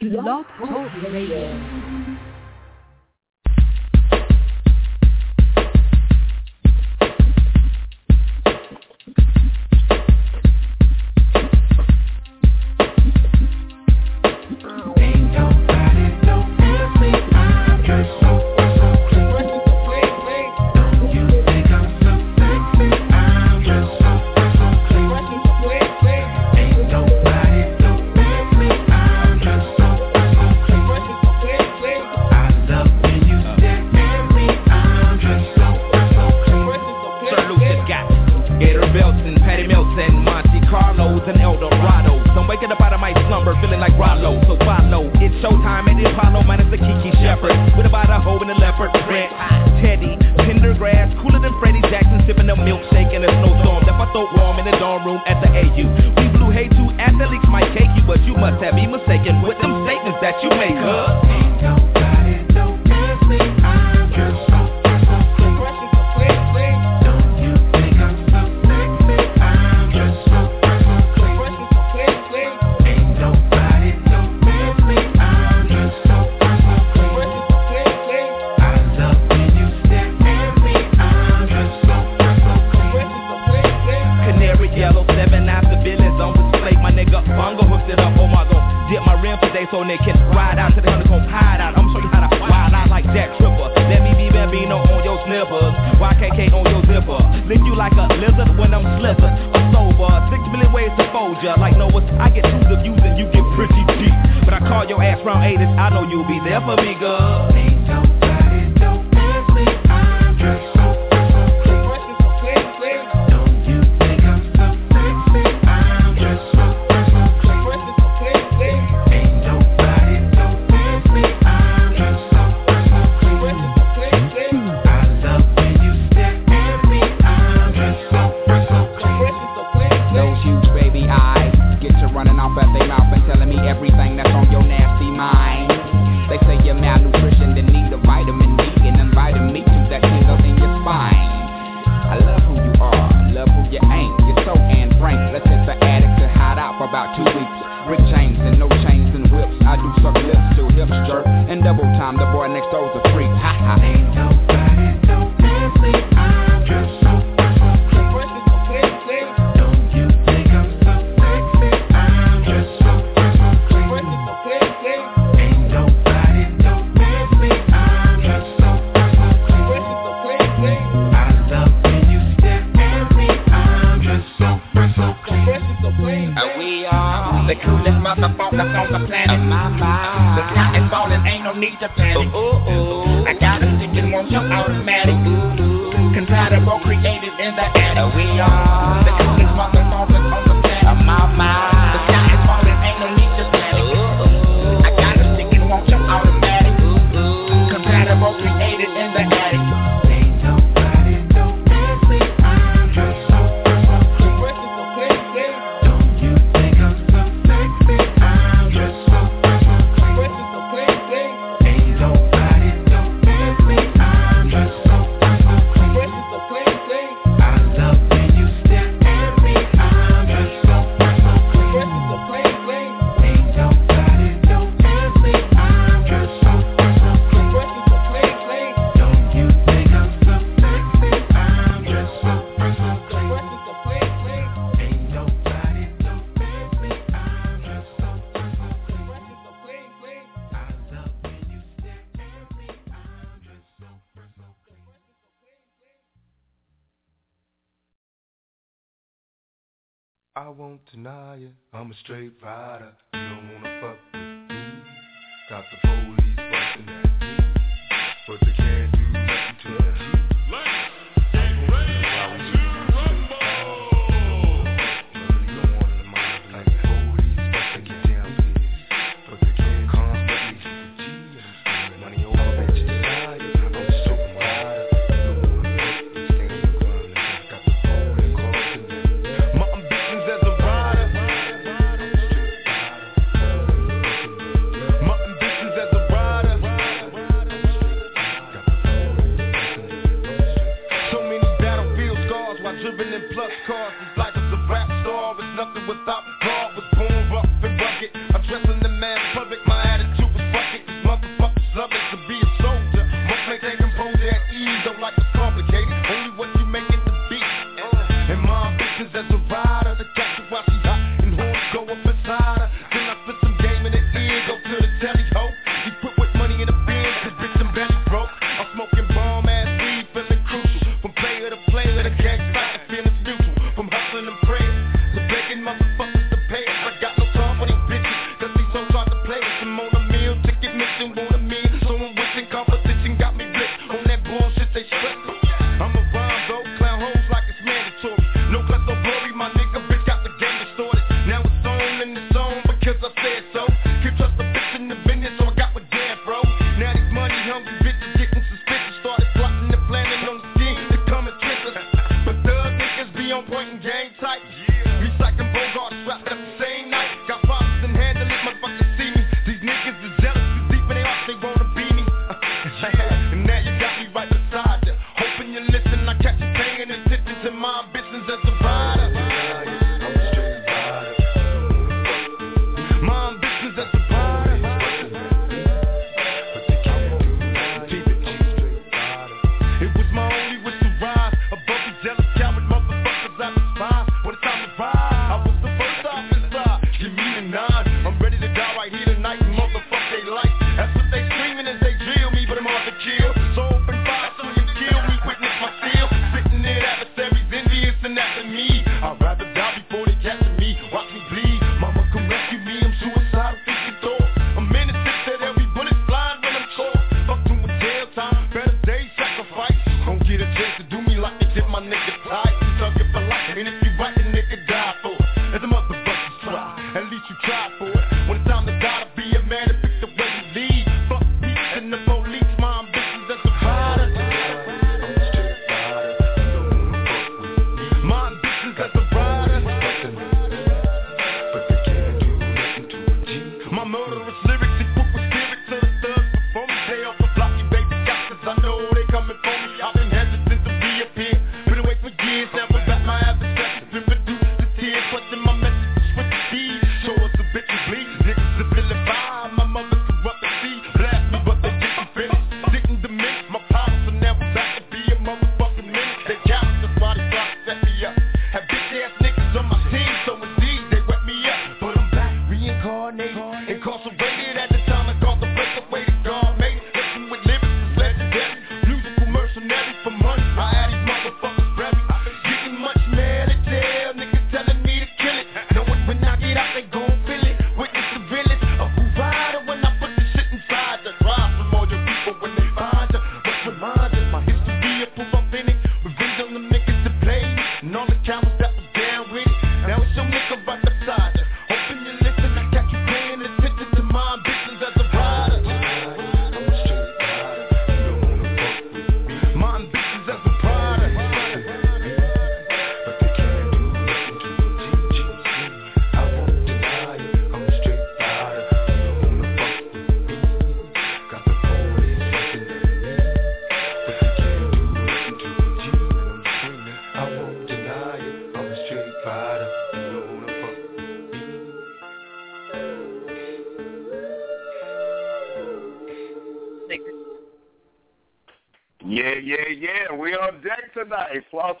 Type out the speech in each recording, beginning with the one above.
Blog Talk Radio.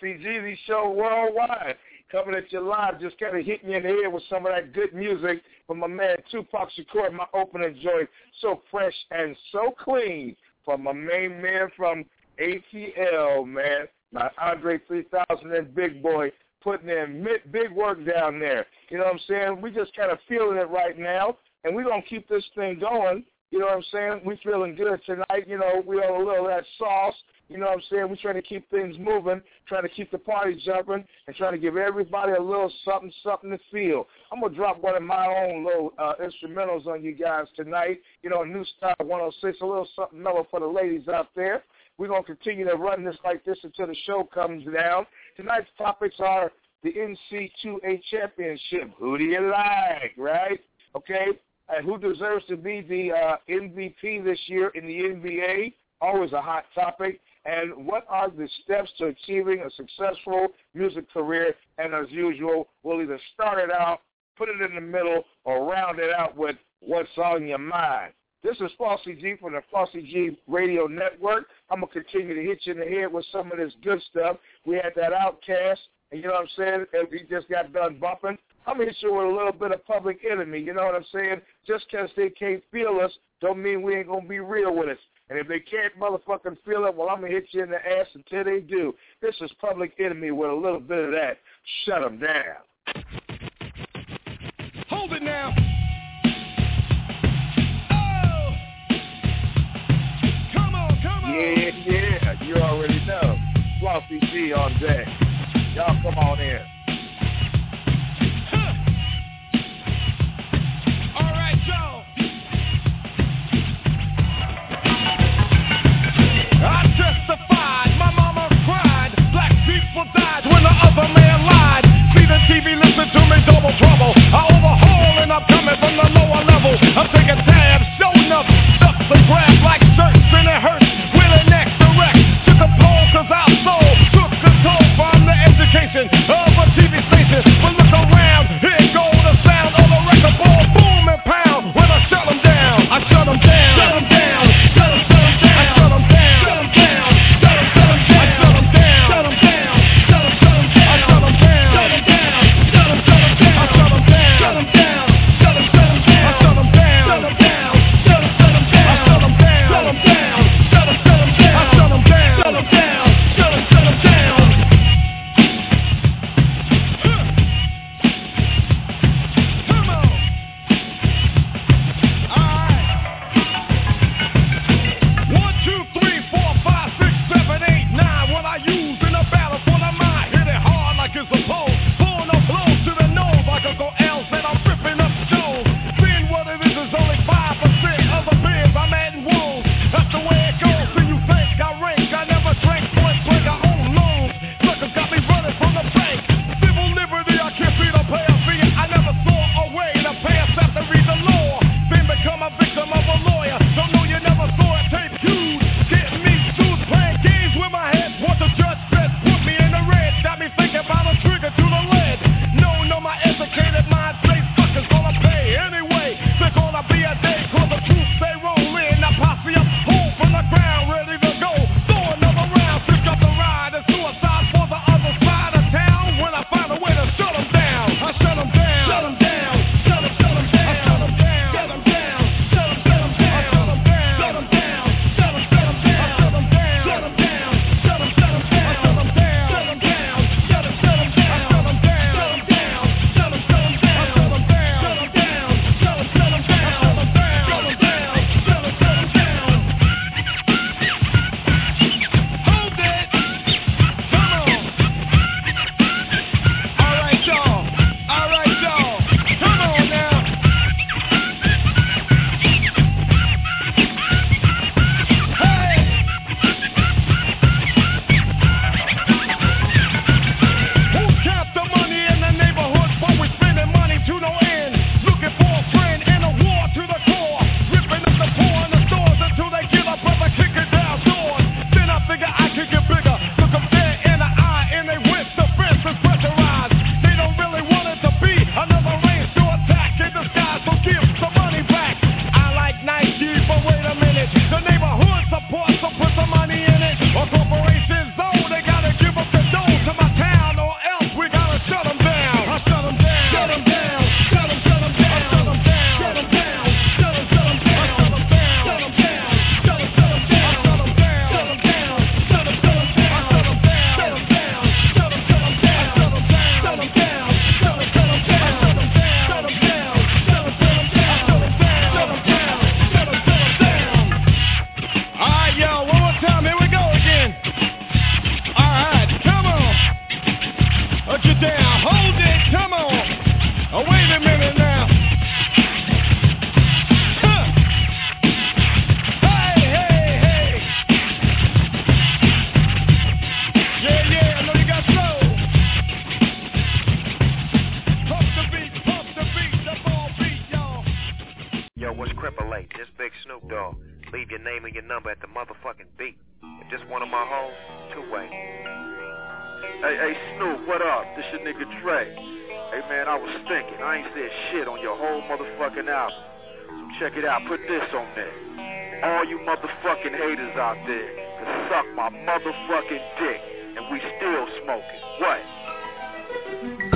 Jeezy Show worldwide. Coming at you live, just kind of hitting you in the head with some of that good music from my man Tupac Shakur, my opening joint, so fresh and so clean from my main man from ATL, man, my Andre 3000 and Big Boi putting in big work down there. You know what I'm saying? We just kind of feeling it right now, and we're going to keep this thing going. You know what I'm saying? We feeling good tonight. You know, we on a little of that sauce. You know what I'm saying? We're trying to keep things moving, trying to keep the party jumping, and trying to give everybody a little something, something to feel. I'm gonna drop one of my own little uh, instrumentals on you guys tonight. You know, new style 106, a little something mellow for the ladies out there. We're gonna continue to run this like this until the show comes down. Tonight's topics are the NC2A championship. Who do you like, right? Okay, and who deserves to be the uh, MVP this year in the NBA? Always a hot topic and what are the steps to achieving a successful music career. And as usual, we'll either start it out, put it in the middle, or round it out with what's on your mind. This is Flossy G from the Flossy G Radio Network. I'm going to continue to hit you in the head with some of this good stuff. We had that OutKast, and you know what I'm saying? And we just got done bumping. I'm going to hit you with a little bit of Public Enemy. You know what I'm saying? Just because they can't feel us don't mean we ain't going to be real with us. And if they can't motherfucking feel it, well, I'm going to hit you in the ass until they do. This is Public Enemy with a little bit of that. Shut them down. Hold it now. Oh. Come on, come on. Yeah, yeah, you already know. Flossy G on deck. Y'all come on in. another man lied. See the TV, listen to me, double trouble. I overhaul and I'm coming from the lower level. I'm taking tabs, showing up, Check it out. Put this on there. All you motherfucking haters out there can suck my motherfucking dick, and we still smoking. What?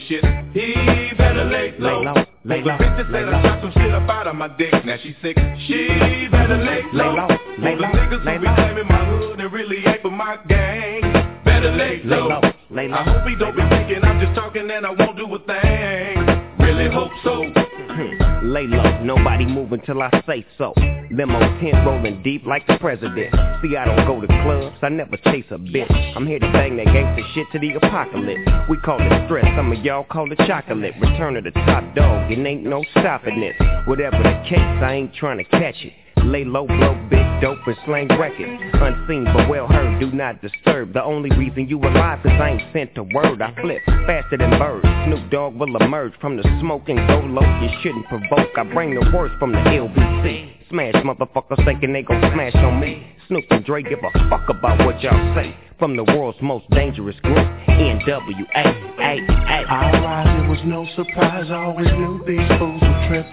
Talking shit, he better lay low. Lay low, lay low. Bitch that said I shot some shit up out of my dick, now she sick. She better lay low. Lay low, lay low. Niggas who be claiming my hood and really ain't for my gang, better lay low. Lay low, lay low. I hope he don't be thinking I'm just talking and I won't until I say so. Limo tent rolling deep like the president. See, I don't go to clubs, I never chase a bitch. I'm here to bang that gangster shit to the apocalypse. We call it stress, some of y'all call it chocolate. Return of the top dog, it ain't no stopping this. Whatever the case, I ain't trying to catch it. Lay low, blow big dope and slang records. Unseen but well heard, do not disturb. The only reason you alive is I ain't sent a word. I flip faster than birds. Snoop Dogg will emerge from the smoke and go low. You shouldn't provoke. I bring the worst from the LBC. Smash motherfuckers thinking they gon' smash on me. Snoop and Dre give a fuck about what y'all say. From the world's most dangerous group, NWA. I rise, it was no surprise. I always knew these fools would trip.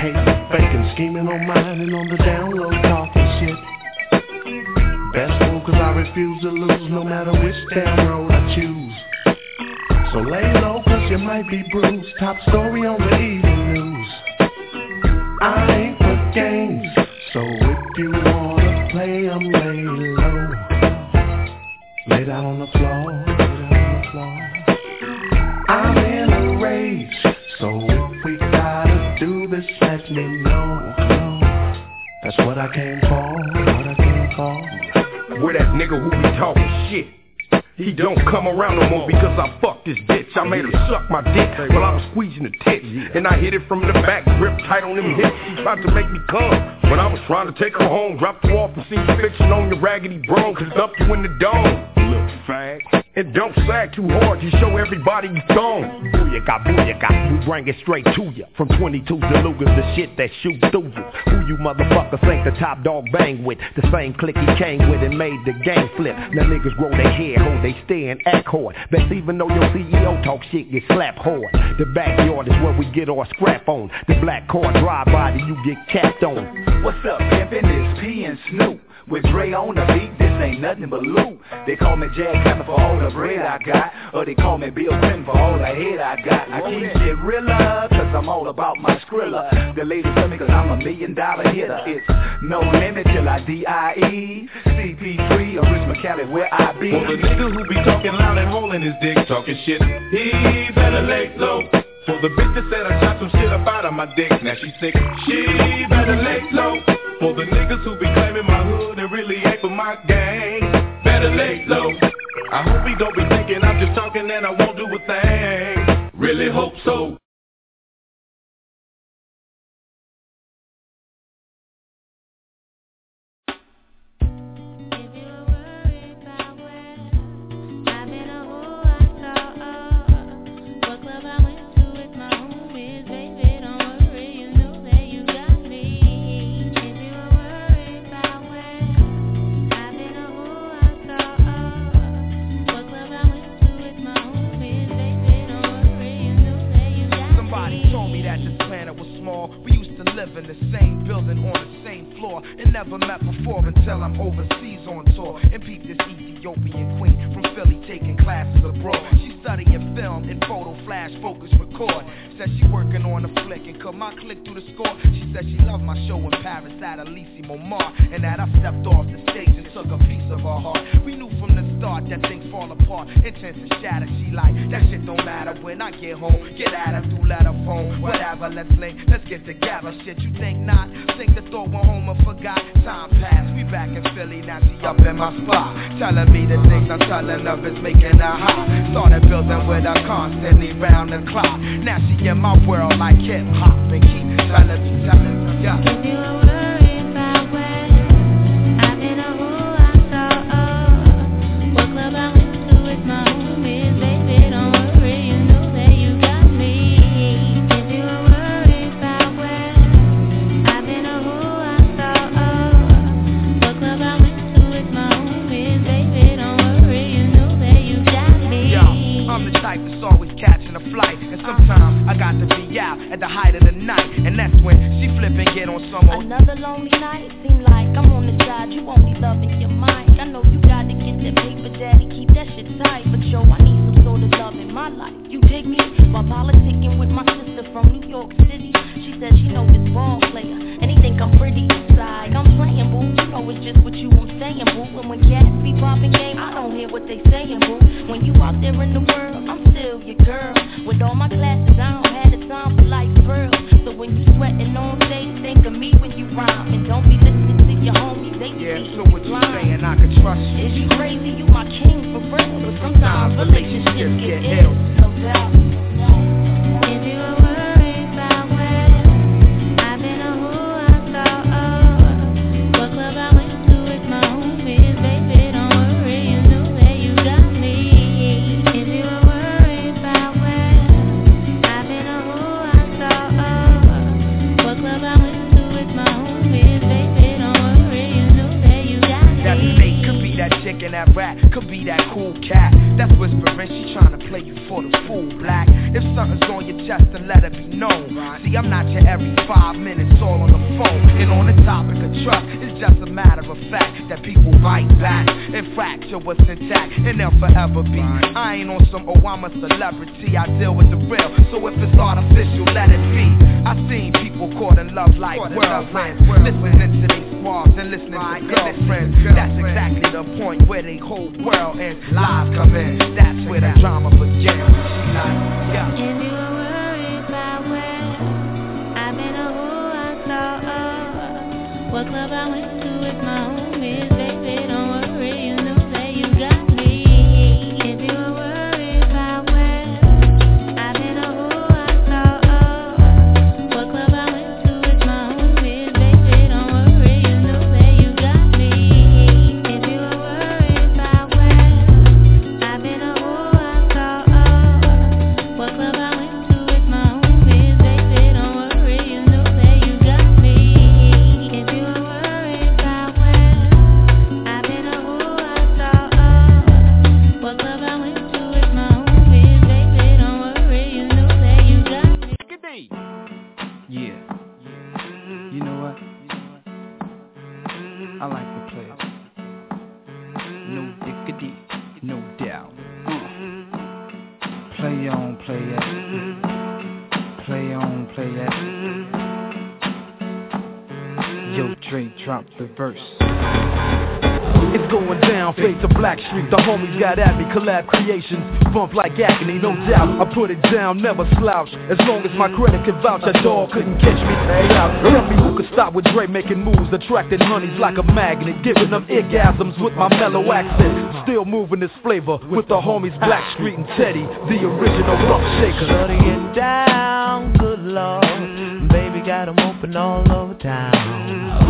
Hating, faking, scheming on mine and on the download talking shit. Best move cause I refuse to lose no matter which damn road I choose. So lay low cause you might be bruised. Top story on the evening news. I ain't for games, so if you wanna play, I'm lay low. Lay down on the floor, I came for, what I came for. Where that nigga who be talking shit? He don't come around no more because I fucked this bitch. I made her suck my dick while I was squeezing the tits. And I hit it from the back, grip tight on them hips. She tried to make me come. When I was trying to take her home, dropped her off and see you fixing on your raggedy bro, cause up you in the dome. Little fag. And don't sag too hard, you show everybody you gone. Booyaka, booyaka, we bring it straight to you. From 22 to Lugas, the shit that shoot through you. Who you motherfuckers think the top dog bang with? The same clique he came with and made the game flip. Now niggas grow their hair, hold they stand, act hard. Best even though your CEO talk shit, get slapped hard. The backyard is where we get our scrap on. The black car drive by, you get capped on. What's up, pimpin'? It's P and Snoop. With Dre on the beat, this ain't nothing but loot. They call me Jack Hammer for all the bread I got. Or they call me Bill Clinton for all the head I got. I keep it realer, cause I'm all about my skrilla. The ladies love me cause I'm a million dollar hitter. It's no limit till I D-I-E. CP3 or Richmond Cali where I be. For the nigga who be talking loud and holding his dick, talking shit, he better lay low. For the bitch that said I shot some shit up out of my dick, now she sick, she better lay low. For the niggas who be claiming my hood and really ain't for my gang, better lay low. I hope he don't be thinking I'm just talking and I won't do a thing. Really hope so. We live in the same building on the same floor and never met before until I'm overseas on tour and peep this Ethiopian queen from Philly taking classes abroad. She studying film and photo flash focus record. Said she working on a flick and cut my click through the score. She said she loved my show in Paris at Elysee Montmartre and that I stepped off the stage and took a piece of her heart. We knew from the start that things fall apart, intense and shattered. She like that shit don't matter when I get home. Get at her through letter phone, whatever. Let's link, let's get together. Shit, you think not? Think the thought went home and forgot. Time passed, we back in Philly now. She up in my spot, telling me the things I'm telling her is making her hot. Started building with her constantly round the clock. Now she in my world like hip hop and keep telling me, telling me, yeah. Yeah, got to be out at the height of the night, and that's when she flip and get on some old. Another lonely night, seem like I'm on the side, you only loving your mind. I know you to get that paper, daddy. Keep that shit tight. But yo, I need some sort of love in my life. You dig me? While politicking with my sister from New York City, she says she know this ball player. And he think I'm pretty inside. I'm playing, boo. You know it's just what you I'm saying, boo. And when cats be popping game, I don't hear what they saying, boo. When you out there in the world, I'm still your girl. With all my classes, I don't have the time for life, girl. So when you sweating on stage, think of me when you rhyme. And don't be listening your homies, they Yeah, be so what you saying? I can trust you. Is you crazy? You my king for real. But sometimes relationships get ill. No doubt. That rap, could be that cool cat. That's whispering, she trying to play you for the fool, black. If something's on your chest, then let it be known. See, I'm not your every five minutes all on the phone. And on the topic of trust, it's just a matter of fact that people bite back and fracture what's intact, and they'll forever be. I ain't on some, oh, I'm a celebrity, I deal with the real. So if it's artificial, let it be. I've seen people caught in love like whirlwinds, listening to these squads and listening to girlfriends. That's exactly the point where they whole world ends. Lies come in, that's where the drama begins. She like, yeah. If you were worried about where I've been or who I saw, what club I went to with my homies, baby, drop verse. It's going down, face to Black Street. The homies got at me, collab creations, bump like agony, no doubt. I put it down, never slouch. As long as my credit can vouch, a dog couldn't catch me. Hey, out. Tell me who could stop with Dre making moves, attracting honeys like a magnet, giving them orgasms with my mellow accent. Still moving this flavor with the homies Black Street and Teddy, the original rough shaker. Shutting it down, good lord. Baby got 'em open all over town.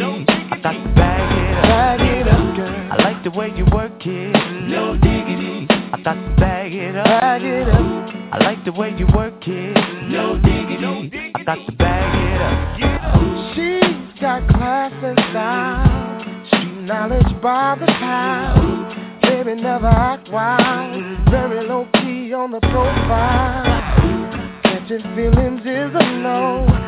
I got to bag it up, bag it up, girl. I like the way you work it, no diggity. I got to bag it up, bag it up. I like the way you work it, no diggity. I got to bag it up. She's got class and style, street knowledge by the pound. Baby never act wild, very low key on the profile. Catching feelings is a no.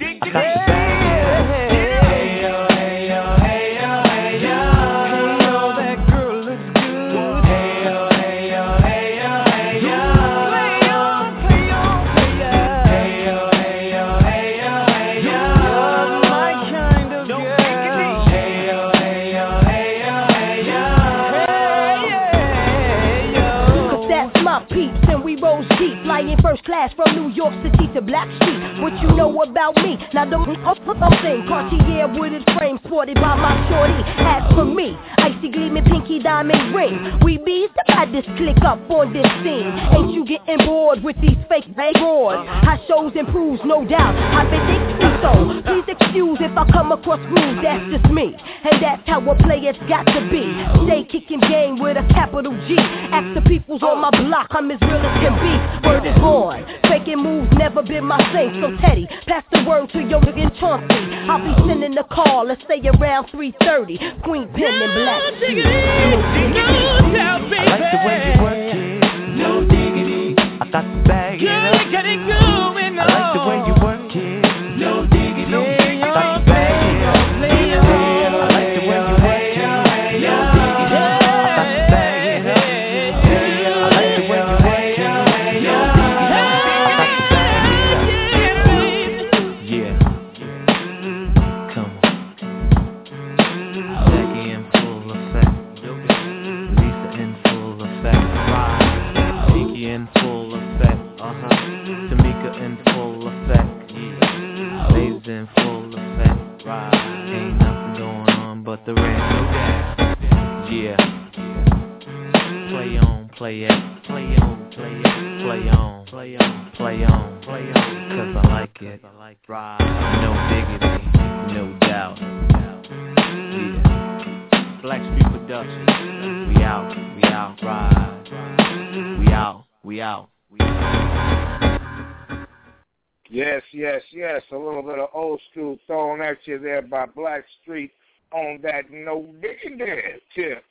I first class from New York City to Black Street. What you know about me? Now don't up the thing, Cartier wooded frame sported by my shorty. As for me, icy gleaming pinky diamond ring. We bees the this click up on this scene. Ain't you getting bored with these fake boards? How shows improves, no doubt. I've been excused so. Please excuse if I come across rude, that's just me. And that's how a player's got to be. Stay kicking game with a capital G. Ask the peoples on my block, I'm as real as can be. Word is born. Faking moves never been my thing. So Teddy, pass the word to your nigga Chauncey. I'll be sending the call, let's say around 3.30. Queen Pen and Black. I like the way you work it. No diggity. I got the bag. Girl, you got it going on. I like the way you play on, play it, play on, play it, play on, play on, play on, play on, cause I like it, no diggity, no doubt, yeah, Blackstreet Productions, we out, we out, ride, we out, we out, we out. Yes, yes, yes. A little bit of old school thrown at you there by Black Street on that no digging there tip.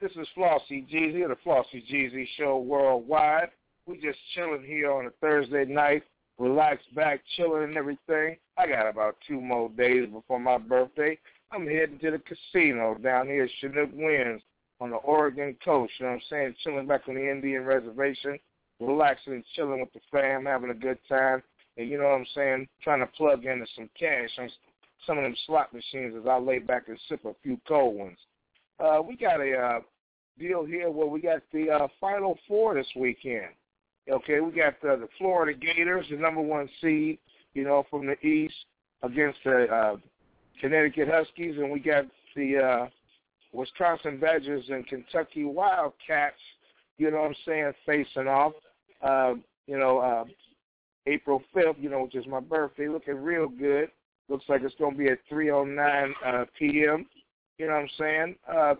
This is Flossie Jeezy the Flossie Jeezy Show Worldwide. We just chilling here on a Thursday night, relaxed back, chilling and everything. I got about two more days before my birthday. I'm heading to the casino down here at Chinook Winds on the Oregon coast. You know what I'm saying? Chilling back on the Indian reservation, relaxing and chilling with the fam, having a good time. And you know what I'm saying? Trying to plug into some cash of them slot machines as I lay back and sip a few cold ones. Uh, we got a uh, deal here where we got the uh, Final Four this weekend. Okay, we got the, the Florida Gators, the number one seed, you know, from the East against the uh, Connecticut Huskies, and we got the uh, Wisconsin Badgers and Kentucky Wildcats, you know what I'm saying, facing off. Uh, you know, uh, April 5th, you know, which is my birthday, looking real good. Looks like it's going to be at 3.09 uh, p.m. You know what I'm saying? Uh,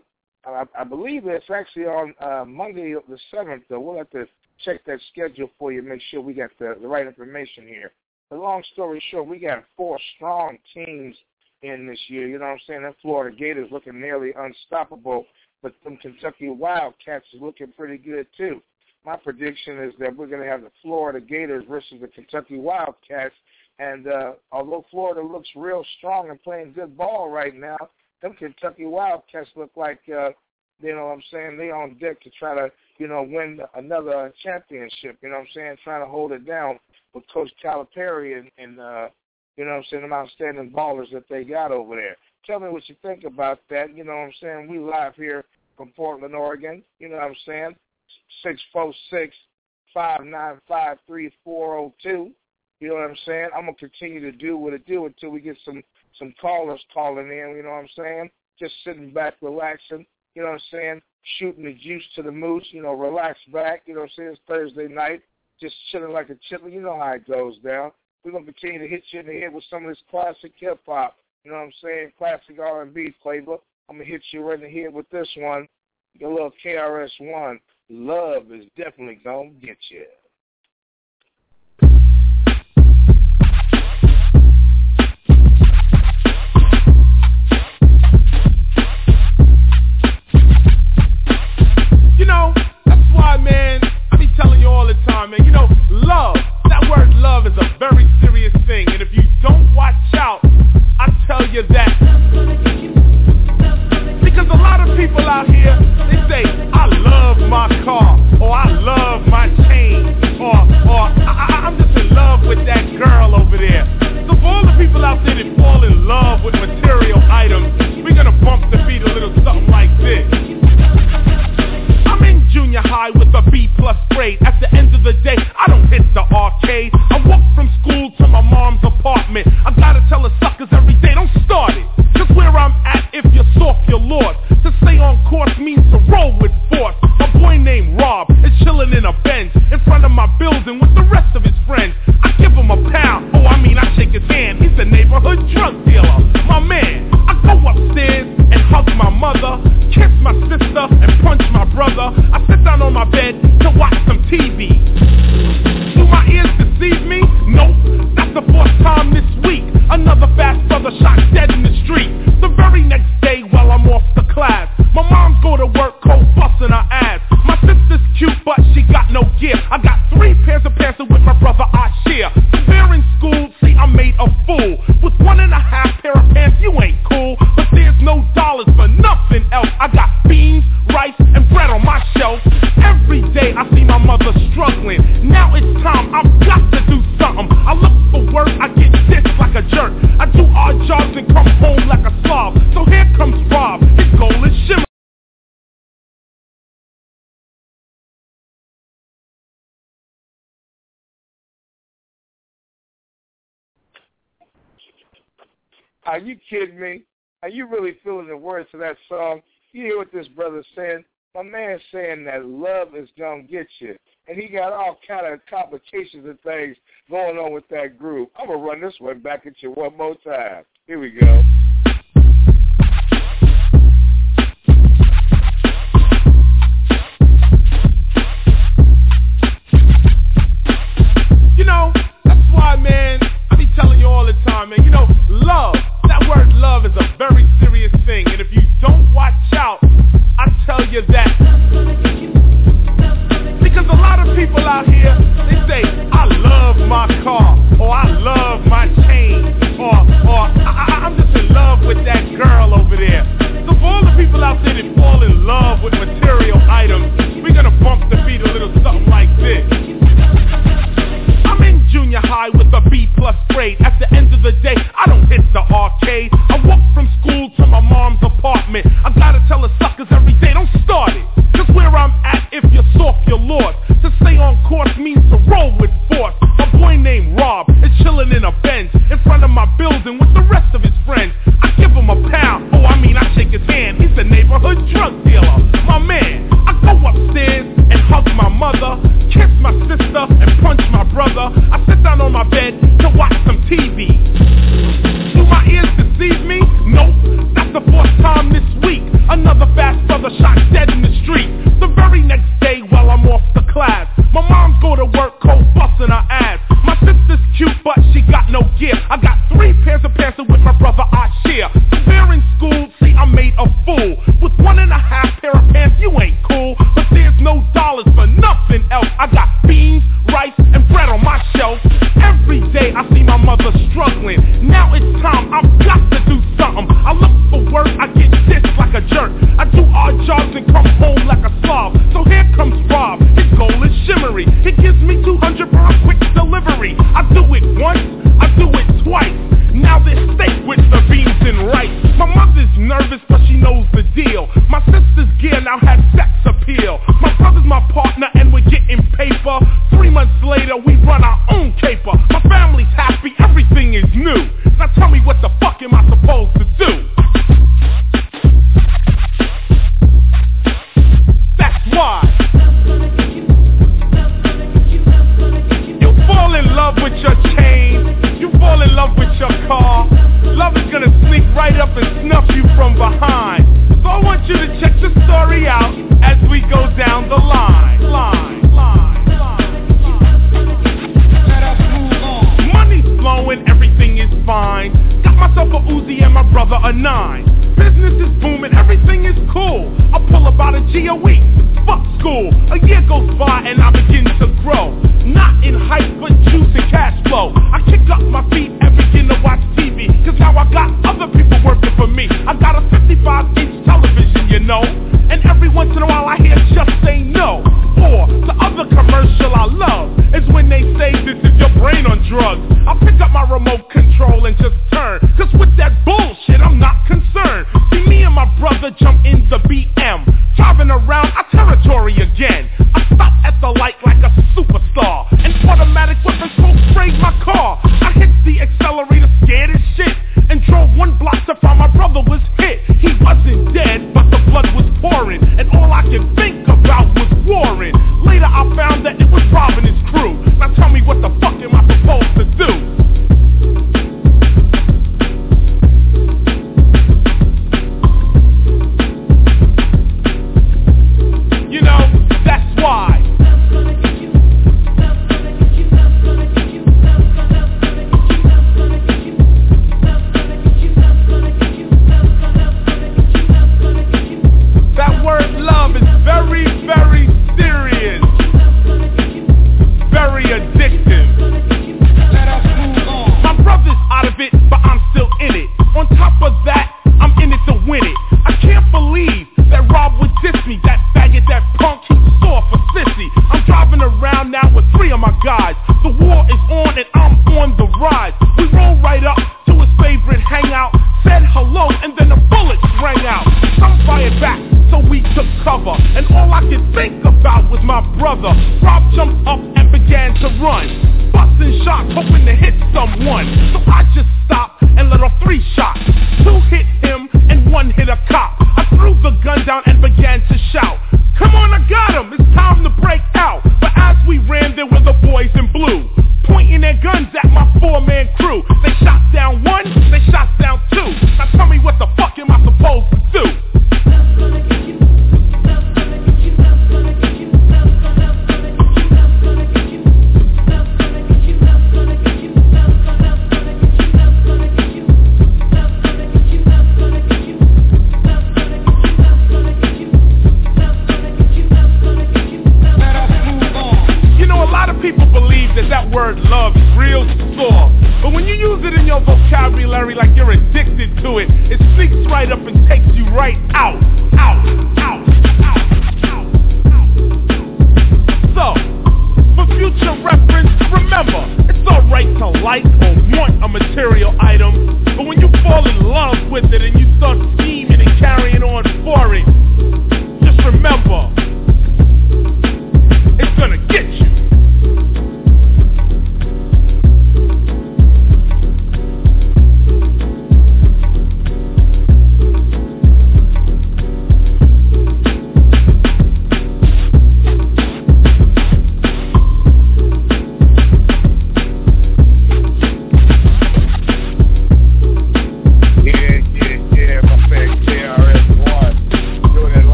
I, I believe it's actually on uh, Monday the seventh. Though we'll have to check that schedule for you, make sure we got the, the right information here. The long story short, we got four strong teams in this year. You know what I'm saying? That Florida Gators looking nearly unstoppable, but them Kentucky Wildcats is looking pretty good too. My prediction is that we're going to have the Florida Gators versus the Kentucky Wildcats. And uh, although Florida looks real strong and playing good ball right now, them Kentucky Wildcats look like, uh, you know what I'm saying, they on deck to try to, you know, win another championship, you know what I'm saying, trying to hold it down with Coach Calipari and, and uh, you know what I'm saying, them outstanding ballers that they got over there. Tell me what you think about that. You know what I'm saying? We live here from Portland, Oregon. You know what I'm saying? Six four six five nine five three four zero two. You know what I'm saying? I'm gonna continue to do what it do until we get some some callers calling in, you know what I'm saying? Just sitting back, relaxing, you know what I'm saying? Shooting the juice to the moose, you know, relax back, you know what I'm saying? It's Thursday night, just chilling like a chiller. You know how it goes down. We're to continue to hit you in the head with some of this classic hip-hop, you know what I'm saying? Classic R&B flavor. I'm to hit you right in the head with this one, a little KRS-One. Love is definitely to get you. Man, you know, love, that word love is a very serious thing. And if you don't watch out, I tell you that. Because a lot of people out here, they say, I love my car, or I love my chain, or, or I, I'm just in love with that girl over there. So for all the people out there that fall in love with material items, we're gonna bump the beat a little something like this junior high with a B plus grade. At the end of the day, I don't hit the arcade. I walk from school to my mom's apartment. I gotta tell the suckers every day, don't start it. Just where I'm at, if you're soft, you're lost. To stay on course means to roll with force. A boy named Rob is chilling in a bench In front of my building with the Are you kidding me? Are you really feeling the words of that song? You hear what this brother's saying? My man's saying that love is gonna get you. And he got all kind of complications and things going on with that group. I'm gonna run this one back at you one more time. Here we go.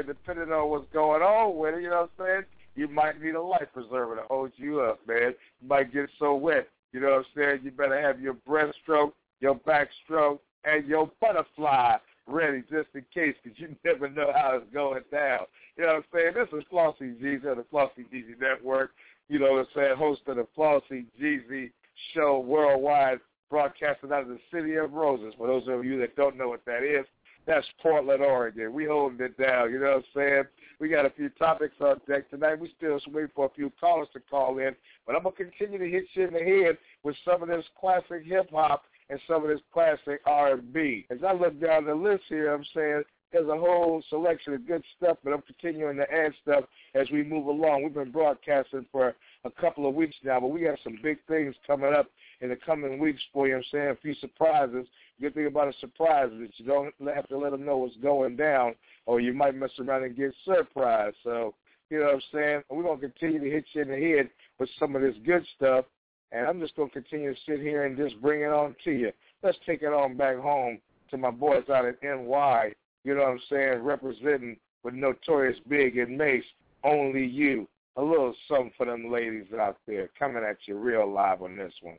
Saying, depending on what's going on with it, you know what I'm saying? You might need a life preserver to hold you up, man. You might get so wet, you know what I'm saying? You better have your breaststroke, your backstroke, and your butterfly ready just in case, because you never know how it's going down. You know what I'm saying? This is Flossy Jeezy of the Flossy Jeezy Network. You know what I'm saying? Host of the Flossy Jeezy Show worldwide, broadcasting out of the city of Roses. For those of you that don't know what that is, that's Portland, Oregon. We holding it down. You know what I'm saying? We got a few topics on deck tonight. We still waiting for a few callers to call in, but I'm gonna continue to hit you in the head with some of this classic hip hop and some of this classic R&B. As I look down the list here, I'm saying there's a whole selection of good stuff, but I'm continuing to add stuff as we move along. We've been broadcasting for a couple of weeks now, but we have some big things coming up in the coming weeks for you. I'm saying a few surprises. Good thing about a surprise is you don't have to let them know what's going down, or you might mess around and get surprised. So, you know what I'm saying? We're to continue to hit you in the head with some of this good stuff, and I'm just to continue to sit here and just bring it on to you. Let's take it on back home to my boys out at NY, you know what I'm saying, representing with Notorious B.I.G. and Mase, Only You. A little something for them ladies out there coming at you real live on this one.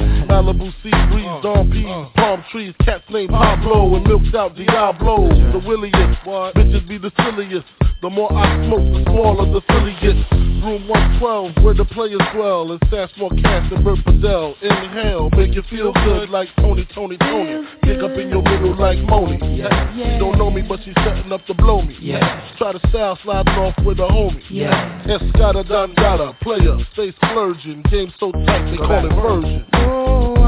Malibu sea breeze, uh, Dom P's, uh. palm trees, cats named Pablo, and milked out Diablo. The williest, bitches be the silliest. The more I smoke, the smaller the silly gets. Room 112, where the players dwell, and stash more cast than Bert Fidel. Inhale, make you feel good like Tony, Tony, Tony. Pick up in your middle like Moni. She don't know me, but she's setting up to blow me. Yeah. Try to style sliding off with a homie. Yeah. Escada Dangada, player, stay splurging. Game so tight, they call it version.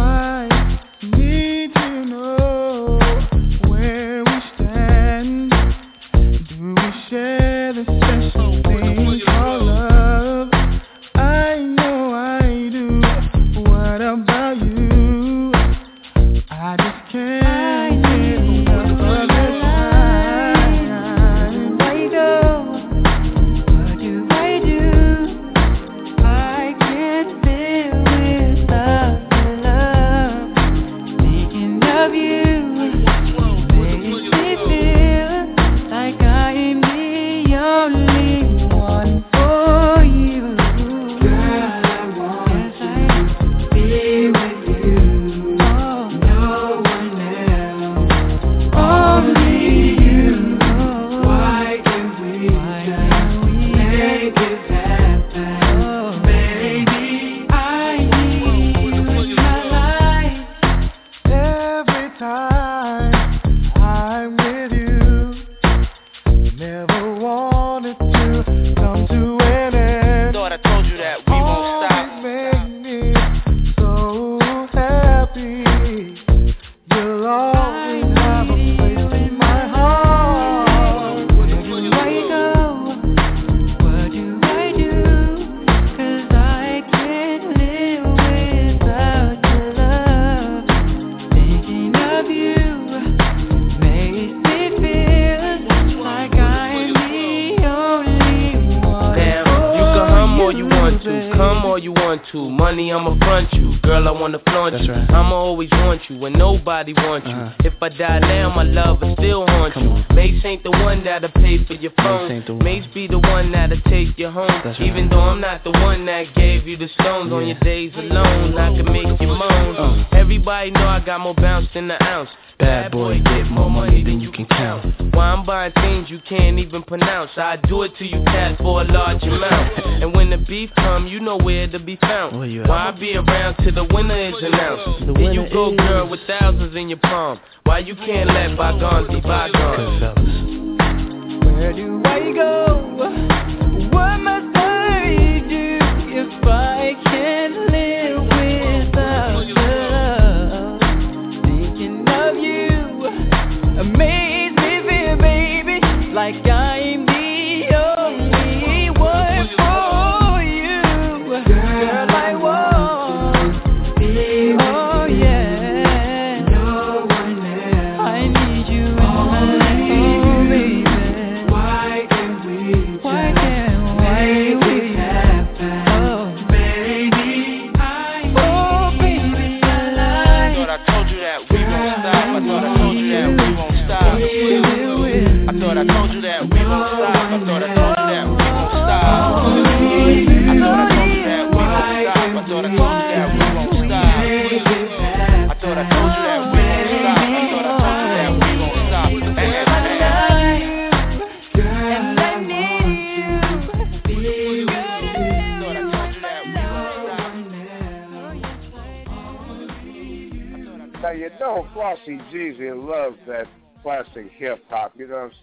To be found. Why I be around till the winner is announced? Then you go, girl, with thousands in your palm. Why you can't let bygones be bygones? Where do I go?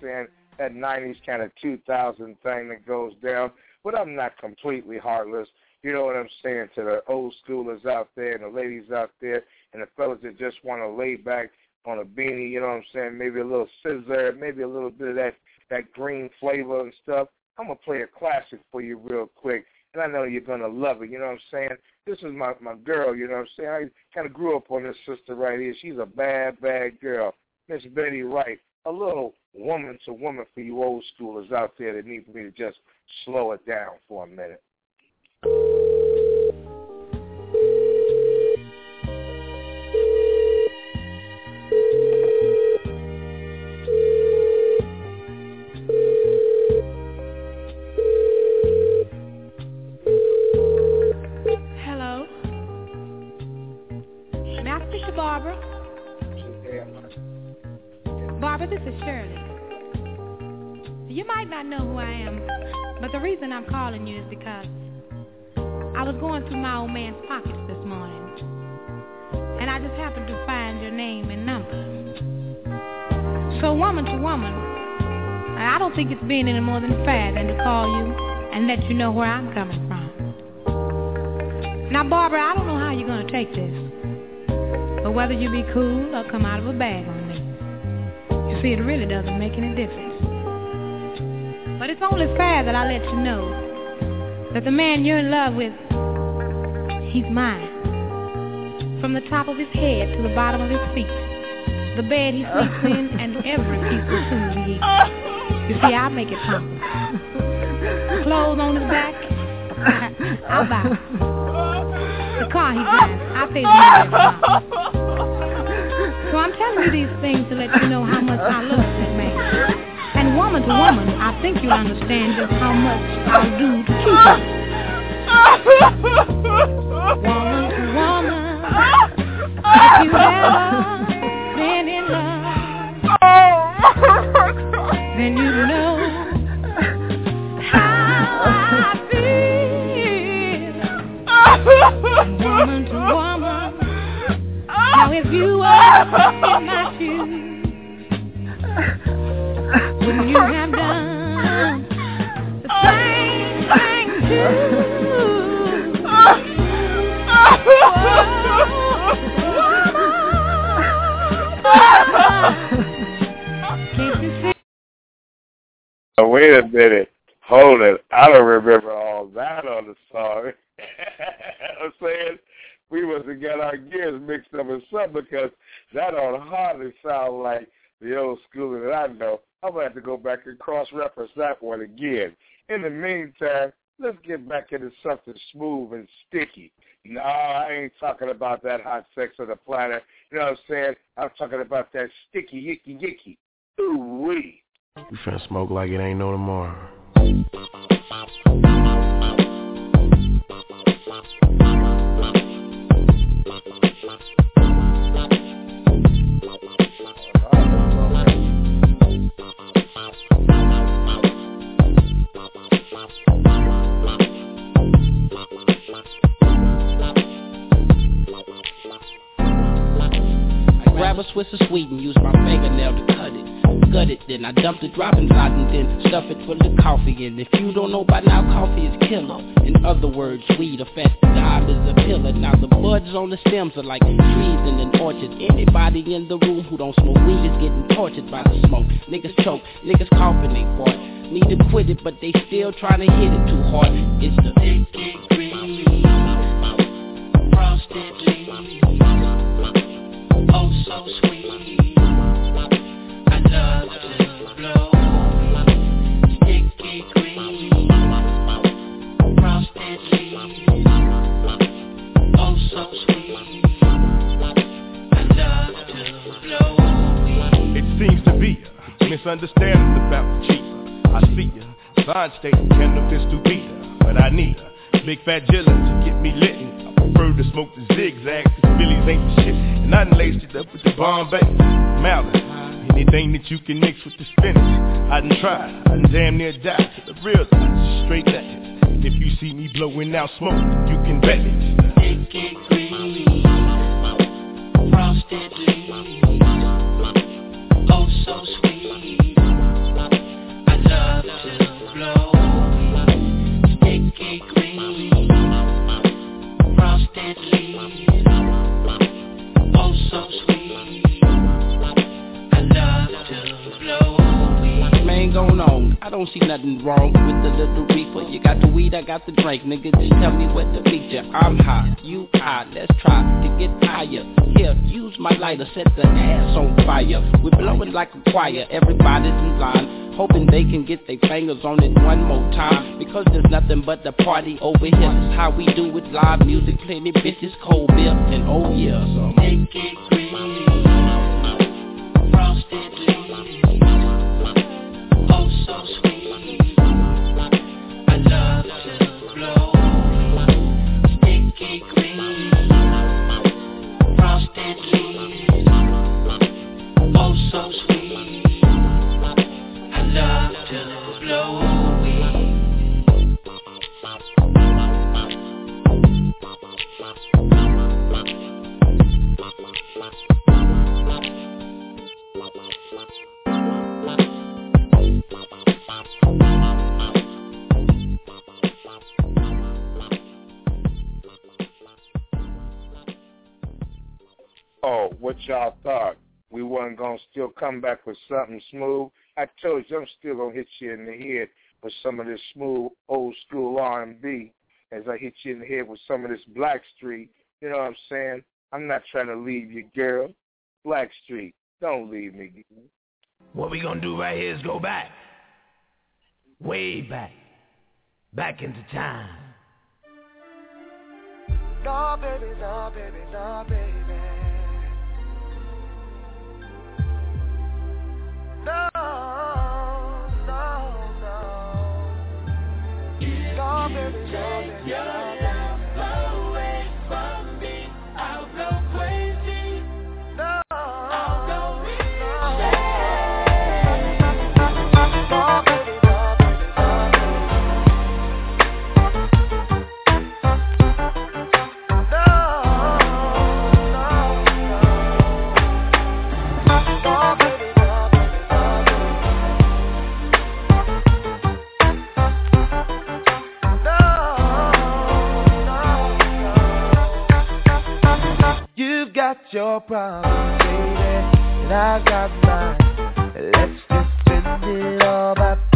I'm? That '90s kind of 2000 thing that goes down. But I'm not completely heartless. You know what I'm saying to the old schoolers out there and the ladies out there and the fellas that just want to lay back on a beanie. You know what I'm saying? Maybe a little scissor, maybe a little bit of that that green flavor and stuff. I'm gonna play a classic for you real quick, and I know you're gonna love it. You know what I'm saying? This is my my girl. You know what I'm saying? I kind of grew up on this sister right here. She's a bad bad girl, Miss Betty Wright. A little woman to woman for you old schoolers out there that need for me to just slow it down for a minute. Hello. To Barbara? Barbara, this is Shirley. You might not know who I am, but the reason I'm calling you is because I was going through my old man's pockets this morning, and I just happened to find your name and number. So woman to woman, I don't think it's being any more than fair than to call you and let you know where I'm coming from. Now, Barbara, I don't know how you're going to take this, but whether you be cool or come out of a bag on see, it really doesn't make any difference. But it's only fair that I let you know that the man you're in love with, he's mine. From the top of his head to the bottom of his feet, the bed he sleeps in, and every piece of food he eats. You see, I make it possible. Clothes on his back, I'll buy. The car he drives, I pay the money every month. So I'm telling you these things to let you know how much I love that man. And woman to woman, I think you'll understand just how much I'll do to keep you. Woman to woman, if you ever been in love, then you know how I feel. Woman to woman, now if you were in my shoes, wouldn't you have done the same thing Oh, wait a minute. Hold it. I don't remember all that on the song. I'm saying we must have got our gears mixed up or something because that don't hardly sound like the old school that I know. I'm going to have to go back and cross-reference that one again. In the meantime, let's get back into something smooth and sticky. No, I ain't talking about that hot sex on the planet. You know what I'm saying? I'm talking about that sticky, yicky, yicky. Ooh wee. We finna smoke like it ain't no tomorrow. Swiss of and use my fingernail to cut it. Gut it, then I dump the drop inside and then stuff it full of coffee. And if you don't know by now, coffee is killer. In other words, weed, a fat dime is a pillar. Now the buds on the stems are like trees in an orchard. Anybody in the room who don't smoke weed is getting tortured by the smoke. Niggas choke, niggas coughing they fart. Need to quit it, but they still trying to hit it too hard. It's the pinky green, frosted. Oh, so sweet. Misunderstanding about the cheaper. I see ya. Sign stating cannabis to be but I need a big fat jilla to get me lit. I prefer to smoke the zigzag, cause Billy's ain't the shit. And I laced it up with the Bombay, Mallet. Anything that you can mix with the spinach, I done tried. I done damn near died the real straight. And if you see me blowing out smoke, you can bet it. Nothing wrong with the little reefer. You got the weed, I got the drink. Nigga, just tell me what meet ya. I'm high, you high, Let's try to get higher. Here, use my lighter, set the ass on fire. We're blowing like a choir. Everybody's in line, hoping they can get their fingers on it one more time. Because there's nothing but the party over here. How we do it. Live music, plenty bitches, cold beer, and oh yeah. So make it y'all thought? We wasn't gonna still come back with something smooth. I told you I'm still gonna hit you in the head with some of this smooth old school R and B as I hit you in the head with some of this Black Street. You know what I'm saying? I'm not trying to leave you, girl. Black Street, don't leave me. What we gonna do right here is go back. Way back. Back into time. No, baby, no, baby, no, baby. Baby, got your problems, baby, and I got mine. Let's just spend it all by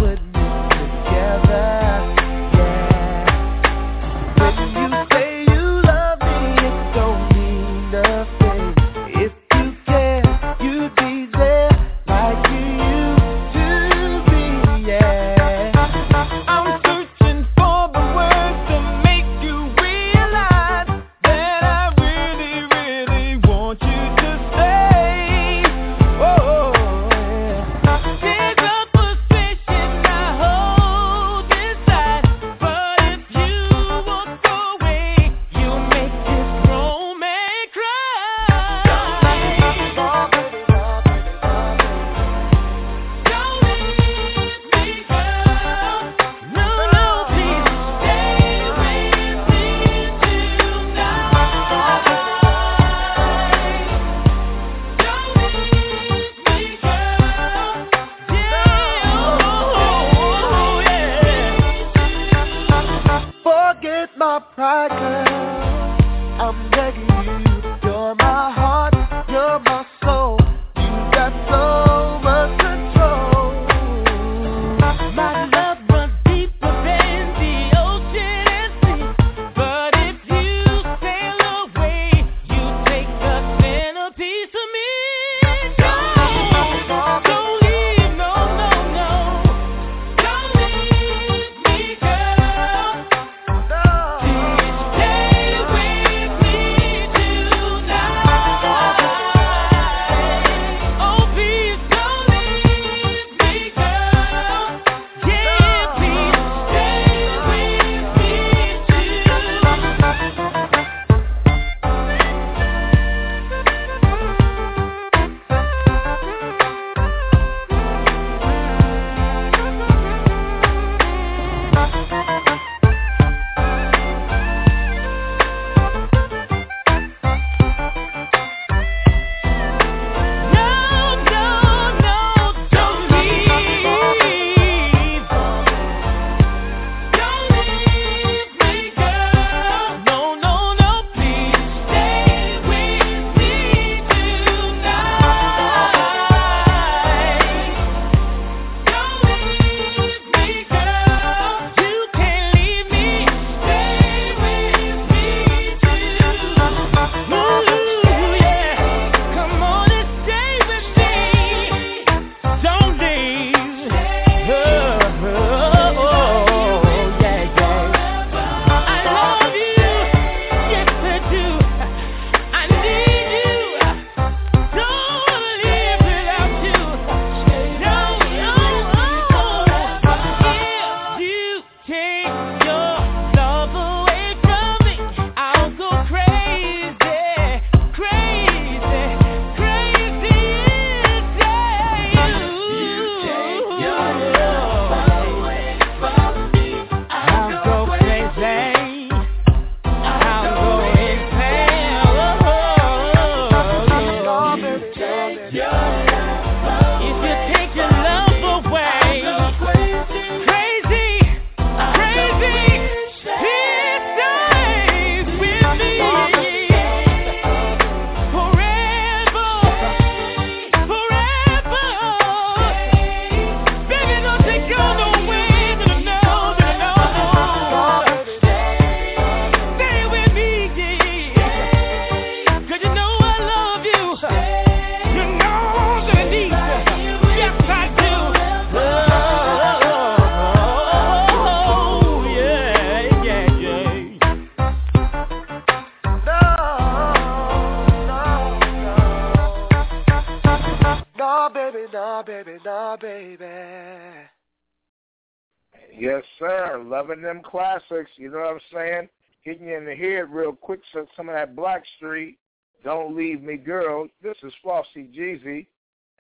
You in the head real quick. So some of that Black Street. Don't leave me, girl. This is Flossie Jeezy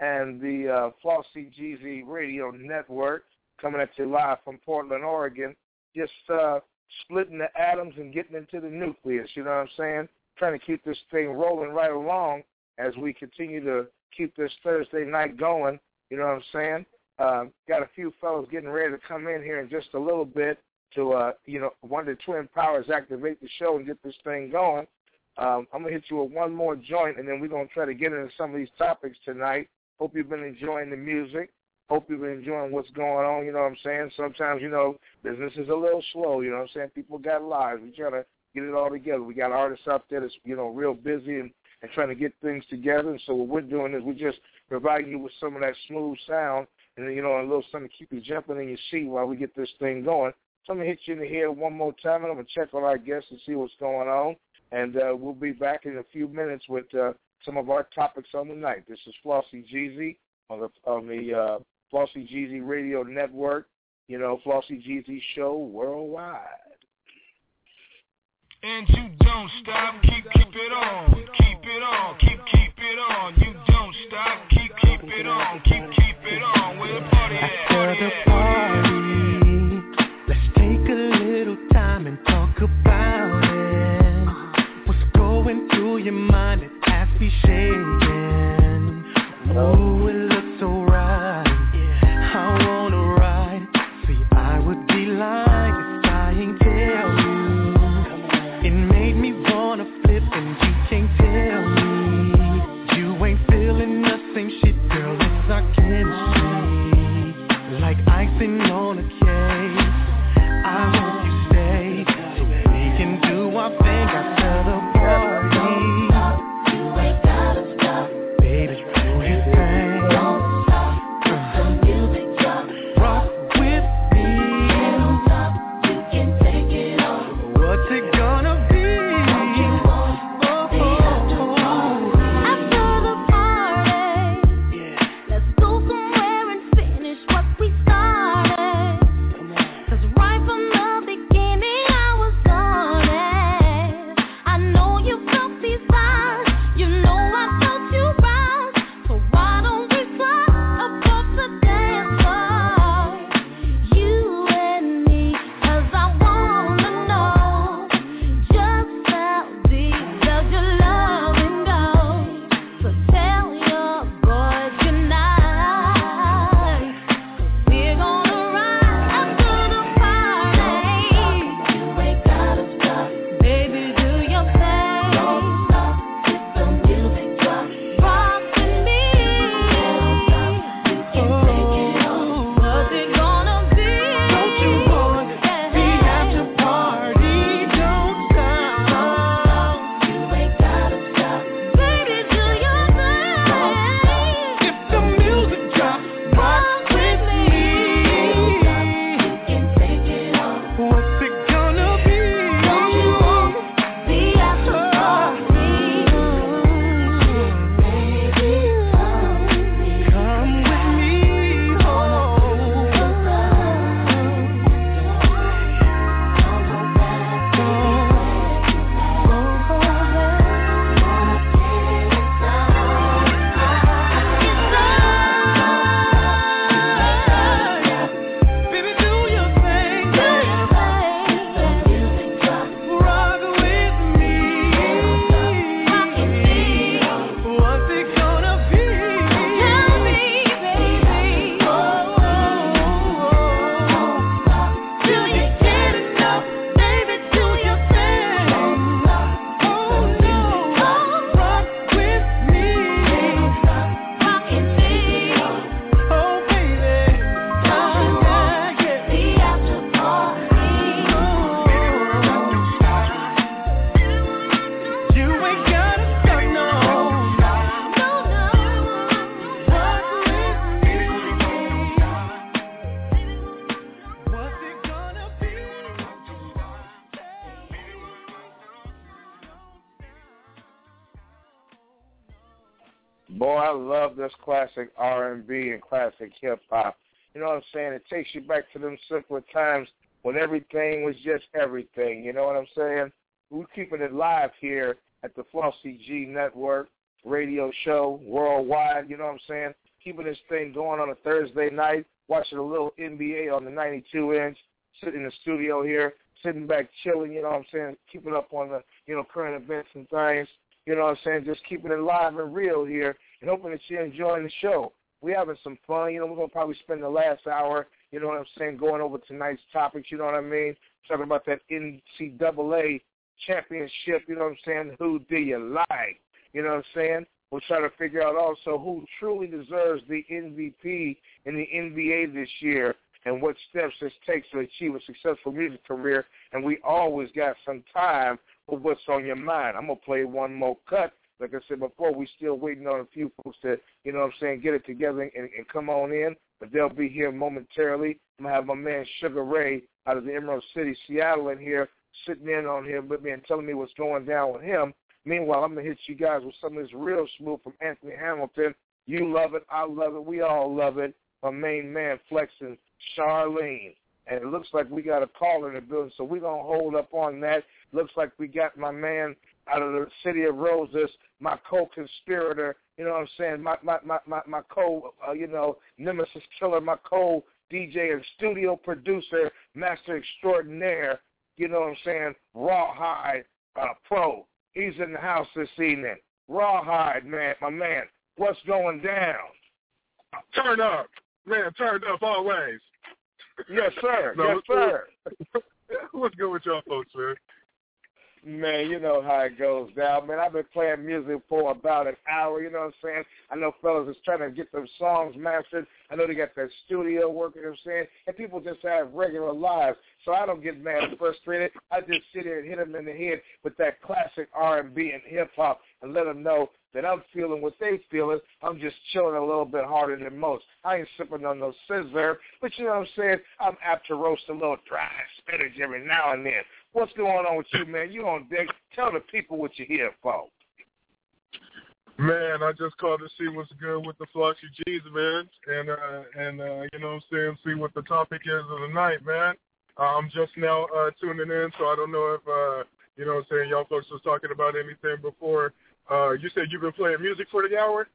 and the uh, Flossie Jeezy Radio Network coming at you live from Portland, Oregon. Just uh, splitting the atoms and getting into the nucleus. You know what I'm saying? Trying to keep this thing rolling right along as we continue to keep this Thursday night going. You know what I'm saying? Uh, got a few fellows getting ready to come in here in just a little bit to, uh, you know, one of the twin powers activate the show and get this thing going. Um, I'm gonna hit you with one more joint, and then we're gonna try to get into some of these topics tonight. Hope you've been enjoying the music. Hope you've been enjoying what's going on. You know what I'm saying? Sometimes, you know, business is a little slow. You know what I'm saying? People got lives. We try to get it all together. We got artists out there that's you know real busy and and trying to get things together. And so what we're doing is we're just providing you with some of that smooth sound and you know a little something to keep you jumping in your seat while we get this thing going. So I'm gonna hit you in the head one more time, and I'm gonna check on our guests and see what's going on. And uh, we'll be back in a few minutes with uh, some of our topics on the night. This is Flossie Jeezy on the on the uh, Flossie Jeezy Radio Network. You know, Flossie Jeezy Show worldwide. And you don't stop, keep keep it on, keep it on, keep keep it on. You don't stop, keep keep it on, keep keep it on. Where the party at? Party at? Take a little time and talk about it. What's going through your mind? It has me shaking. Oh, I classic R&B and classic hip hop. You know what I'm saying? It takes you back to them simpler times when everything was just everything. You know what I'm saying? We're keeping it live here at the Flauxy G Network radio show worldwide. You know what I'm saying? Keeping this thing going on a Thursday night, watching a little NBA on the 92 inch, sitting in the studio here, sitting back chilling. You know what I'm saying? Keeping up on the you know current events and things. You know what I'm saying? Just keeping it live and real here, and hoping that you're enjoying the show. We're having some fun. You know, we're gonna probably spend the last hour. You know what I'm saying? Going over tonight's topics. You know what I mean? Talking about that NCAA championship. You know what I'm saying? Who do you like? You know what I'm saying? We'll try to figure out also who truly deserves the MVP in the NBA this year and what steps it takes to achieve a successful music career. And we always got some time for what's on your mind. I'm going to play one more cut. Like I said before, we're still waiting on a few folks to, you know what I'm saying, get it together and, and come on in. But they'll be here momentarily. I'm going to have my man Sugar Ray out of the Emerald City, Seattle in here, sitting in on here with me and telling me what's going down with him. Meanwhile, I'm going to hit you guys with some of this real smooth from Anthony Hamilton. You love it. I love it. We all love it. My main man, Flexing, Charlene. And it looks like we got a caller in the building, so we're going to hold up on that. Looks like we got my man out of the city of Roses, my co-conspirator, you know what I'm saying, my my my my, my co, uh, you know, nemesis killer, my co-DJ and studio producer, master extraordinaire, you know what I'm saying, Rawhide uh, Pro. He's in the house this evening. Rawhide, man, my man, what's going down? Turn up. Man, turned up always. Yes, sir. no, yes, sir. What's good with y'all folks, man? Man, you know how it goes down, man. I've been playing music for about an hour, you know what I'm saying? I know fellas is trying to get their songs mastered. I know they got their studio working, you know what I'm saying? And people just have regular lives. So I don't get mad and frustrated. I just sit here and hit them in the head with that classic R&B and hip-hop and let them know that I'm feeling what they feeling. I'm just chilling a little bit harder than most. I ain't sipping on no scissor, but you know what I'm saying? I'm apt to roast a little dry spinach every now and then. What's going on with you, man? You on deck. Tell the people what you're here for. Man, I just called to see what's good with the Flauxy G's, man, and uh, and uh, you know what I'm saying, see what the topic is of the night, man. I'm just now uh, tuning in, so I don't know if uh, you know what I'm saying y'all folks was talking about anything before. Uh, you said you've been playing music for the hour.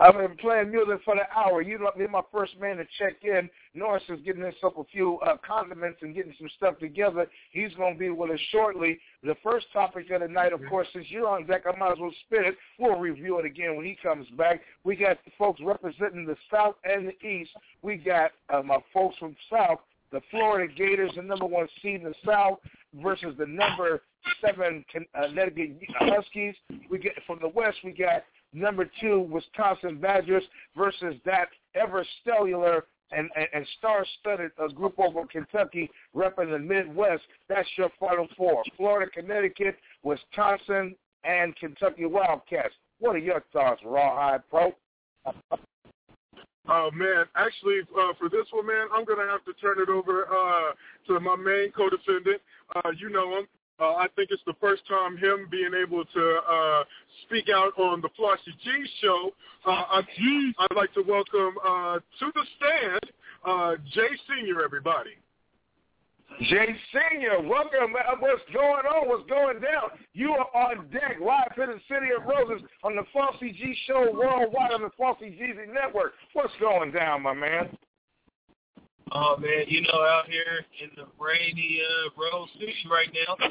I've been playing music for the hour. You know, you're my first man to check in. Norris is getting himself a few uh, condiments and getting some stuff together. He's going to be with us shortly. The first topic of the night, of course, since you're on deck, I might as well spin it. We'll review it again when he comes back. We got the folks representing the South and the East. We got uh, my folks from South, the Florida Gators, the number one seed in the South, versus the number seven uh, Connecticut Huskies. We get from the West. We got number two Wisconsin Badgers versus that ever stellar and, and, and star-studded uh, group over Kentucky repping the Midwest. That's your final four. Florida, Connecticut, Wisconsin, and Kentucky Wildcats. What are your thoughts, Rawhide Pro? Oh man, actually, uh, for this one, man, I'm gonna have to turn it over uh, to my main co-defendant. Uh, you know him, uh, I think it's the first time him being able to uh, speak out on the Flauxy G show. Uh, I, I'd like to welcome uh, to the stand uh, Jay Senior, everybody. Jay Senior, welcome. What's going on? What's going down? You are on deck live in the City of Roses on the Flauxy G show worldwide on the Flauxy G Network. What's going down, my man? Oh man, you know, out here in the rainy uh, Rose City right now,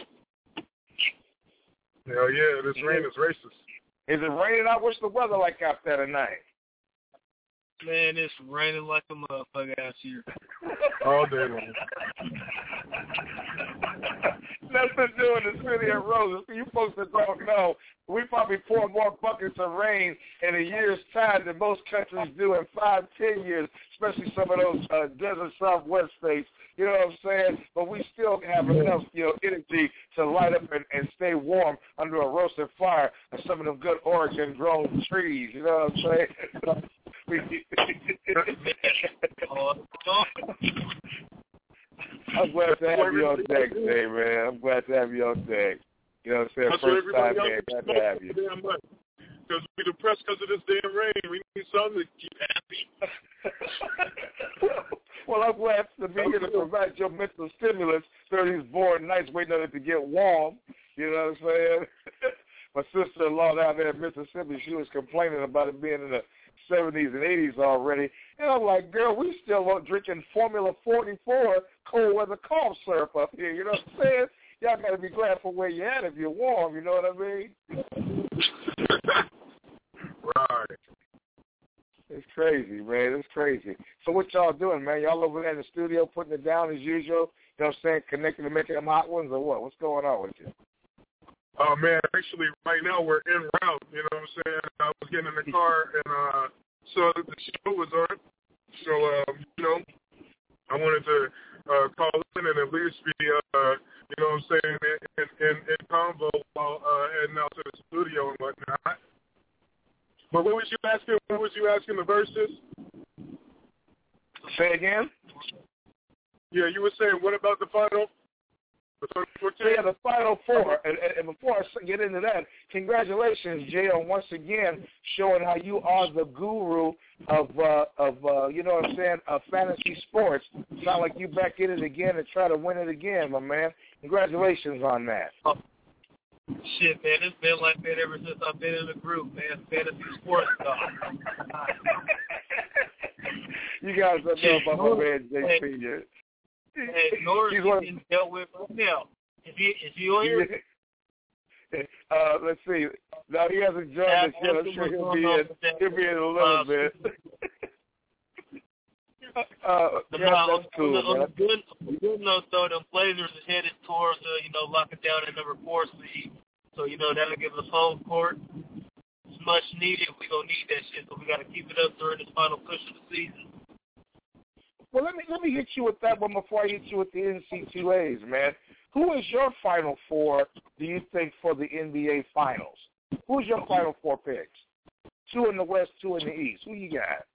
Hell yeah, this rain is racist. Is it raining out? What's the weather like out there tonight? Man, it's raining like a motherfucker out here. All day long. Nothing doing the city of roses. You folks that don't know, we probably pour more buckets of rain in a year's time than most countries do in five, ten years, especially some of those uh, desert southwest states. You know what I'm saying? But we still have enough, you know, energy to light up and, and stay warm under a roasted fire and some of them good Oregon grown trees. You know what I'm saying? I'm glad to have you on deck today, man. I'm glad to have you on deck. You know what I'm saying? First time, man. Glad to have you. because we depressed because of this damn rain. We need something to keep happy. well, I'm glad to be here to provide your mental stimulus during these boring nights waiting on it to get warm. You know what I'm saying? My sister-in-law down there in Mississippi, she was complaining about it being in the 70s and 80s already. And I'm like, girl, we still drinking Formula 44 cold weather cough syrup up here. You know what I'm saying? Y'all got to be glad for where you're at if you're warm. You know what I mean? right. It's crazy, man. It's crazy. So what y'all doing, man? Y'all over there in the studio putting it down as usual? You know what I'm saying? Connecting to making them hot ones or what? What's going on with you? Oh man, actually right now we're en route, you know what I'm saying? I was getting in the car and uh so the show was on. So um, you know, I wanted to uh call in and at least be uh you know what I'm saying, in in, in convo while uh heading out to the studio and whatnot. But what was you asking what was you asking the verses? Say again? Yeah, you were saying what about the final so yeah, the final four. And, and, before I get into that, congratulations, Jay, on once again showing how you are the guru of uh, of uh, you know what I'm saying of fantasy sports. Sound like you back in it again and try to win it again, my man. Congratulations on that. Oh. Shit, man, it's been like that ever since I've been in the group, man. Fantasy sports stuff. you guys don't know about my man JP. Hey, Norris is getting dealt with right now. Is he is he on here? Uh, let's see. No, he hasn't joined us yet. I'm sure he'll be in. He'll be in a little uh, bit. uh, the, yeah, that's cool. On the, on the good, good note, though, them Blazers is headed towards, uh, you know, locking down at number four seed. So, you know, that'll give us home court. It's much needed. We gonna need that shit. So we got to keep it up during this final push of the season. Well, let me let me hit you with that one before I hit you with the NC2As, man. Who is your final four? Do you think for the NBA Finals? Who's your final four picks? Two in the West, two in the East. Who you got?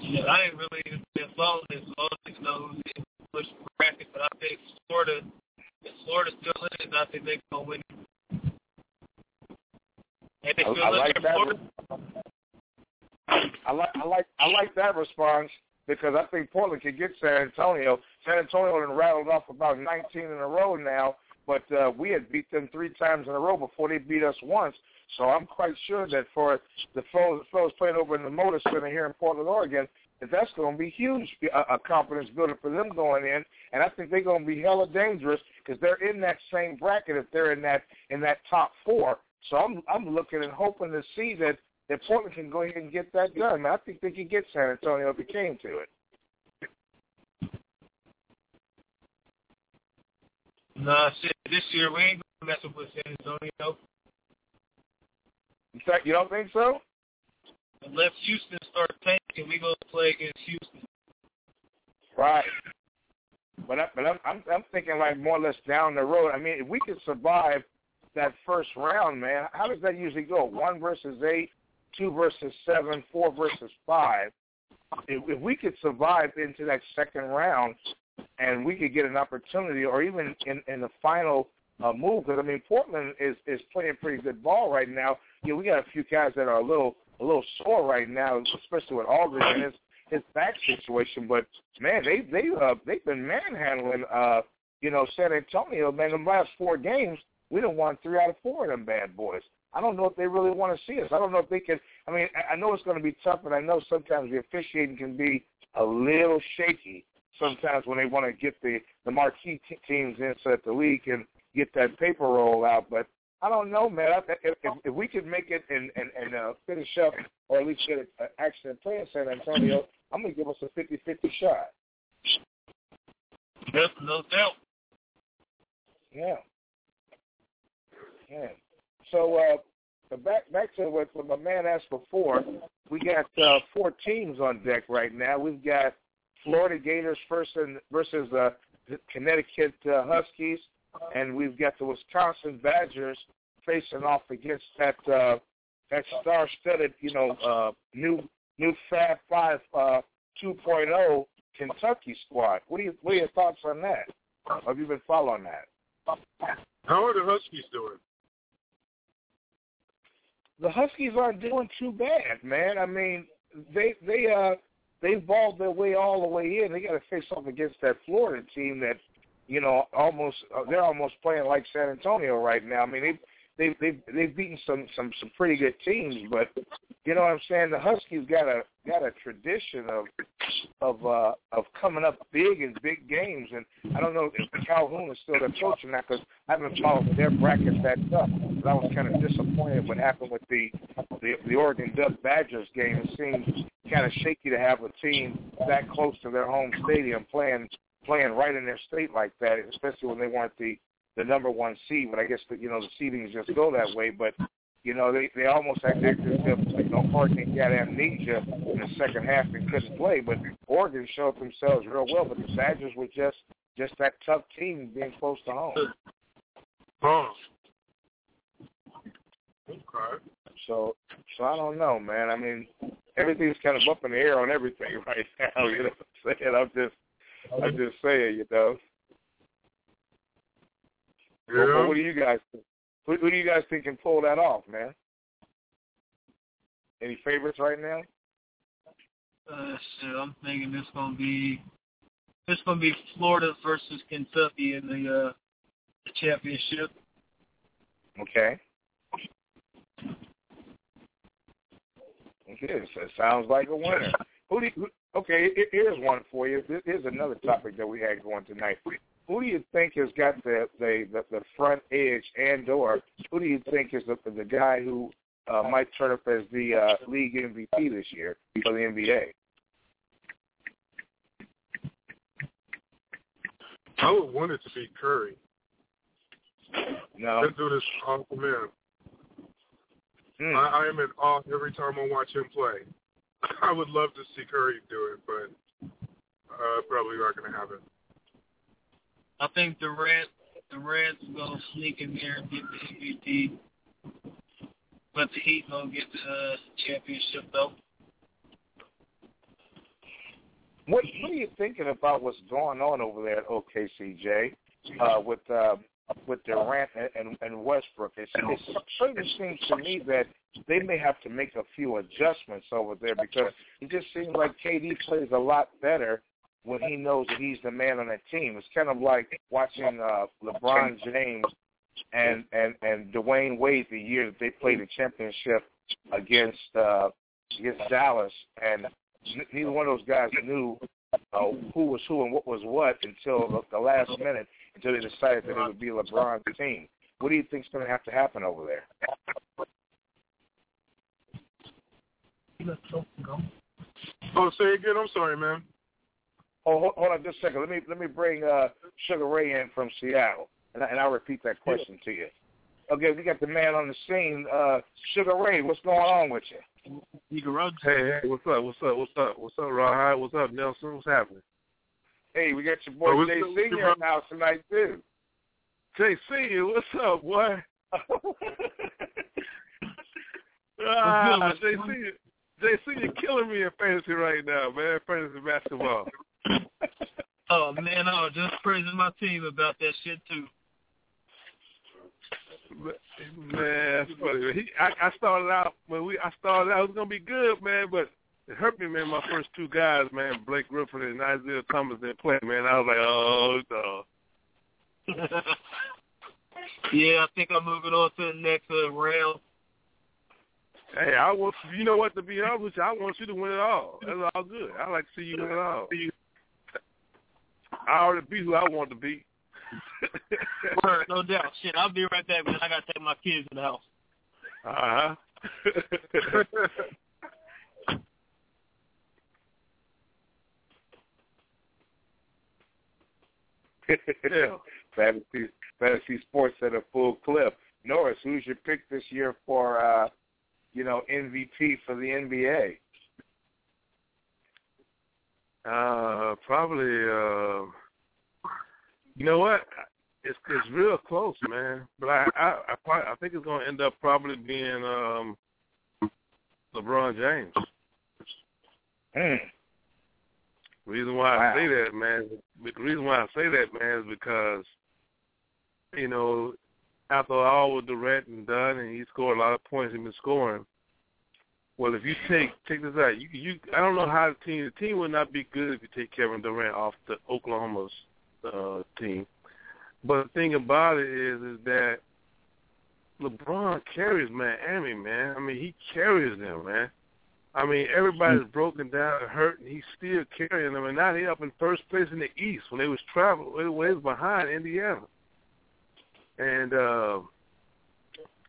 Yeah, I ain't really been following this, so I don't know who's push bracket, but I think Florida, if Florida's still in it, I think they're gonna win. And they I, I like that. Florida, I like I like I like that response because I think Portland can get San Antonio. San Antonio has rattled off about 19 in a row now, but uh, we had beat them three times in a row before they beat us once. So I'm quite sure that for the fellows, fellows playing over in the Moda Center here in Portland, Oregon, that that's going to be huge, a, a confidence builder for them going in. And I think they're going to be hella dangerous because they're in that same bracket if they're in that in that top four. So I'm I'm looking and hoping to see that that Portland can go ahead and get that done. Man, I think they could get San Antonio if it came to it. Nah, shit. This year we ain't gonna mess up with San Antonio. In fact, you don't think so? Unless Houston starts tanking, we gonna play against Houston. Right. But I, but I'm, I'm I'm thinking like more or less down the road. I mean, if we could survive that first round, man, how does that usually go? One versus eight, two versus seven, four versus five. If, if we could survive into that second round, and we could get an opportunity, or even in in the final uh, move, because I mean Portland is is playing pretty good ball right now. You know, we got a few guys that are a little a little sore right now, especially with Aldridge and his his back situation. But man, they they uh, they've been manhandling uh, you know San Antonio. Man, the last four games, we don't won three out of four of them bad boys. I don't know if they really want to see us. I don't know if they can. I mean, I know it's going to be tough, and I know sometimes the officiating can be a little shaky sometimes when they want to get the the marquee t- teams in so that the league can get that paper roll out. But I don't know, man. If, if, if we could make it and and, and uh, finish up, or at least get an action and play in San Antonio, I'm going to give us a 50-50 shot. Yes, no doubt. Yeah. Yeah. So uh, back back to what, my man asked before. We got uh, four teams on deck right now. We've got Florida Gators first in, versus uh, the Connecticut uh, Huskies, and we've got the Wisconsin Badgers facing off against that uh, that star-studded, you know, uh, new new Fab Five uh, 2.0 Kentucky squad. What are you what are your thoughts on that? Have you been following that? How are the Huskies doing? The Huskies aren't doing too bad, man. I mean, they they uh they've balled their way all the way in. They got to face off against that Florida team that, you know, almost uh, they're almost playing like San Antonio right now. I mean, they they they've they've beaten some some some pretty good teams, but you know what I'm saying. The Huskies got a got a tradition of of uh of coming up big in big games, and I don't know if Calhoun is still their coach or not because I haven't followed their brackets that tough. But I was kind of disappointed what happened with the the, the Oregon Duck Badgers game. It seemed kind of shaky to have a team that close to their home stadium playing playing right in their state like that, especially when they weren't the the number one seed. But I guess that you know the seedings just go that way. But you know they they almost had their you know Oregon got amnesia in the second half and couldn't play. But Oregon showed themselves real well. But the Badgers were just just that tough team being close to home. Oh. Okay. So so I don't know, man. I mean, everything's kind of up in the air on everything right now. You know what I'm saying? I'm just I'm just saying, you know. Yeah. What, what do you guys think? Who, who do you guys think can pull that off, man? Any favorites right now? Uh, shit, I'm thinking it's gonna be it's gonna be Florida versus Kentucky in the uh the championship. Okay. Okay, so it sounds like a winner. Who do you, who, okay, here's one for you. Here's another topic that we had going tonight. Who do you think has got the the the, the front edge and or who do you think is the the guy who uh, might turn up as the uh, league MVP this year for the NBA? I would want it to be Curry. No. That dude is awesome man. Hmm. I, I am in awe every time I watch him play. I would love to see Curry do it, but uh, probably not going to happen. I think the Durant Durant's gonna sneak in there and get the MVP. But the Heat gonna get the uh, championship though. What What are you thinking about what's going on over there at OKCJ uh, with uh, with Durant and, and Westbrook? It, it certainly seems to me that they may have to make a few adjustments over there because it just seems like KD plays a lot better when he knows that he's the man on that team. It's kind of like watching uh, LeBron James and and and Dwyane Wade the year that they played the championship against uh, against Dallas, and neither one of those guys knew uh, who was who and what was what until the, last minute, until they decided that it would be LeBron's team. What do you think's going to have to happen over there? Oh, say again. I'm sorry, man. Oh, hold, hold on just a second. Let me let me bring uh, Sugar Ray in from Seattle, and, I, and I'll repeat that question to you. Okay, we got the man on the scene. Uh, Sugar Ray, what's going on with you? Hey, hey, what's up? What's up? What's up? What's up, Rawhide? What's up, Nelson? What's happening? Hey, we got your boy Oh, Jay up with you, Senior in the house tonight too. Jay Senior, what's up, boy? ah, Jay Senior, Jay Senior killing me in fantasy right now, man. Fantasy basketball. Oh man, I was just praising my team about that shit too. Man, that's funny. He, I, I started out when we, I started out, it was gonna be good, man, but it hurt me, man. My first two guys, man, Blake Griffin and Isaiah Thomas didn't play, man. I was like, oh no. yeah, I think I'm moving on to the next uh, round. Hey, I want you know what to be honest with you, I want you to win it all. That's all good. I like to see you win it all. I already be who I want to be. Word, no doubt. Shit, I'll be right back, man. I gotta take my kids to the house. Uh huh. yeah. Fantasy Fantasy Sports at a full clip. Norris, who's your pick this year for uh, you know MVP for the NBA? Uh, probably. Uh, you know what? It's it's real close, man. But I I I, probably, I think it's going to end up probably being um LeBron James. Hmm. Reason why Wow. I say that, man, the reason why I say that, man, is because you know after all was Durant and done, and he scored a lot of points. He's been scoring. Well, if you take take this out, you you I don't know how the team the team would not be good if you take Kevin Durant off the Oklahoma's uh, team. But the thing about it is is that LeBron carries Miami, man. I mean, he carries them, man. I mean, everybody's broken down and hurt, and he's still carrying them. And now they're up in first place in the East when they was traveling, when they was behind Indiana. And uh,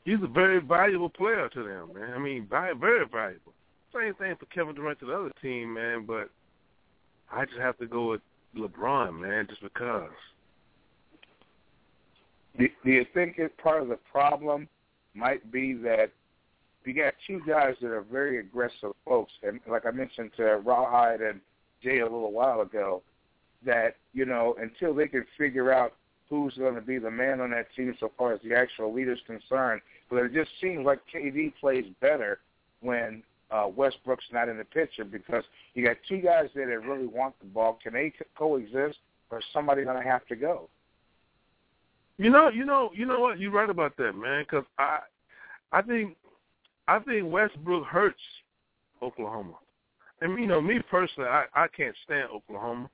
he's a very valuable player to them, man. I mean, very, very valuable. Same thing for Kevin Durant to the other team, man. But I just have to go with LeBron, man, just because. Do, do you think it part of the problem might be that you got two guys that are very aggressive folks, and like I mentioned to Rawhide and Jay a little while ago, that you know until they can figure out who's going to be the man on that team so far as the actual leader's concerned, but it just seems like KD plays better when uh, Westbrook's not in the picture because you got two guys there that really want the ball. Can they coexist, or is somebody going to have to go? You know, you know, you know what? You're right about that, man. Because I, I think, I think Westbrook hurts Oklahoma. And you know, me personally, I I can't stand Oklahoma,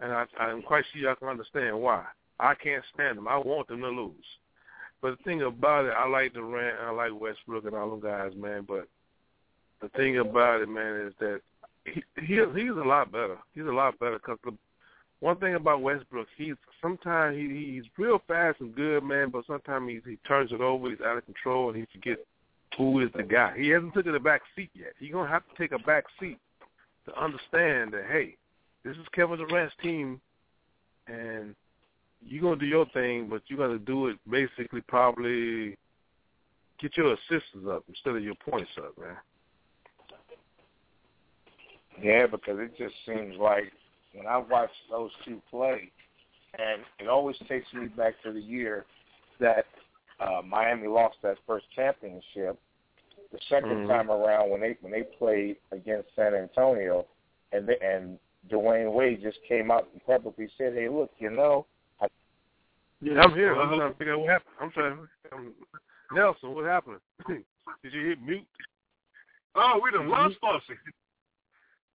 and I I'm quite sure y'all can understand why. I can't stand them. I want them to lose. But the thing about it, I like Durant, I like Westbrook, and all them guys, man. But the thing about it, man, is that he, he he's a lot better. He's a lot better because the one thing about Westbrook, he's sometimes he he's real fast and good, man, but sometimes he he turns it over, he's out of control, and he forgets who is the guy. He hasn't taken a back seat yet. He's gonna have to take a back seat to understand that hey, this is Kevin Durant's team, and you're gonna do your thing, but you're gonna do it basically probably get your assists up instead of your points up, man. Yeah, because it just seems like when I watch those two play, and it always takes me back to the year that uh, Miami lost that first championship. The 2nd Mhm. time around when they when they played against San Antonio, and they, and Dwyane Wade just came out and publicly said, "Hey, look, you know, Yeah, I'm here. I'm trying to figure out what happened. I'm trying. Um, Nelson, what happened? did you hit mute? Oh, we done lost Fossey.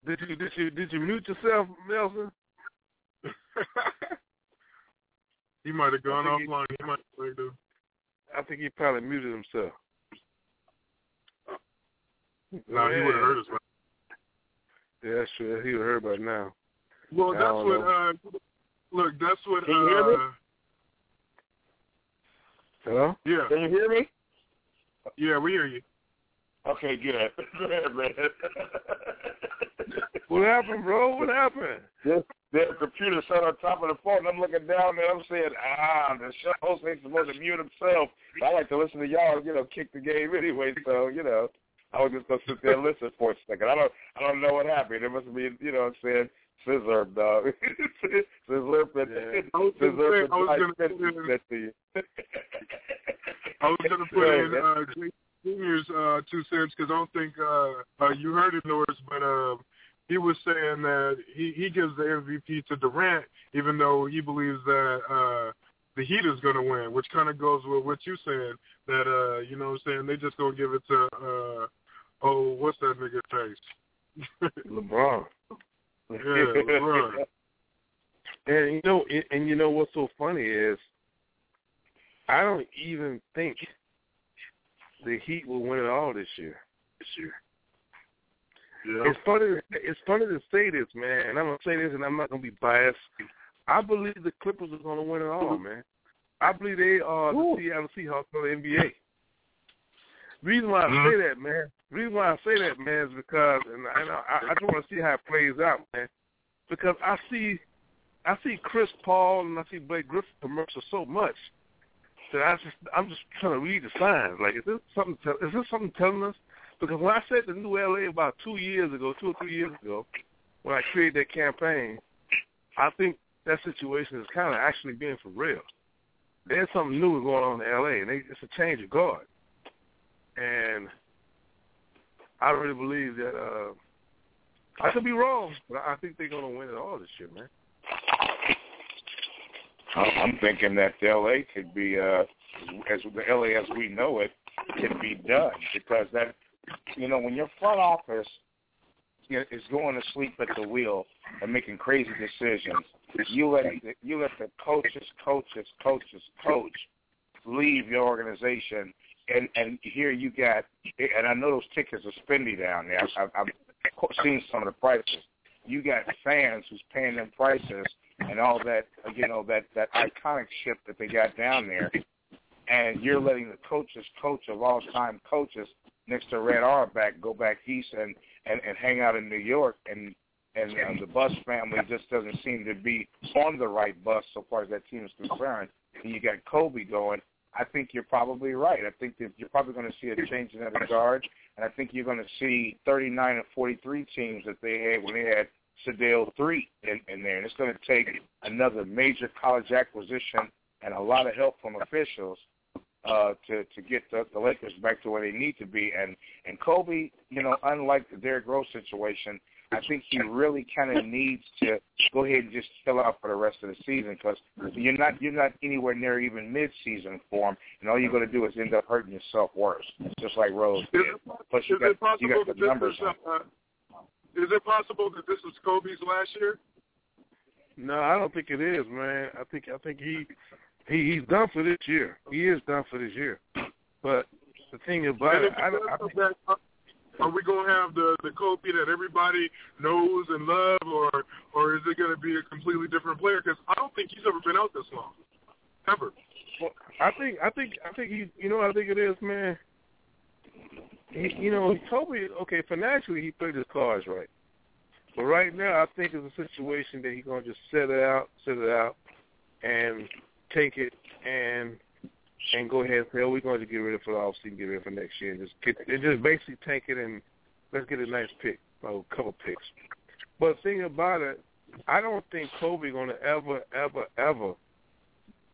Did you did you did you mute yourself, Nelson? he might have gone offline. He might have. I think he probably muted himself. No, he would have heard us. Yeah, that's true. He would have heard by now. Well, that's what. know. Uh, look, that's what. Can you hear me? Hello? Yeah. can you hear me? Yeah, we hear you. Okay, good. Go ahead, man. What happened, bro? What happened? This, the computer sat on top of the phone. and I'm looking down there. I'm saying, ah, the show host ain't supposed to mute himself. I like to listen to y'all, you know, kick the game anyway. So, you know, I was just gonna sit there and listen for a second. I don't, I don't know what happened. It must be, you know, what I'm saying scissor, dog. scissor, but I was gonna scissor, say- I was gonna put in- said to you. I was going to put Right, in uh, Jay Junior's uh, two cents because I don't think uh, uh, you heard it, Norris, but uh, he was saying that he, he gives the MVP to Durant, even though he believes that uh, the Heat is going to win, which kind of goes with what you're saying, that, uh, you know what I'm saying, they just going to give it to, uh, oh, what's that nigga face? LeBron. And you know, and- you know what's so funny is, I don't even think the Heat will win it all this year. This year. Yeah. It's funny. It's funny to say this, man, and I'm gonna say this, and I'm not gonna be biased. I believe the Clippers are gonna win it all, man. I believe they are the Seattle Seahawks of the NBA. Reason why I say that, man. Reason why I say that, man, is because, and, I- and I, I just want to see how it plays out, man. Because I see, I see Chris Paul and I see Blake Griffin commercials so much that I just, I'm just trying to read the signs. Like, is this something? Is this something telling us? Because when I said the new LA about two years ago, two or three years ago, when I created that campaign, I think that situation is kind of actually being for real. There's something new going on in LA, and they, it's a change of guard. And I really believe that uh I could be wrong, but I think they're to win it all this year, man. I'm thinking that LA could be uh as the LA as we know it can be done because that you know when your front office is going to sleep at the wheel and making crazy decisions, you let the, you let the coaches, coaches, coaches, coach leave your organization, and and here you got, and I know those tickets are spendy down there. I've, I've seen some of the prices. You got fans who's paying them prices and all that, you know, that that iconic ship that they got down there, and you're letting the coaches, coach of all time coaches, next to Red Auerbach, go back east and and and hang out in New York, and and um, the Buss family just doesn't seem to be on the right bus so far as that team is concerned. And you got Kobe going. I think you're probably right. I think that you're probably going to see a change in that regard, and I think you're going to see 39 and 43 teams that they had when they had Sedale three in, in there, and it's going to take another major college acquisition and a lot of help from officials uh, to to get the, the Lakers back to where they need to be. And and Kobe, you know, unlike the Derrick Rose situation, I think he really kind of needs to go ahead and just chill out for the rest of the season because you're not you're not anywhere near even mid-season form, and all you're going to do is end up hurting yourself worse, just like Rose did. Plus, you got it you got the numbers. is, uh, is it possible that this was Kobe's last year? No, I don't think it is, man. I think I think he he he's done for this year. He is done for this year. But the thing about And it, I, he I think come uh, are we gonna have the the Kobe that everybody knows and love, or or is it gonna be a completely different player? Because I don't think he's ever been out this long, ever. Well, I think I think I think he you know I think it is, man. He, you know, Kobe. Okay, financially he played his cards right, but right now I think it's a situation that he's gonna just set it out, set it out, and take it and and go ahead and say, oh, we're going to get rid of for the offseason, get rid of for next year, and just get and just basically take it and let's get a nice pick, or a couple picks. But the thing about it, I don't think Kobe going to ever, ever, ever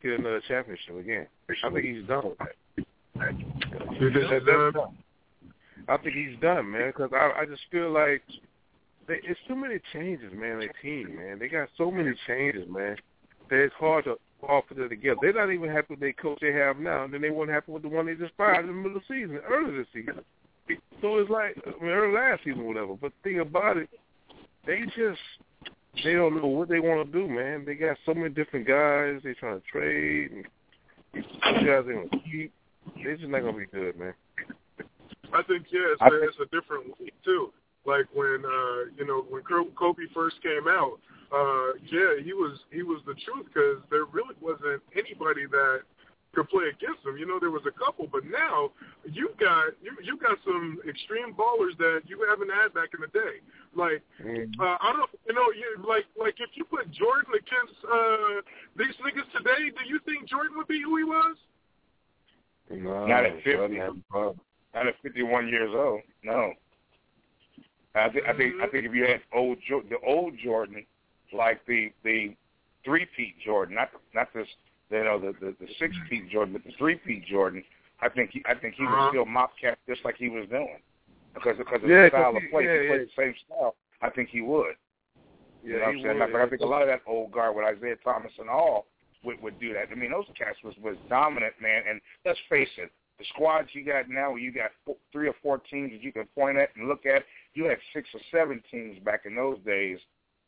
get another championship again. I think he's done with that. You think done? I think he's done, man. Because I, I just feel like they, it's too many changes, man. Their team, man. They got so many changes, man. That it's hard to all put it together. They're not even happy with the coach they have now, and then they weren't happy with the one they just fired in the middle of the season, early this season. So it's like I mean, early last season, or whatever. But the thing about it, they just they don't know what they want to do, man. They got so many different guys they trying to trade, and some guys they gonna keep. They're just not gonna be good, man. I think yeah, it's, I a, it's a different league too. Like when uh, you know when Kobe first came out, uh, yeah, he was he was the truth because there really wasn't anybody that could play against him. You know, there was a couple, but now you got you you got some extreme ballers that you haven't had back in the day. Like uh, I don't you know you like like if you put Jordan against uh, these niggas today, do you think Jordan would be who he was? No, Not at 50. Jordan has a problem. Not at 51 years old. No. I think I think I think if you had old jo- the old Jordan, like the the three peat Jordan, not not this you know the the, the six peat Jordan, but the three peat Jordan, I think he I think he would Uh-huh. still mop cat just like he was doing because because of Yeah, the style of play. yeah, if he yeah. played the same style. I think he would. Yeah, you know what he I'm saying? would, Like, I think a lot of that old guard with Isiah Thomas and all would would do that. I mean, those cats was was dominant, man. And let's face it, the squads you got now, where you got four, three or four teams that you can point at and look at. You had six or seven teams back in those days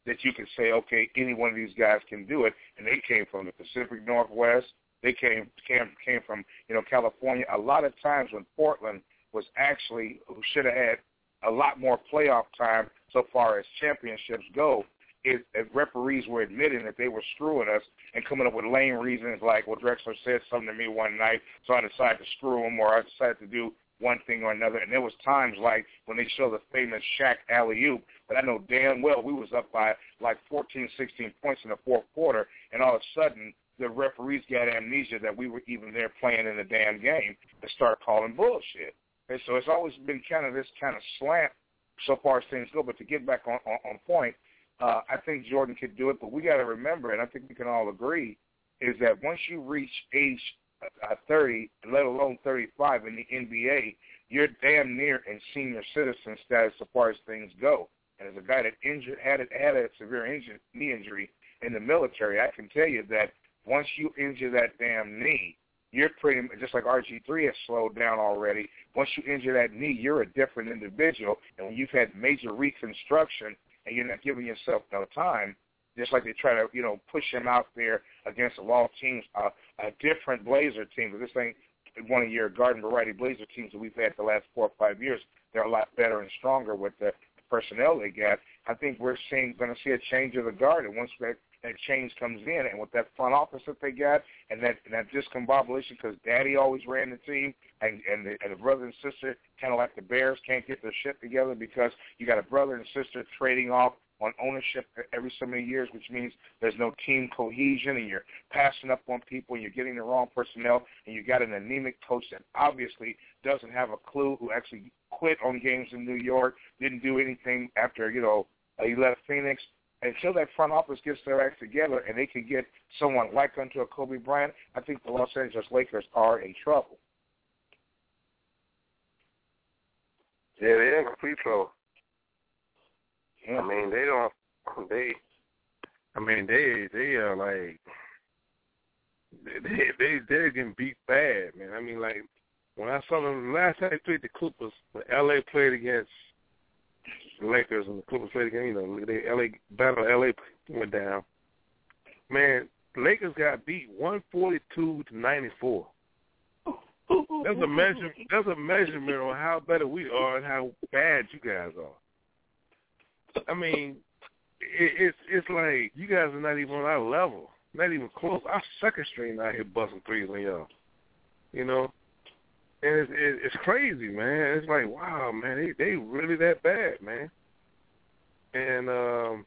that you could say, okay, any one of these guys can do it, and they came from the Pacific Northwest. They came came came from you know California. A lot of times when Portland was actually should have had a lot more playoff time so far as championships go, is if referees were admitting that they were screwing us and coming up with lame reasons like, well, Drexler said something to me one night, so I decided to screw him, or I decided to do one thing or another. And there was times like when they show the famous Shaq alley-oop, but I know damn well we was up by like 14, 16 points in the fourth quarter, and all of a sudden the referees got amnesia that we were even there playing in the damn game and start calling bullshit. And so it's always been kind of this kind of slant so far as things go. But to get back on, on, on point, uh, I think Jordan could do it. But we got to remember, and I think we can all agree, is that once you reach age uh, 30, let alone 35 in the NBA, you're damn near in senior citizen status so far as things go. And as a guy that injured, had, a, had a severe injury, knee injury in the military, I can tell you that once you injure that damn knee, you're pretty just like RG3 has slowed down already. Once you injure that knee, you're a different individual. And when you've had major reconstruction and you're not giving yourself no time, just like they try to, you know, push him out there against a of teams, uh, a different Blazer team. But this ain't one of your garden variety Blazer teams that we've had the last four or five years. They're a lot better and stronger with the personnel they got. I think we're seeing going to see a change of the guard, and once that that change comes in, and with that front office that they got, and that and that discombobulation because Daddy always ran the team, and and the, and the brother and sister kind of like the Bears can't get their shit together because you got a brother and sister trading off on ownership every so many years, which means there's no team cohesion, and you're passing up on people, and you're getting the wrong personnel, and you got an anemic coach that obviously doesn't have a clue, who actually quit on games in New York, didn't do anything after you know he left Phoenix. Until that front office gets their act together and they can get someone like unto a Kobe Bryant, I think the Los Angeles Lakers are in trouble. Yeah, they're in complete trouble. I mean, they don't. They. I mean, they they are like. They they they're getting beat bad, man. I mean, like when I saw them last time they played the Clippers, when LA played against the Lakers and the Clippers played against, you know, the LA battle LA went down. Man, the Lakers got beat one forty two to ninety four. That's a measure. That's a measurement on how better we are and how bad you guys are. I mean, it, it's it's like you guys are not even on our level, not even close. Our second string out here busting threes on y'all, you know, and it's it, it's crazy, man. It's like wow, man, they they really that bad, man. And um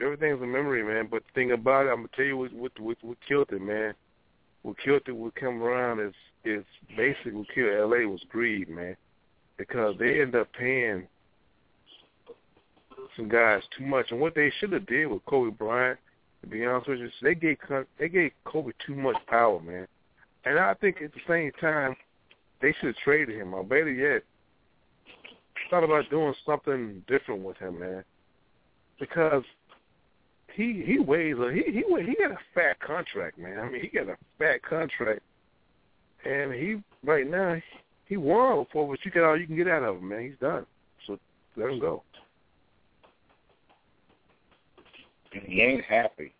everything's a memory, man. But the thing about it, I'm gonna tell you what what what, what killed it, man. What killed it, what come around is is basically what killed LA was greed, man, because they end up paying some guys too much. And what they should have did with Kobe Bryant, to be honest with you, they gave they gave Kobe too much power, man. And I think at the same time, they should have traded him, or better yet, thought about doing something different with him, man. Because he he weighs a he he he got a fat contract, man. I mean, he got a fat contract, and he right now he won for what you get all you can get out of him, man. He's done, so let him go. And he ain't happy.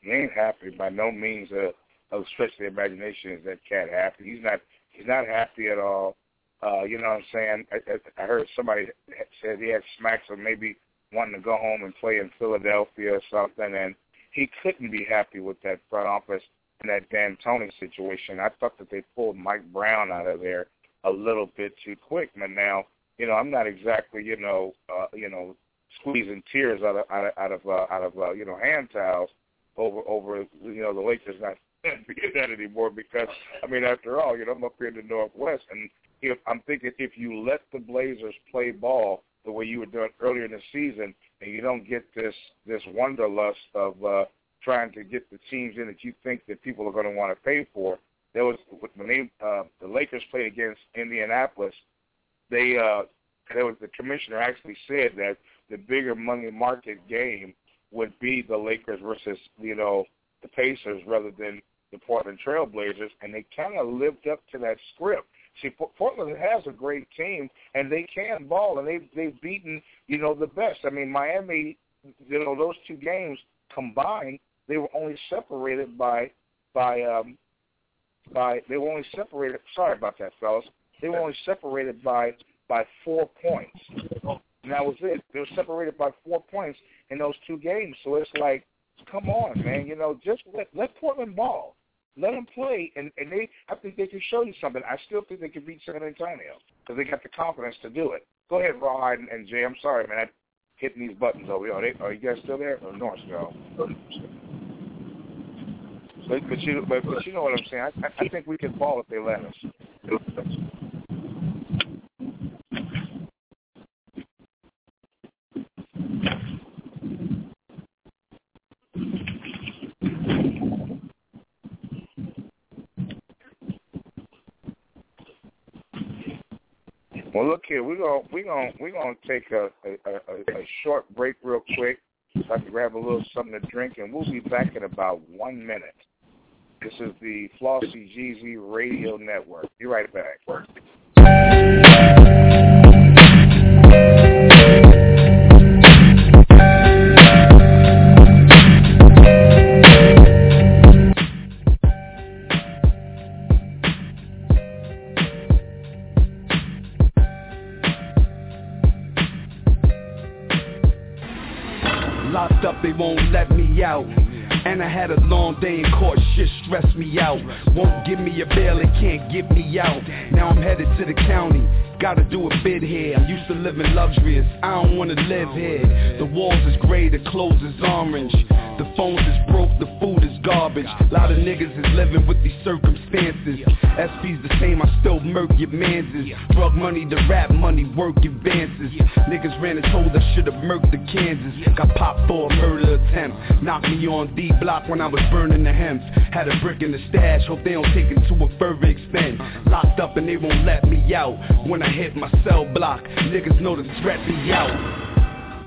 He ain't happy by no means of, of stretch the imagination is that cat happy. He's not he's not happy at all. Uh, you know what I'm saying? I, I heard somebody said he had smacks of maybe wanting to go home and play in Philadelphia or something, and he couldn't be happy with that front office and that D'Antoni situation. I thought that they pulled Mike Brown out of there a little bit too quick. But now, you know, I'm not exactly, you know, uh, you know, squeezing tears out of out of out of, uh, out of uh, you know hand towels over over you know the Lakers not being that anymore because I mean after all you know I'm up here in the Northwest and if I'm thinking if you let the Blazers play ball the way you were doing earlier in the season and you don't get this this wanderlust of uh, trying to get the teams in that you think that people are going to want to pay for. There was when they uh, the Lakers played against Indianapolis, they uh, there was the commissioner actually said that the bigger money market game would be the Lakers versus you know the Pacers rather than the Portland Trailblazers, and they kind of lived up to that script. See, Portland has a great team, and they can ball, and they've they've beaten you know the best. I mean, Miami, you know, those two games combined, they were only separated by by um by they were only separated. Sorry about that, fellas. They were only separated by by four points. And that was it. They were separated by four points in those two games. So it's like, come on, man. You know, just let let Portland ball. Let them play, and and they. I think they can show you something. I still think they can beat San Antonio because they got the confidence to do it. Go ahead, Rawhide and, and Jay. I'm sorry, man. I'm hitting these buttons over here. Are, they, are you guys still there? Oh, or North go? But, but you but, but you know what I'm saying. I, I think we can ball if they let us. Well, look here. We're gonna we're gonna we're gonna take a a, a, a short break real quick, so I can grab a little something to drink, and we'll be back in about one minute. This is the Flauxy GZ Radio Network. Be right back. Out. And I had a long day in court, shit stressed me out. Won't give me a bail, it can't get me out. Now I'm headed to the county, gotta do a bid here. I'm used to living luxurious, I don't wanna live here. The walls is gray, the clothes is orange. The phones is broke, the food is garbage. A lot of niggas is living with these circumstances. SP's the same, I still murk your manses. Drug money, the rap money, work advances. Niggas ran and told I should've murked the Kansas. Got popped for a murder attempt. Knocked me on D block when I was burning the hems. Had a brick in the stash, hope they don't take it to a further extent. Locked up and they won't let me out. When I hit my cell block, niggas know the threat be out.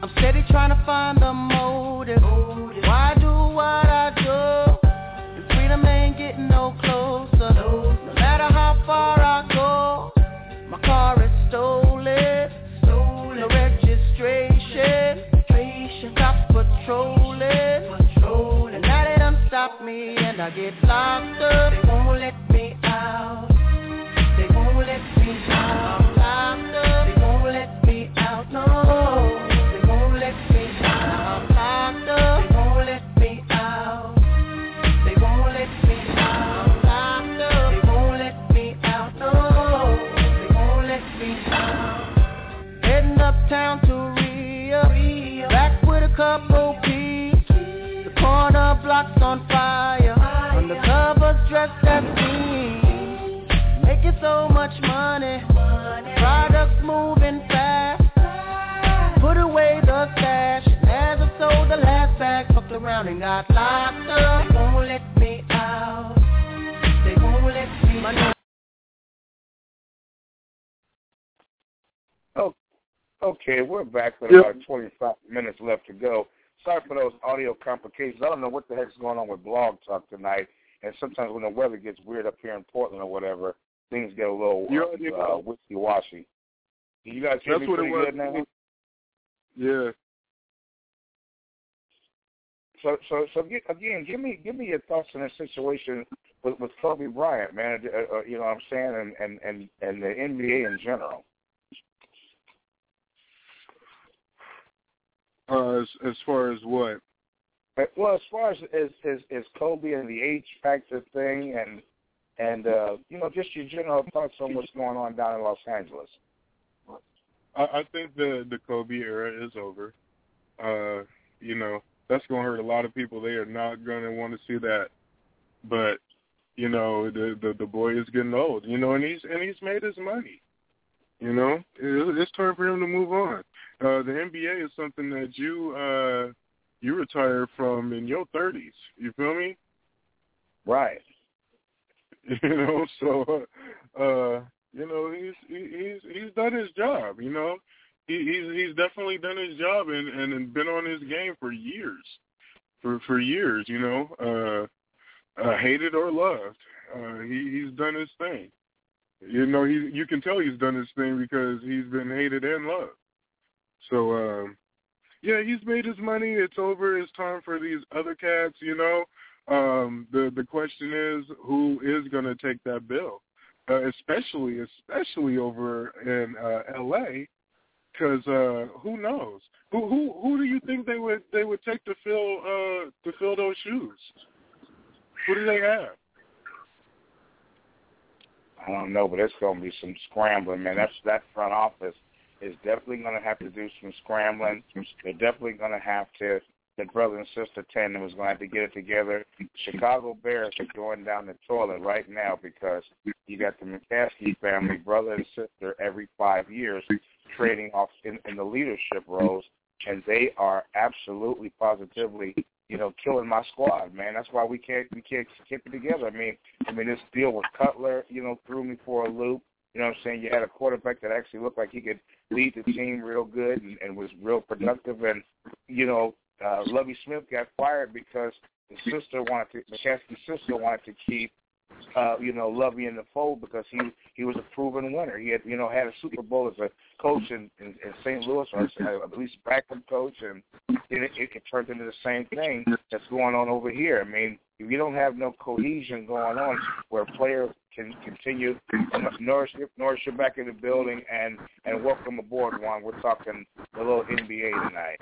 I'm steady trying to find the motive. Why do what I do? And freedom ain't getting no closer. No matter how far I go, my car is stolen. No registration. Cops patrolling. And now they done stop me and I get locked up. They won't let me out. Corner blocks on fire. Undercovers dressed as thieves. Making so much money. Products moving fast. Put away the stash. As I sold the last bag, fucked around and got locked up. They won't let me out. They won't let me out. Oh, okay, we're back with Yep. about 25 minutes left to go. Sorry for those audio complications. I don't know what the heck's going on with Blog Talk tonight. And sometimes when the weather gets weird up here in Portland or whatever, things get a little uh, know. wishy-washy. Can you guys hear That's me pretty good now? Yeah. So, so, so again, give me, give me your thoughts on this situation with, with Kobe Bryant, man. Uh, uh, you know what I'm saying, and and and and the NBA in general. Uh, as as far as what? Uh, Well, as far as as as, as Kobe and the H factor thing, and and uh, you know, just your general thoughts on what's going on down in Los Angeles. I, I think the the Kobe era is over. Uh, you know, that's going to hurt a lot of people. They are not going to want to see that. But you know, the, the the boy is getting old. You know, and he's and he's made his money. You know, it, it's time for him to move on. Uh, the NBA is something that you uh, you retire from in your thirties. You feel me? Right. You know, so uh, you know he's he's he's done his job. You know, he, he's he's definitely done his job and and been on his game for years, for for years. You know, uh, uh, hated or loved, uh, he he's done his thing. You know, he you can tell he's done his thing because he's been hated and loved. So um, yeah, he's made his money. It's over. It's time for these other cats. You know, um, the the question is who is going to take that bill, uh, especially especially over in uh, L.A. Because uh, who knows? Who who who do you think they would they would take to fill uh, to fill those shoes? Who do they have? I don't know, but it's going to be some scrambling, man. That's that front office is definitely going to have to do some scrambling. They're definitely going to have to. The brother and sister tandem is going to have to get it together. Chicago Bears are going down the toilet right now because you got the McCaskey family, brother and sister, every five years trading off in, in the leadership roles, and they are absolutely positively, you know, killing my squad, man. That's why we can't we can't keep it together. I mean, I mean this deal with Cutler, you know, threw me for a loop. You know what I'm saying? You had a quarterback that actually looked like he could lead the team real good and, and was real productive and, you know, uh, Lovie Smith got fired because the sister wanted to, McCaskey's sister wanted to keep, uh, you know, Lovie in the fold because he he was a proven winner. He had, you know, had a Super Bowl as a coach in, in, in St. Louis, or at least backup coach, and it, it, it turned into the same thing that's going on over here. I mean, if you don't have no cohesion going on where players can continue nourish nourish you back in the building and and welcome aboard Juan. We're talking a little NBA tonight.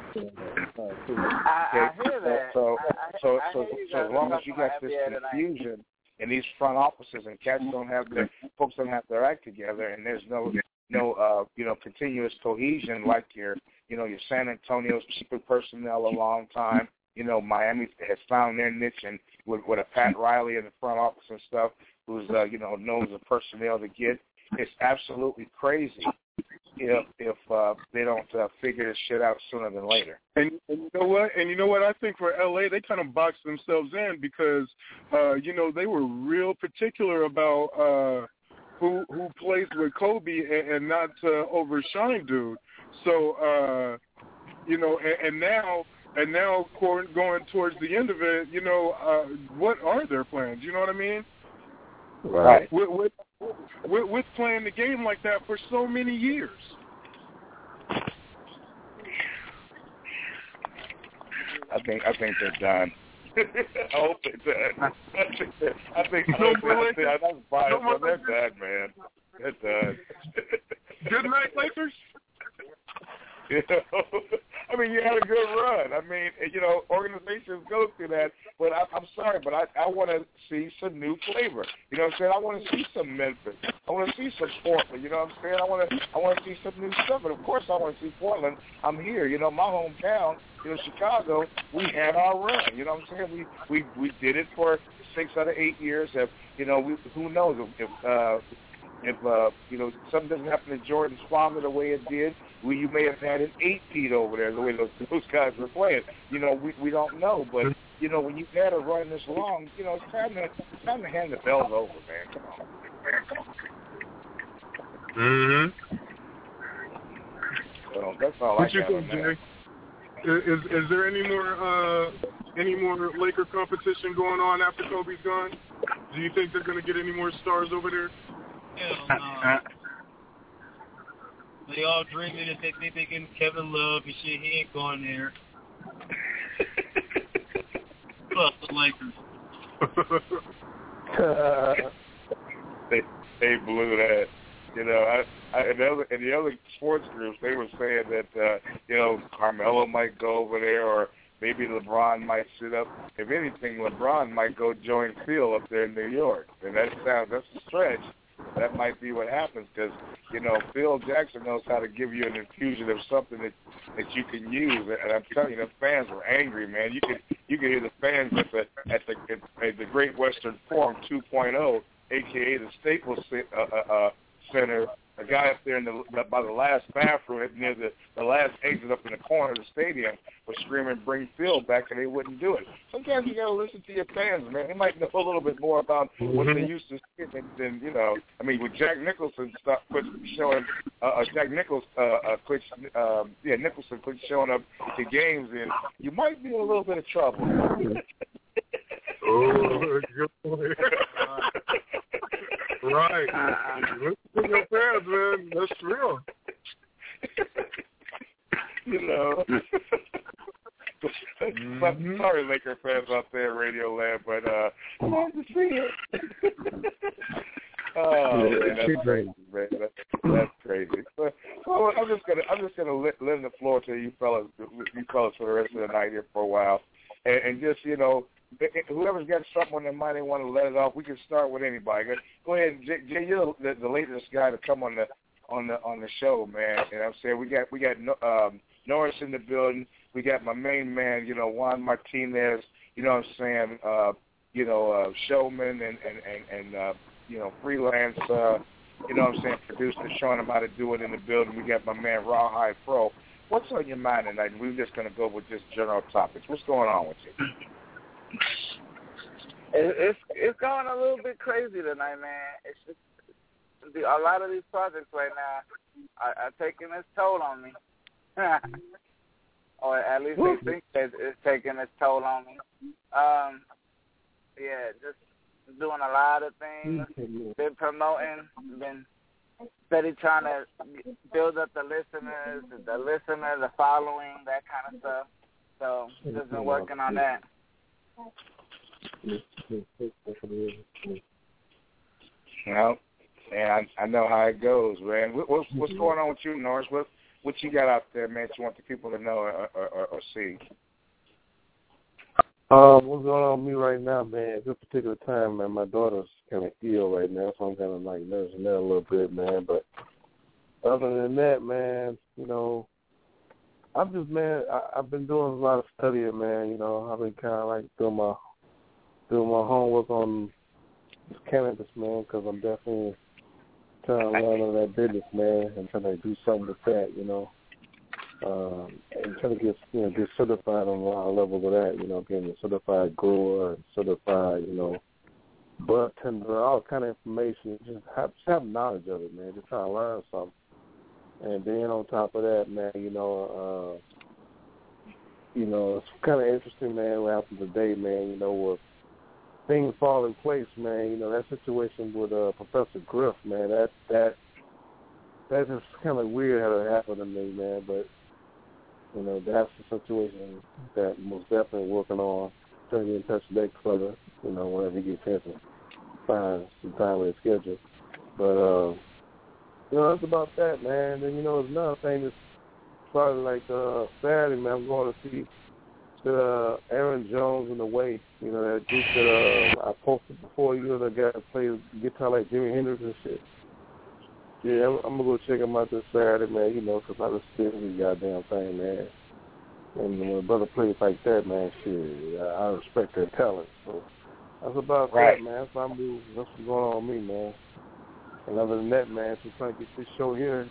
I, I hear that. So so I so hear so as long as you got this NBA tonight. confusion in these front offices and cats don't have their folks don't have their act together and there's no no uh you know continuous cohesion like your you know your San Antonio's keeping personnel a long time. You know Miami has found their niche and with with a Pat Riley in the front office and stuff who's uh, you know knows the personnel to get. It's absolutely crazy if if uh, they don't uh, figure this shit out sooner than later. And, and you know what? And you know what? I think for LA, they kind of boxed themselves in because, uh, you know, they were real particular about uh, who who plays with Kobe and, and not to overshine dude. So, uh, you know, and, and now and now going towards the end of it, you know, uh, what are their plans? You know what I mean? Right. With, with, with, with playing the game like that for so many years. I think I think they're done. I hope they're done. I think they're, I think No, I more think that's biased, No they're done, man. They're done. Good night, Lakers. You know, I mean, you had a good run. I mean, you know, organizations go through that, but I, I'm sorry, but I, I want to see some new flavor. You know what I'm saying? I want to see some Memphis. I want to see some Portland. You know what I'm saying? I want to, I want to see some new stuff. And of course, I want to see Portland. I'm here. You know, my hometown. You know, Chicago. We had our run. You know what I'm saying? We we we did it for six out of eight years. If you know, we, who knows if. if uh, if uh, you know something doesn't happen to Jordan Spalmer the way it did, we you may have had an eight feet over there the way those those guys were playing. You know, we we don't know, but you know when you've had a run this long, you know it's time to it's time to hand the bells over, man. Come on, come on. Mm-hmm. So that's all What I got think, on that. Jay? Is is there any more uh any more Laker competition going on after Kobe's gone? Do you think they're going to get any more stars over there? Hell no. They all dreaming that they think they getting Kevin Love and shit. He ain't going there. Fuck the Lakers. they they blew that. You know, I, I and the other and the other sports groups they were saying that uh, you know Carmelo might go over there or maybe LeBron might sit up. If anything, LeBron might go join Phil up there in New York. And that sounds that's a stretch. That might be what happens because you know Phil Jackson knows how to give you an infusion of something that that you can use. And I'm telling you, the fans were angry, man. You could you could hear the fans at the at the at the Great Western Forum 2.0, aka the Staples uh, uh, uh, Center. A guy up there in the by the last bathroom near the the last exit up in the corner of the stadium was screaming, "Bring Phil back!" and they wouldn't do it. Sometimes you gotta listen to your fans, man. They might know a little bit more about what they used to see than, than you know. I mean, with Jack Nicholson stuff, quit showing uh, uh, Jack Nichols, uh, uh, quit, um, yeah, Nicholson quit showing up to games, and you might be in a little bit of trouble. Oh, good point. right. Listen to your fans, man. That's real. you know. Mm-hmm. Sorry, Laker fans out there, Radio Land, but uh, glad to see it. oh, man, that's crazy, man. That's, that's crazy. But, well, I'm just gonna, I'm just gonna let, lend the floor to you fellas, you fellas for the rest of the night here for a while, and, and just you know, whoever's got something on their mind they want to let it off. We can start with anybody. Go- ahead, Jay. You're the, the latest guy to come on the on the on the show, man. And I'm saying we got we got um, Norris in the building. We got my main man, you know, Juan Martinez. You know what I'm saying? Uh, you know, uh, showman and and and, and uh, you know, freelance. Uh, you know what I'm saying? Producer showing them how to do it in the building. We got my man Rawhide Pro. What's on your mind tonight? We're just gonna go with just general topics. What's going on with you? It, it's it's going a little bit crazy tonight, man. It's just the, a lot of these projects right now are, are taking its toll on me. or at least they think that it's taking its toll on me. Um, yeah, just doing a lot of things. Been promoting. Been steady trying to build up the listeners, the listener, the following, that kind of stuff. So just been working on that. Well, man, I, I know how it goes, man. What, what's what's going on with you, Norris? What what you got out there, man? That you want the people to know or, or, or, or see? Um, what's going on with me right now, man? At this particular time, man, my daughter's kind of ill right now, so I'm kind of like nursing her a little bit, man. But other than that, man, you know, I'm just, man, I, I've been doing a lot of studying, man. You know, I've been kind of like doing my doing my homework on cannabis, man, because I'm definitely trying to learn on that business, man, and trying to do something with that, you know um, and trying to get you know get certified on a lot of levels of that. You know, being a certified grower, certified you know bud tender, all kind of information. Just have just have knowledge of it, man. Just trying to learn something. And then on top of that, man, you know, uh, you know, it's kind of interesting, man. What happened today, man? You know, with things fall in place, man. You know, that situation with uh, Professor Griff, man. That that that's just kind of weird how it happened to me, man. But you know, that's the situation that most definitely working on. Trying to get in touch with Nick further, you know, whenever you get a chance to find some time with his schedule. But uh you know, that's about that, man. And you know, there's another thing that's probably like uh Saturday, man, I'm going to see uh Aaron Jones in the way. You know, that group that uh I posted before, you know, that guy that plays guitar like Jimi Hendrix and shit. Yeah, I'm, I'm gonna go check him out this Saturday, man. You know, 'cause I just see this goddamn thing, man. And when a brother plays like that, man, shit, I, I respect their talent. So that's about Right. that, man. That's, what I'm that's what's going on with me, man. And other than that, man, just trying to get this show here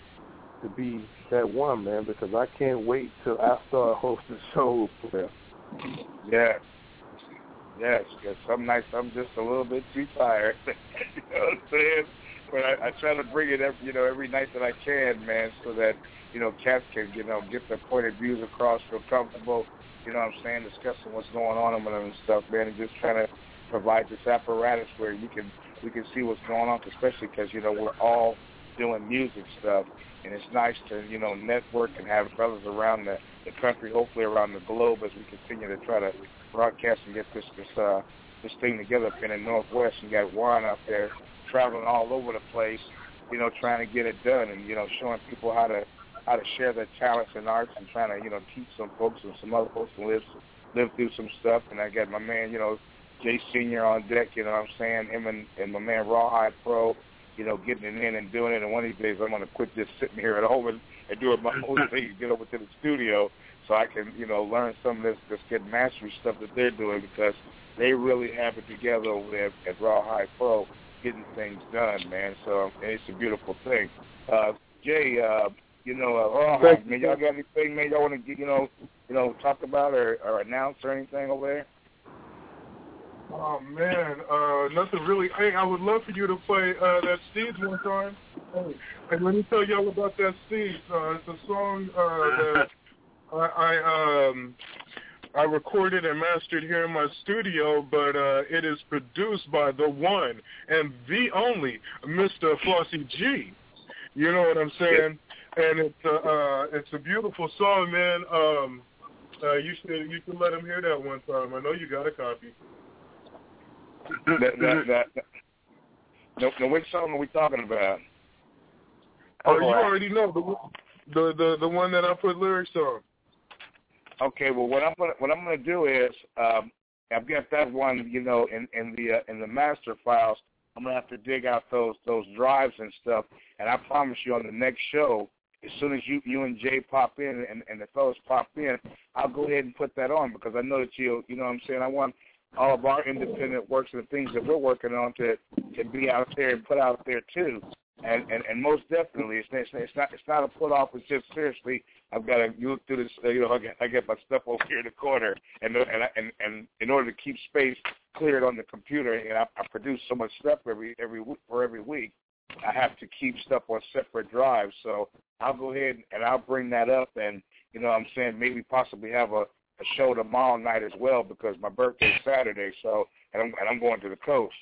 to be that one, man, because I can't wait till I start hosting shows. Man. Yes. Yes, because some nights I'm just a little bit too tired. you know what I'm saying? But I, I try to bring it every, you know, every night that I can, man, so that, you know, cats can, you know, get their point of views across, feel comfortable, you know what I'm saying, discussing what's going on with them and stuff, man, and just trying to provide this apparatus where you can, we can see what's going on, especially because, you know, we're all doing music stuff, and it's nice to, you know, network and have brothers around the, the country, hopefully around the globe as we continue to try to broadcast and get this, this, uh, this thing together up in the Northwest. You got Warren out there traveling all over the place, you know, trying to get it done and, you know, showing people how to how to share their talents and arts and trying to, you know, teach some folks and some other folks to live live through some stuff and I got my man, you know, Jay Senior on deck, you know what I'm saying, him and, and my man Rawhide Pro, you know, getting it in and doing it and one of these days I'm gonna quit just sitting here at home and, and doing my own thing get over to the studio so I can, you know, learn some of this this good mastery stuff that they're doing because they really have it together over there at Rawhide Pro getting things done, man. So and it's a beautiful thing. Uh, Jay, uh, you know, uh, Rawhide, man, y'all got anything, man? Y'all want to get, you know, you know, talk about or, or announce or anything over there? Oh man, uh, nothing really. Hey, I would love for you to play uh, that Steeds one time. Hey, hey, let me tell y'all about that Steeds. Uh, it's a song uh, that I, I um I recorded and mastered here in my studio, but uh, it is produced by the one and the only Mr. Flauxy G. You know what I'm saying? And it's a uh, it's a beautiful song, man. Um, uh, you should you should let him hear that one time. I know you got a copy. That, that, that, that. No, no, which song are we talking about? Oh, you already know the the the the one that I put lyrics on. Okay, well, what I'm gonna what I'm gonna do is um, I've got that one, you know, in in the uh, in the master files. I'm gonna have to dig out those those drives and stuff, and I promise you on the next show, as soon as you you and Jay pop in and, and the fellows pop in, I'll go ahead and put that on because I know that you you know what I'm saying. I want all of our independent works and the things that we're working on to to be out there and put out there too. And and, and most definitely, it's, it's it's not it's not a put off. It's just seriously, I've got to look through this. You know, I get, I get my stuff over here in the corner, and and and and in order to keep space cleared on the computer, and I, I produce so much stuff every every for every week. I have to keep stuff on separate drives. So I'll go ahead and I'll bring that up and you know what I'm saying, maybe possibly have a, a show tomorrow night as well because my birthday's Saturday, so and I'm and I'm going to the coast.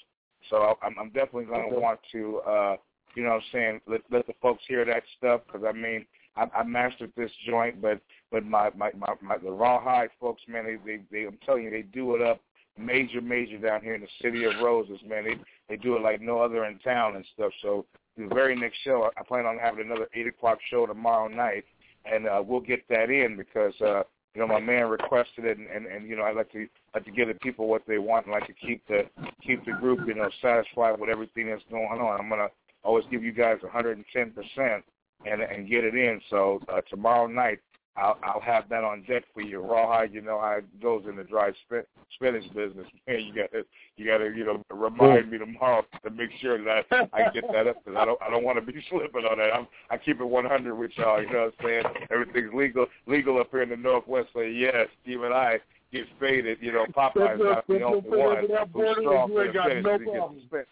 So I'm I'm definitely going to want to uh you know what I'm saying, let let the folks hear that stuff because I mean I, I mastered this joint, but but my my my, my the rawhide folks, man, they, they they I'm telling you, they do it up major major down here in the city of Roses, man. They they do it like no other in town and stuff. So the very next show, I plan on having another eight o'clock show tomorrow night, and uh, we'll get that in because uh, you know my man requested it, and, and and you know I like to like to give the people what they want, and like to keep the keep the group you know satisfied with everything that's going on. I'm gonna always give you guys 110 percent and and get it in. So uh, tomorrow night I'll I'll have that on deck for you. Rawhide, you know how it goes in the dry spin, spinach business. Man, you got to you got to you know remind me tomorrow to make sure that I, I get that up because I don't I don't want to be slipping on that. I'm I keep it 100 with y'all. You know what I'm saying? Everything's legal legal up here in the Northwest. So yes, Steve and I get faded. You know, Popeye's not the only one who's strong for the finish.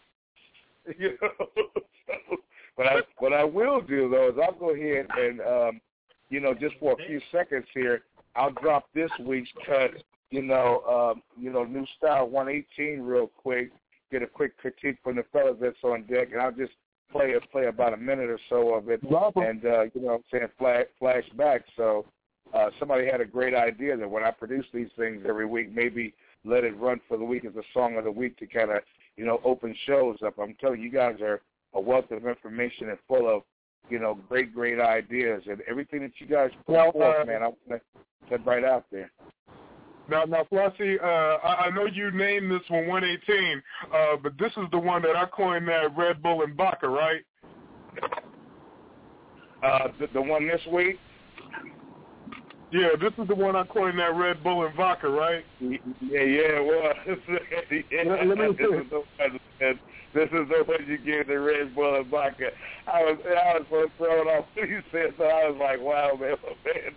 You know. but I what I will do though is I'll go ahead and um you know, just for a few seconds here, I'll drop this week's cut, you know, um, you know, new style 118 real quick, get a quick critique from the fellas that's on deck, and I'll just play it, play about a minute or so of it, and uh, you know, what I'm saying flash flashback. So uh, somebody had a great idea that when I produce these things every week, maybe let it run for the week as a song of the week to kind of you know open shows up. I'm telling you, you guys are a wealth of information and full of you know, great, great ideas and everything that you guys put well, forth, uh, man. I want to put right out there. Now, now, Flauxy, uh, I, I know you named this one 118, uh, but this is the one that I coined that Red Bull and Vodka, right? Uh, the, the one this week. Yeah, this is the one I coined that Red Bull and vodka, right? Yeah, yeah, well, yeah, let, let me this, is the one, this is the one you give the Red Bull and vodka. I was I was so thrown off when you said so. I was like, wow, man, man.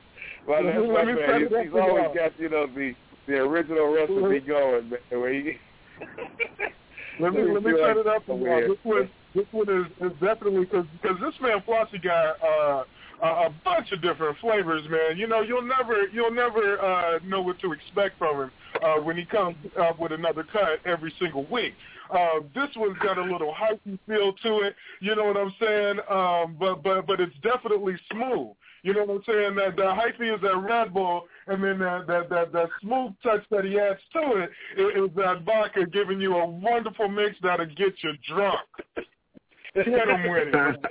Well, that's my man. He's, he's always got you know the the original recipe going, man. Where he, let me let me set it up for you. This one this one is, is definitely because because this man Flauxy got. uh a, a bunch of different flavors, man. You know, you'll never you'll never uh, know what to expect from him uh, when he comes up with another cut every single week. Uh, this one's got a little hypey feel to it, you know what I'm saying? Um, but but but it's definitely smooth. You know what I'm saying? That the hypey is that Red Bull, and then that that that, that smooth touch that he adds to it is that vodka giving you a wonderful mix that'll get you drunk. Hit him with it.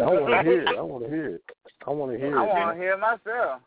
I want to hear it. I want to hear it. I want to hear it. I want to hear it myself.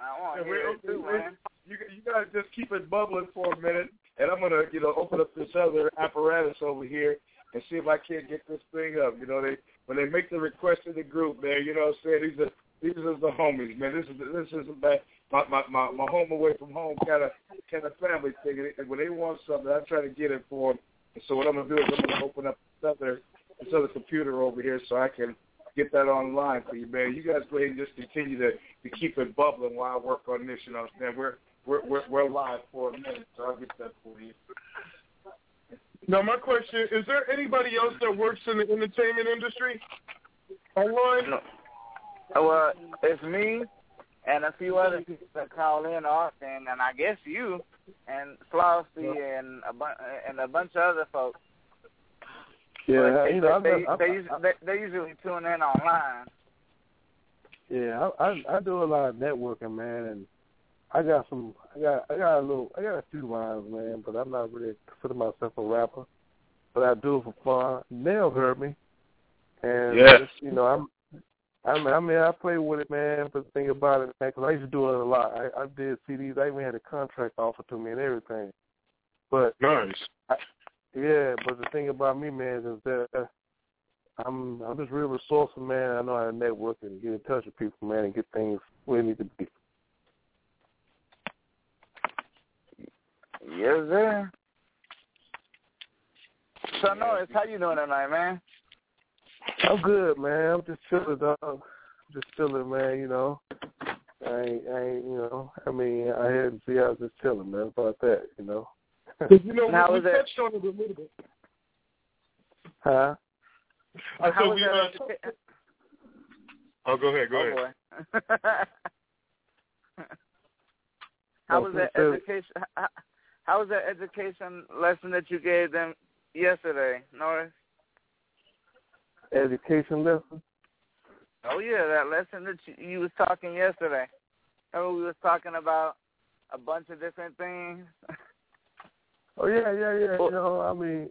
I want to hear it too, man. You you gotta just keep it bubbling for a minute, and I'm gonna you know open up this other apparatus over here and see if I can't get this thing up. You know they when they make the request to the group, man. You know what I'm saying these are these are the homies, man. This is this is my my my my home away from home kind of kind of family thing. And when they want something, I try to get it for them. And so what I'm gonna do is I'm gonna open up this other this other computer over here so I can get that online for you, man. You guys go ahead and just continue to, to keep it bubbling while I work on this. You know, man, we're we're we're, we're live for a minute, so I'll get that for you. Now, my question is: there anybody else that works in the entertainment industry online? No. Well, it's me and a few other people that call in often, and I guess you and Flauxy and a bu- and a bunch of other folks. Yeah, they, you know, they, I, I, they, usually, they, they usually tune in online. Yeah, I, I I do a lot of networking, man, and I got some, I got, I got a little, I got a few lines, man, but I'm not really consider myself a rapper, but I do it for fun. Nell heard me, and just, you know, I'm. I mean, I mean, I play with it, man. But the thing about it, man, because I used to do it a lot. I, I did CDs. I even had a contract offer to me and everything. But nice. I, yeah, but the thing about me, man, is that uh, I'm I'm just real resourceful, man. I know how to network and get in touch with people, man, and get things where they need to be. Yes, sir. So, Norris, how you doing tonight, man? I'm good, man. I'm just chilling, dog. Just chilling, man. You know, I ain't, I ain't, you know. I mean, I had to see I was just chilling, man. About that, you know. you know, How we, was we it? touched on it a little bit. Huh? I How said we. Uh, oh, go ahead. Go oh, ahead. boy. how was that education? How, how was that education lesson that you gave them yesterday, Norris? Education lesson. Oh yeah, that lesson that you, you was talking yesterday. Remember we was talking about a bunch of different things. oh yeah, yeah, yeah. You know, I mean,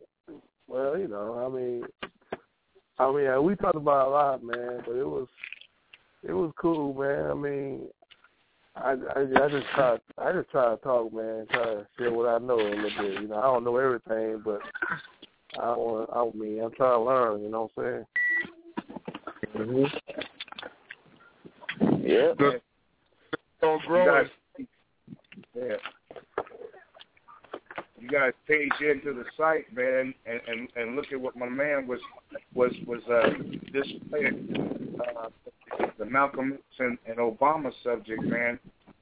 well, you know, I mean, I mean, we talked about a lot, man, but it was, it was cool, man. I mean, I, I, I just try, I just try to talk, man, try to share what I know a little bit. You know, I don't know everything, but I want, I mean, I'm trying to learn. You know what I'm saying? Mm-hmm. Yeah. The, growing. Yeah. You guys page into the site, man, and, and and look at what my man was was was uh displaying uh, the Malcolm X and, and Obama subject, man.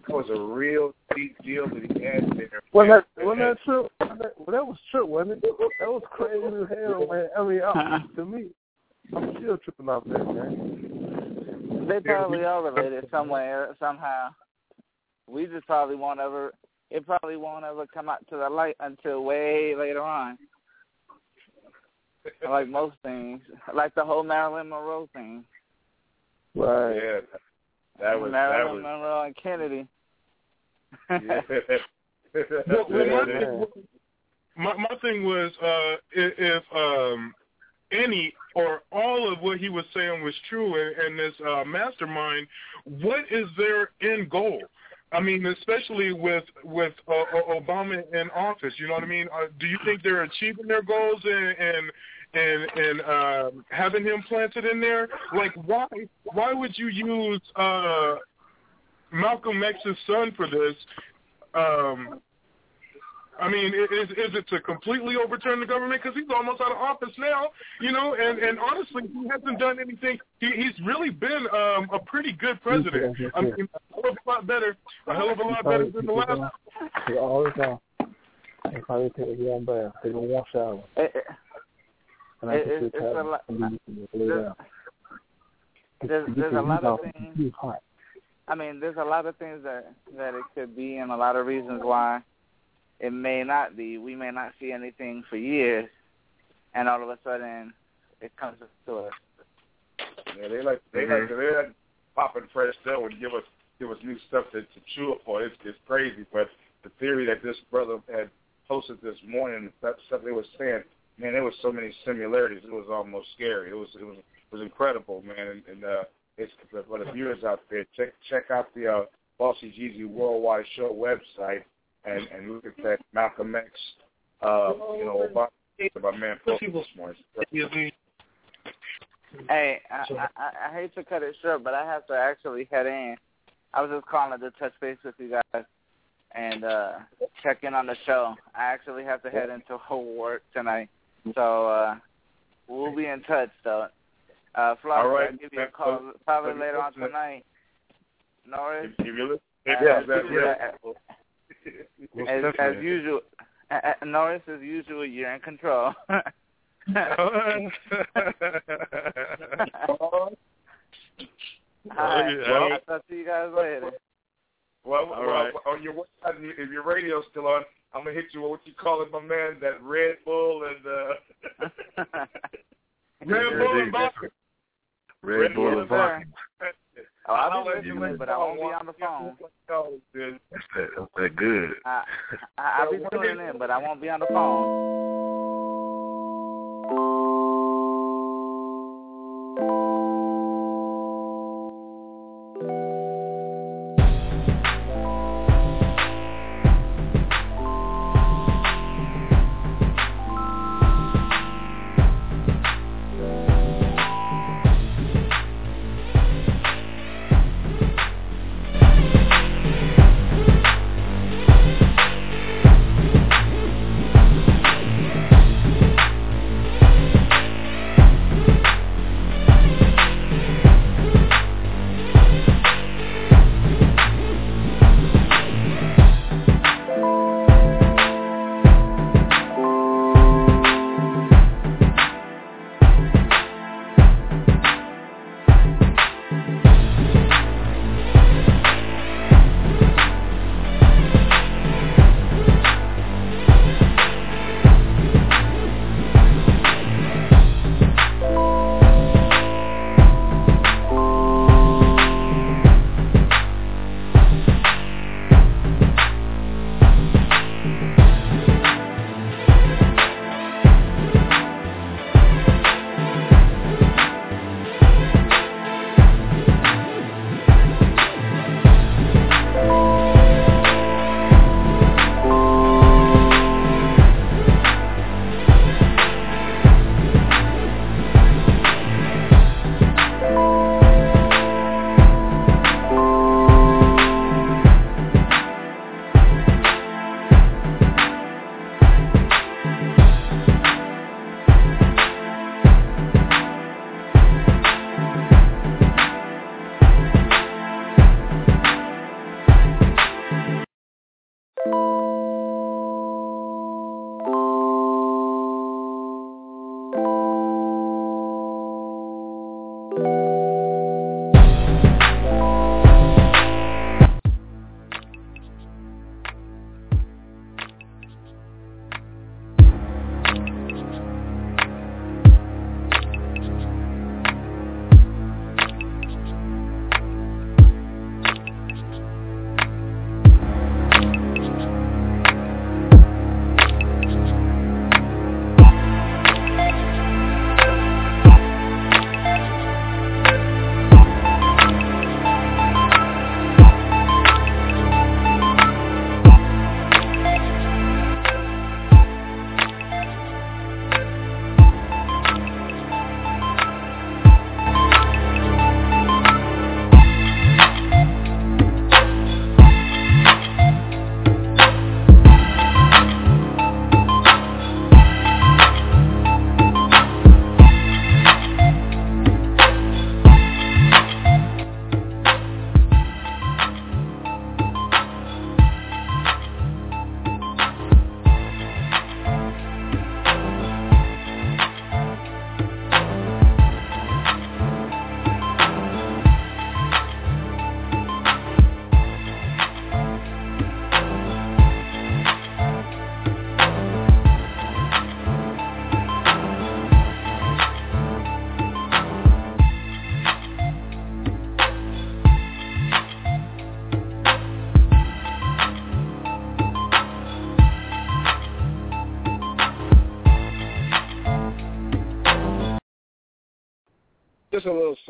That was a real deep deal that he had there. Well, that wasn't that true? Well, that was true, wasn't it? That was crazy as hell, man. I mean, I, to me, I'm still tripping off that, man. They probably are related somewhere, somehow. We just probably won't ever. It probably won't ever come out to the light until way later on. like most things, like the whole Marilyn Monroe thing. Right. Yeah. That was Marilyn that was, Monroe and Kennedy. Yeah. Well, my, thing, my my thing was uh if, if um any or all of what he was saying was true and, and this uh mastermind, what is their end goal? I mean, especially with with uh, Obama in office, you know what I mean? Uh, do you think they're achieving their goals and and and and um, having him planted in there? Like, why why would you use uh, Malcolm X's son for this? Um, I mean, is is it to completely overturn the government because he's almost out of office now, you know? And and honestly, he hasn't done anything. He he's really been um a pretty good president. I mean, a hell of a lot better, a hell of a lot better than the last. All the time. If I take it on bath, take one shower. And I It- can it- sit it's a lot- and then lay there's- There's You there's can a lot of things. I mean, there's a lot of things that that it could be, and a lot of reasons why it may not be. We may not see anything for years, and all of a sudden, it comes to us. Yeah, they like they like they like popping fresh dough and give us give us new stuff to, to chew upon. It's it's crazy, but the theory that this brother had posted this morning, that stuff they were saying, man, there was so many similarities. It was almost scary. It was it was it was incredible, man. And, and uh, it's for the viewers out there, check check out the uh, Flauxy GZ Worldwide Show website and and look at that Malcolm X, uh, you know, about my man this morning. Hey, I, I, I hate to cut it short, but I have to actually head in. I was just calling to touch base with you guys and uh check in on the show. I actually have to head into work tonight, so uh we'll be in touch though. Uh, Florida, All right. I'll give you a call probably later on tonight. Norris, If you listen, Yeah, if that yeah. as, as usual, uh, Norris, as usual, you're in control. All right. Well- I'll talk to you guys later. Well, All well right. on your website, if your radio's still on, I'm gonna hit you with what you call it, my man, that Red Bull and uh Red Bull and vodka. Red Bull and vodka. Oh, I'll I'll be let you listening, but I won't be on the phone. That's that, that's that good. I, I, I'll be tuning in, but I won't be on the phone.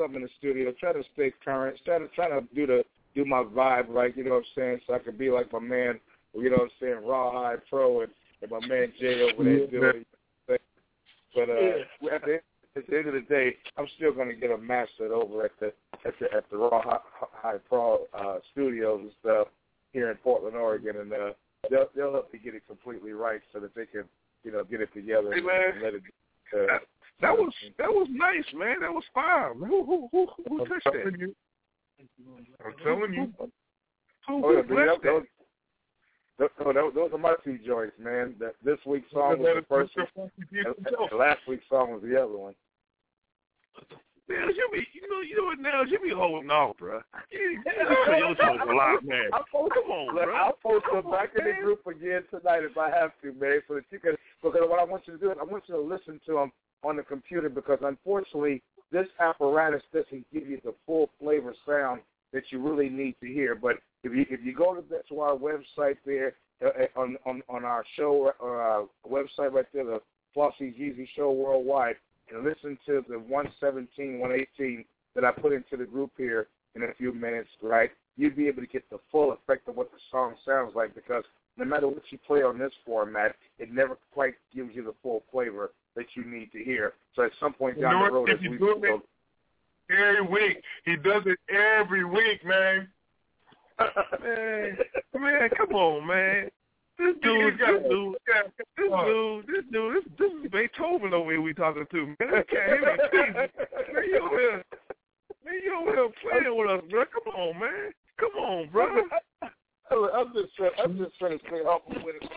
Something in the studio. Try to stay current. Try to try to do the do my vibe right. You know what I'm saying? So I can be like my man. You know what I'm saying? Rawhide Pro and, and my man Jay over there doing. But uh, at the at the end of the day, I'm still going to get them mastered over at the at the at the Raw High, High Pro uh, studios and stuff here in Portland, Oregon, and uh, they'll they'll help me get it completely right so that they can you know get it together Hey, and, and let it. Uh, That, that was that was nice, man. That was fine. Who who who, who I'm touched that? you. I'm telling you. Who, Oh, who yeah, but blessed those, that? those, those, those, those are my two joints, man. That this week's song was the first one, and, last week's song was the other one. Man, you be you know you know what now you be holding off, bro. You, say your show's a lot, man. I'll post, Come on, look, bro. I'll post them back in the group again tonight if I have to, man, so that you can. Because what I want you to do is I want you to listen to them on the computer because unfortunately this apparatus doesn't give you the full flavor sound that you really need to hear. But if you if you go to, the, to our website there uh, uh, on on on our show or our website right there, the Flauxy GZ Show Worldwide, and listen to the 117, 118 that I put into the group here in a few minutes, right? You'd be able to get the full effect of what the song sounds like because no matter what you play on this format, it never quite gives you the full flavor that you need to hear. So at some point You down know the road, If you do it- Every week. He does it every week, man. man, man, come on, man. This dude, this dude, this oh. dude, this dude, this, this is Beethoven over here we talking to, man. I can't hear me. Man, you over here, man, you over here playing with us, bro. Come on, man. Come on, bro. I'm just trying, I'm just trying to stay humble with it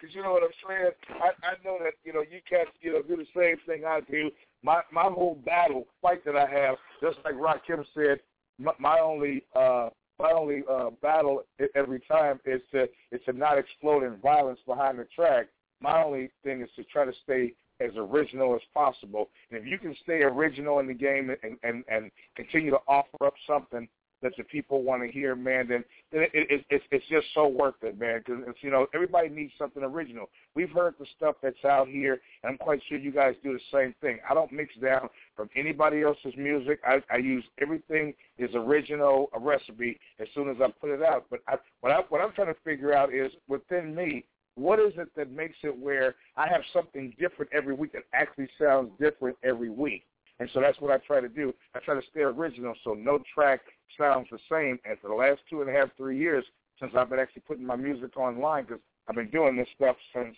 because you know what I'm saying. I I know that you know you cats you know do the same thing I do. My my whole battle fight that I have, just like Rakim said, my, my only uh my only uh battle every time is to is to not explode in violence behind the track. My only thing is to try to stay as original as possible. And if you can stay original in the game and and and continue to offer up something that the people want to hear, man, then, then it, it, it's it's just so worth it, man. Because you know everybody needs something original. We've heard the stuff that's out here, and I'm quite sure you guys do the same thing. I don't mix down from anybody else's music. I, I use everything is original, a recipe as soon as I put it out. But I, what I what I'm trying to figure out is within me, what is it that makes it where I have something different every week that actually sounds different every week? And so that's what I try to do. I try to stay original so no track sounds the same. And for the last two and a half, three years, since I've been actually putting my music online, because I've been doing this stuff since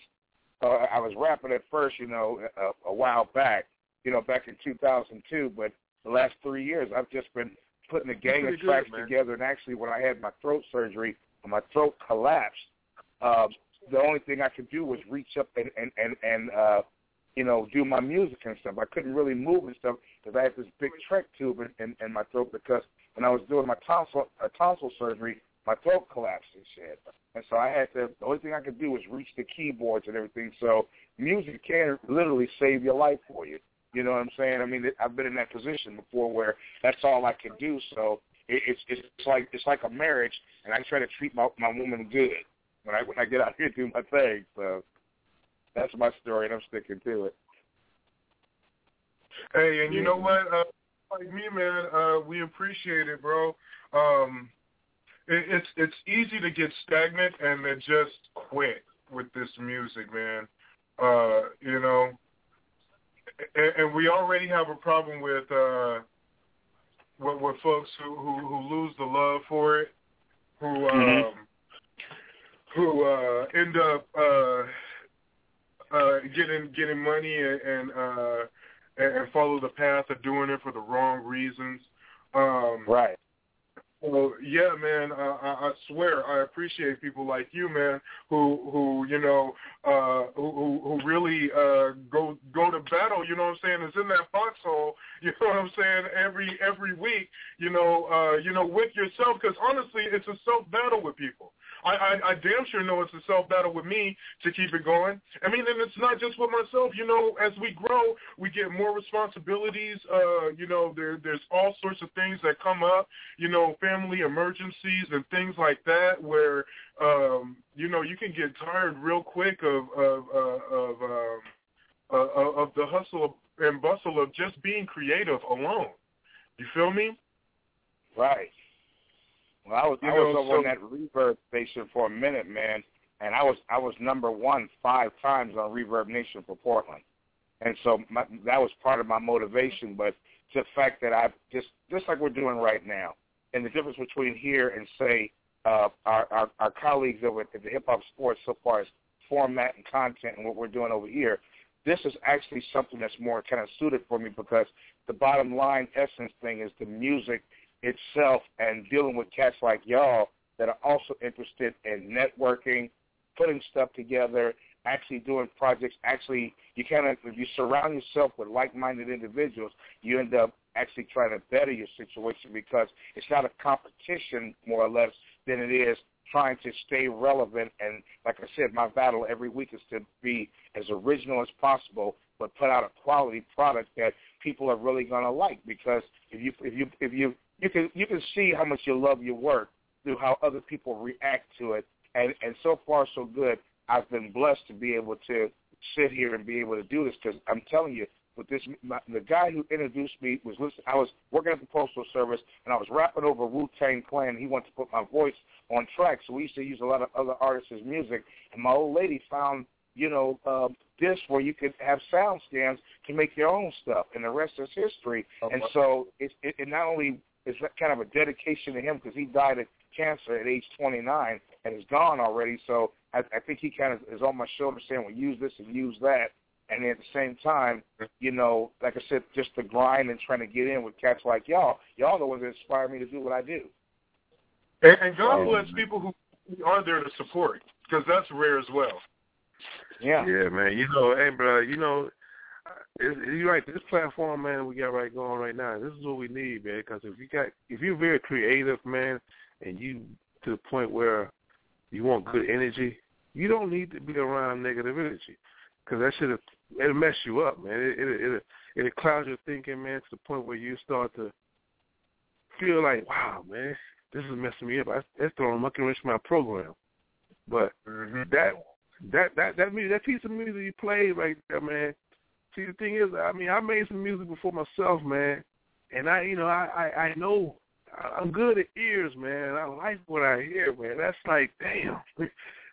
uh, I was rapping at first, you know, a, a while back, you know, back in 2002. But the last three years, I've just been putting a gang of pretty good, tracks together. And actually, when I had my throat surgery, my throat collapsed, uh, the only thing I could do was reach up and and and, and uh, you know, do my music and stuff. I couldn't really move and stuff because I had this big trach tube in, in, in my throat because when I was doing my tonsil uh, tonsil surgery, my throat collapsed and shit. And so I had to. The only thing I could do was reach the keyboards and everything. So music can literally save your life for you. You know what I'm saying? I mean, I've been in that position before where that's all I can do. So it, it's it's like it's like a marriage, and I try to treat my my woman good when I when I get out here and do my thing. So that's my story, and I'm sticking to it. Hey, and you know what? Uh, like me, man, uh, we appreciate it, bro. Um, it, it's it's easy to get stagnant and then just quit with this music, man. Uh, you know, and, and we already have a problem with uh, with, with folks who, who who lose the love for it, who um, Mhm. who uh, end up uh, uh, getting getting money and, and uh, and, follow the path of doing it for the wrong reasons. Um, right. So yeah, man, I, I swear I appreciate people like you, man, who who you know uh, who who who really uh, go go to battle. You know what I'm saying? Is in that foxhole. You know what I'm saying? Every every week, you know, uh, you know, with yourself. Because honestly, it's a self battle with people. I, I, I damn sure know it's a self battle with me to keep it going. I mean, and it's not just with myself. You know, as we grow, we get more responsibilities. Uh, you know, there there's all sorts of things that come up. You know, family emergencies and things like that, where um, you know you can get tired real quick of of uh, of um, uh, of the hustle and bustle of just being creative alone. You feel me? Right. Well, I was You I was over so- on that Reverb Nation for a minute, man, and I was I was number one five times on Reverb Nation for Portland, and so my, that was part of my motivation. But the fact that I just just like we're doing right now, and the difference between here and say uh, our, our our colleagues over at the Hip Hop Sports so far as format and content and what we're doing over here, this is actually something that's more kind of suited for me because the bottom line essence thing is the music itself and dealing with cats like y'all that are also interested in networking, putting stuff together, actually doing projects. Actually, you kind of if you surround yourself with like-minded individuals, you end up actually trying to better your situation because it's not a competition more or less than it is trying to stay relevant. And like I said, my battle every week is to be as original as possible, but put out a quality product that people are really going to like. Because if you if you if you you can you can see how much you love your work through how other people react to it. And and so far so good. I've been blessed to be able to sit here and be able to do this because I'm telling you, with this, my, the guy who introduced me was listening. I was working at the postal service and I was rapping over Wu Tang Clan. He wanted to put my voice on track, so we used to use a lot of other artists' music. And my old lady found, you know, uh, this where you could have sound scans to make your own stuff, and the rest is history. And so it, it, it not only is kind of a dedication to him because he died of cancer at age 29 and is gone already. So I, I think he kind of is on my shoulder saying, "Well, use this and use that." And at the same time, you know, like I said, just the grind and trying to get in with cats like y'all. Y'all the ones that inspire me to do what I do. And, and God bless people who are there to support because that's rare as well. Yeah. Yeah, man. You know, hey, bro. You know, it's, you're right. This platform, man, we got right going right now. This is what we need, man. Because if you got, if you're very creative, man, and you to the point where you want good energy, you don't need to be around negative energy. Because that should it'll mess you up, man. It it it it'll cloud your thinking, man, to the point where you start to feel like, wow, man, this is messing me up. I, that's throwing a monkey wrench in my program. But mm-hmm. that that that that music, that piece of music you played right there, man. See, the thing is, I mean, I made some music before myself, man, and I, you know, I I, I know I'm good at ears, man. I like what I hear, man. That's like, damn,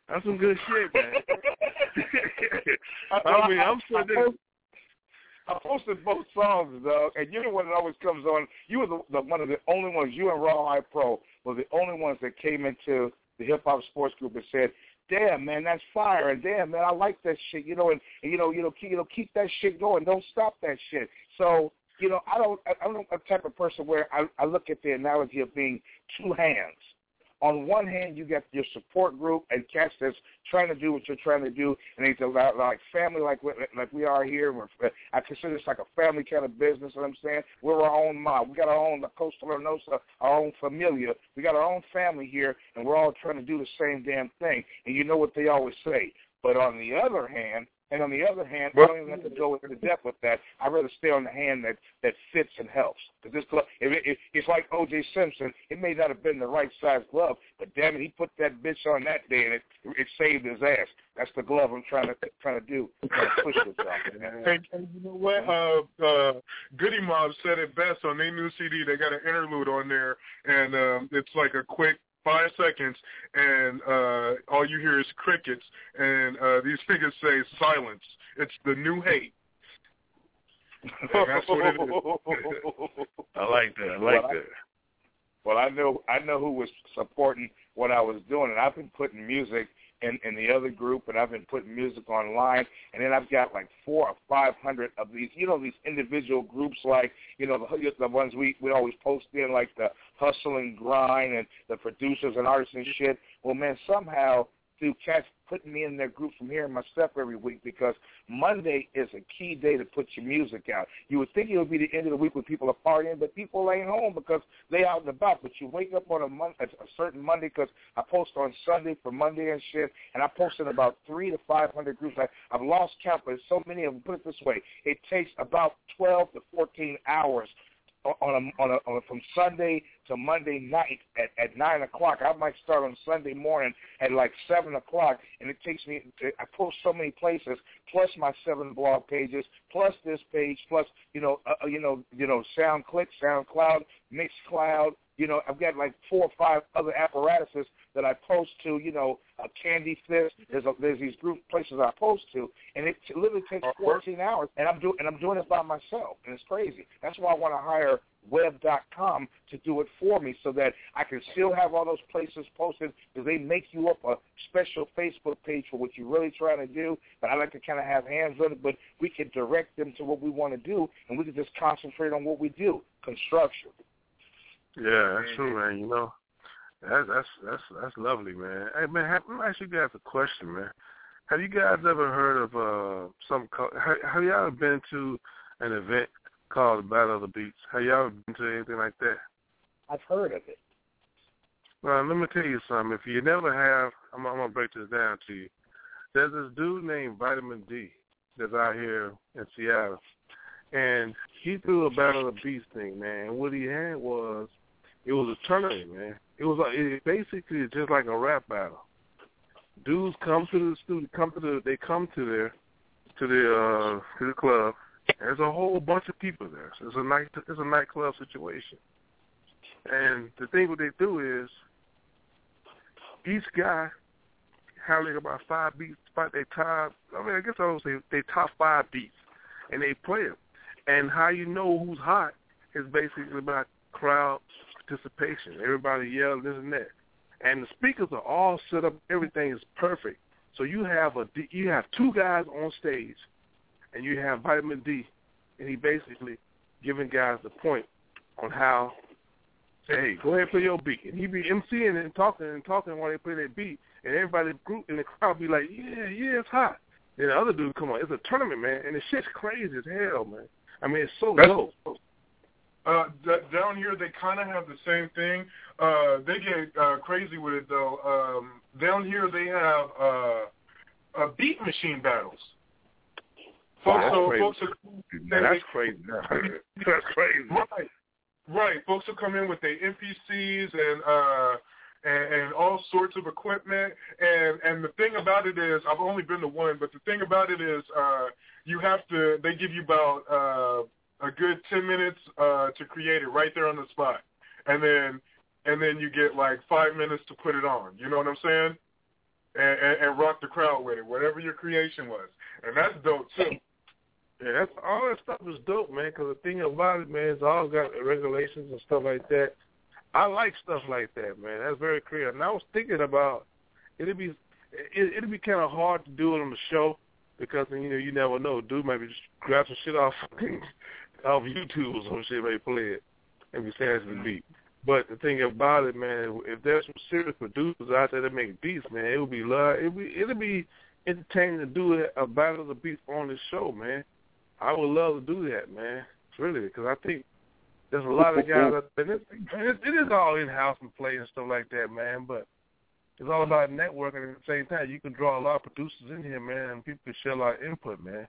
that's some good shit, man. I mean, I'm I, sitting. I posted both songs, dog, and you're the one that always comes on. You were the, the one of the only ones. You and Raw High Pro were the only ones that came into the hip hop sports group and said, "Damn, man, that's fire!" And damn, man, I like that shit. You know, and, and you know, you know, keep, you know, keep that shit going. Don't stop that shit. So, you know, I don't, I, I'm a type of person where I, I look at the analogy of being two hands. On one hand, you got your support group and cats that's trying to do what you're trying to do, and it's a lot like family, like we- like we are here. We're, uh, I consider this like a family kind of business. You know what I'm saying we're our own mob. We got our own La Costa Nosa, our own familia. We got our own family here, and we're all trying to do the same damn thing. And you know what they always say. But on the other hand, and on the other hand, I don't even have to go into depth with that. I'd rather stay on the hand that that fits and helps. Because this glove, if it, it, it's like O.J. Simpson. It may not have been the right size glove, but damn it, he put that bitch on that day, and it it saved his ass. That's the glove I'm trying to trying to do. Trying to push this out. man. And, and you know what? Uh, uh, Goodie Mob said it best on their new CD. They got an interlude on there, and um, it's like a quick five seconds, and uh, all you hear is crickets, and uh, these figures say silence. It's the new hate. That's what it is. I like that. I like Well, I- that. Well, I know I know who was supporting what I was doing, and I've been putting music in in the other group, and I've been putting music online, and then I've got like four or five hundred of these, you know, these individual groups, like you know the the ones we we always post in, like the hustle and grind, and the producers and artists and shit. Well, man, somehow through cats putting me in their group from hearing my stuff every week because Monday is a key day to put your music out. You would think it would be the end of the week when people are partying, but people ain't home because they out and about. But you wake up on a, mon- a certain Monday because I post on Sunday for Monday and shit, and I post in about three to five hundred groups. I, I've lost count, but so many of them. Put it this way: it takes about twelve to fourteen hours on a, on a, on a, from Sunday to Monday night at at nine o'clock. I might start on Sunday morning at like seven o'clock, and it takes me. I post so many places, plus my seven blog pages, plus this page, plus you know, uh, you know, you know, SoundClick, SoundCloud, Mixcloud. You know, I've got like four or five other apparatuses that I post to, you know, a Candy Fist. There's a, there's these group places I post to, and it literally takes 14 hours, and I'm doing and I'm doing it by myself, and it's crazy. That's why I want to hire Web.com to do it for me, so that I can still have all those places posted because they make you up a special Facebook page for what you're really trying to do. But I like to kind of have hands on it, but we can direct them to what we want to do, and we can just concentrate on what we do, construction. Yeah, that's true, man. You know, that's that's that's that's lovely, man. Hey, man, have, let me ask you guys a question, man. Have you guys ever heard of uh some? Have, have you ever been to an event called the Battle of the Beats? Have you ever been to anything like that? I've heard of it. Well, let me tell you something. If you never have, I'm, I'm gonna break this down to you. There's this dude named Vitamin D that's out here in Seattle, and he threw a Battle of the Beats thing, man. What he had was, it was a tournament, man. It was like it basically just like a rap battle. Dudes come to the studio, come to the, they come to their, to the uh to the club. There's a whole bunch of people there. So it's a night, it's a nightclub situation. And the thing what they do is, each guy have like about five beats, five they top. I mean, I guess I don't say they top five beats, and they play them. And how you know who's hot is basically about crowd participation. Everybody yelling this and that, and the speakers are all set up. Everything is perfect. So you have a you have two guys on stage, and you have Vitamin D, and he basically giving guys the point on how. Hey, go ahead and play your beat, and he be emceeing and talking and talking while they play their beat, and everybody group in the crowd be like, yeah, yeah, it's hot. Then the other dude come on, it's a tournament, man, and the shit's crazy as hell, man. I mean, it's so dope. Uh, d- down here, they kind of have the same thing. Uh, they get uh, crazy with it though. Um, down here, they have uh, uh, beat machine battles. Folks, That's so crazy. folks are, Man, that's crazy. that's crazy. Right, right. Folks will come in with their MPCs and uh, and, and all sorts of equipment. And and the thing about it is, I've only been to one, but the thing about it is, uh, you have to. They give you about uh, a good ten minutes uh, to create it right there on the spot, and then and then you get like five minutes to put it on. You know what I'm saying? And, and, and rock the crowd with it, whatever your creation was, and that's dope too. Yeah, that's all that stuff is dope, man. Because the thing about it, man, is all got regulations and stuff like that. I like stuff like that, man. That's very creative. And I was thinking about it'd be it, it'd be kind of hard to do it on the show because you know you never know. Dude might be just grab some shit off off YouTube or some shit, maybe play it and be it's the beat. But the thing about it, man, if there's some serious producers out there that make beats, man, it would be love. It be it'd be entertaining to do a battle of the beats on this show, man. I would love to do that, man. Really, because I think there's a lot of guys. Out there, and it, it is all in house and play and stuff like that, man. But it's all about networking. At the same time, you can draw a lot of producers in here, man, and people can share a lot of input, man.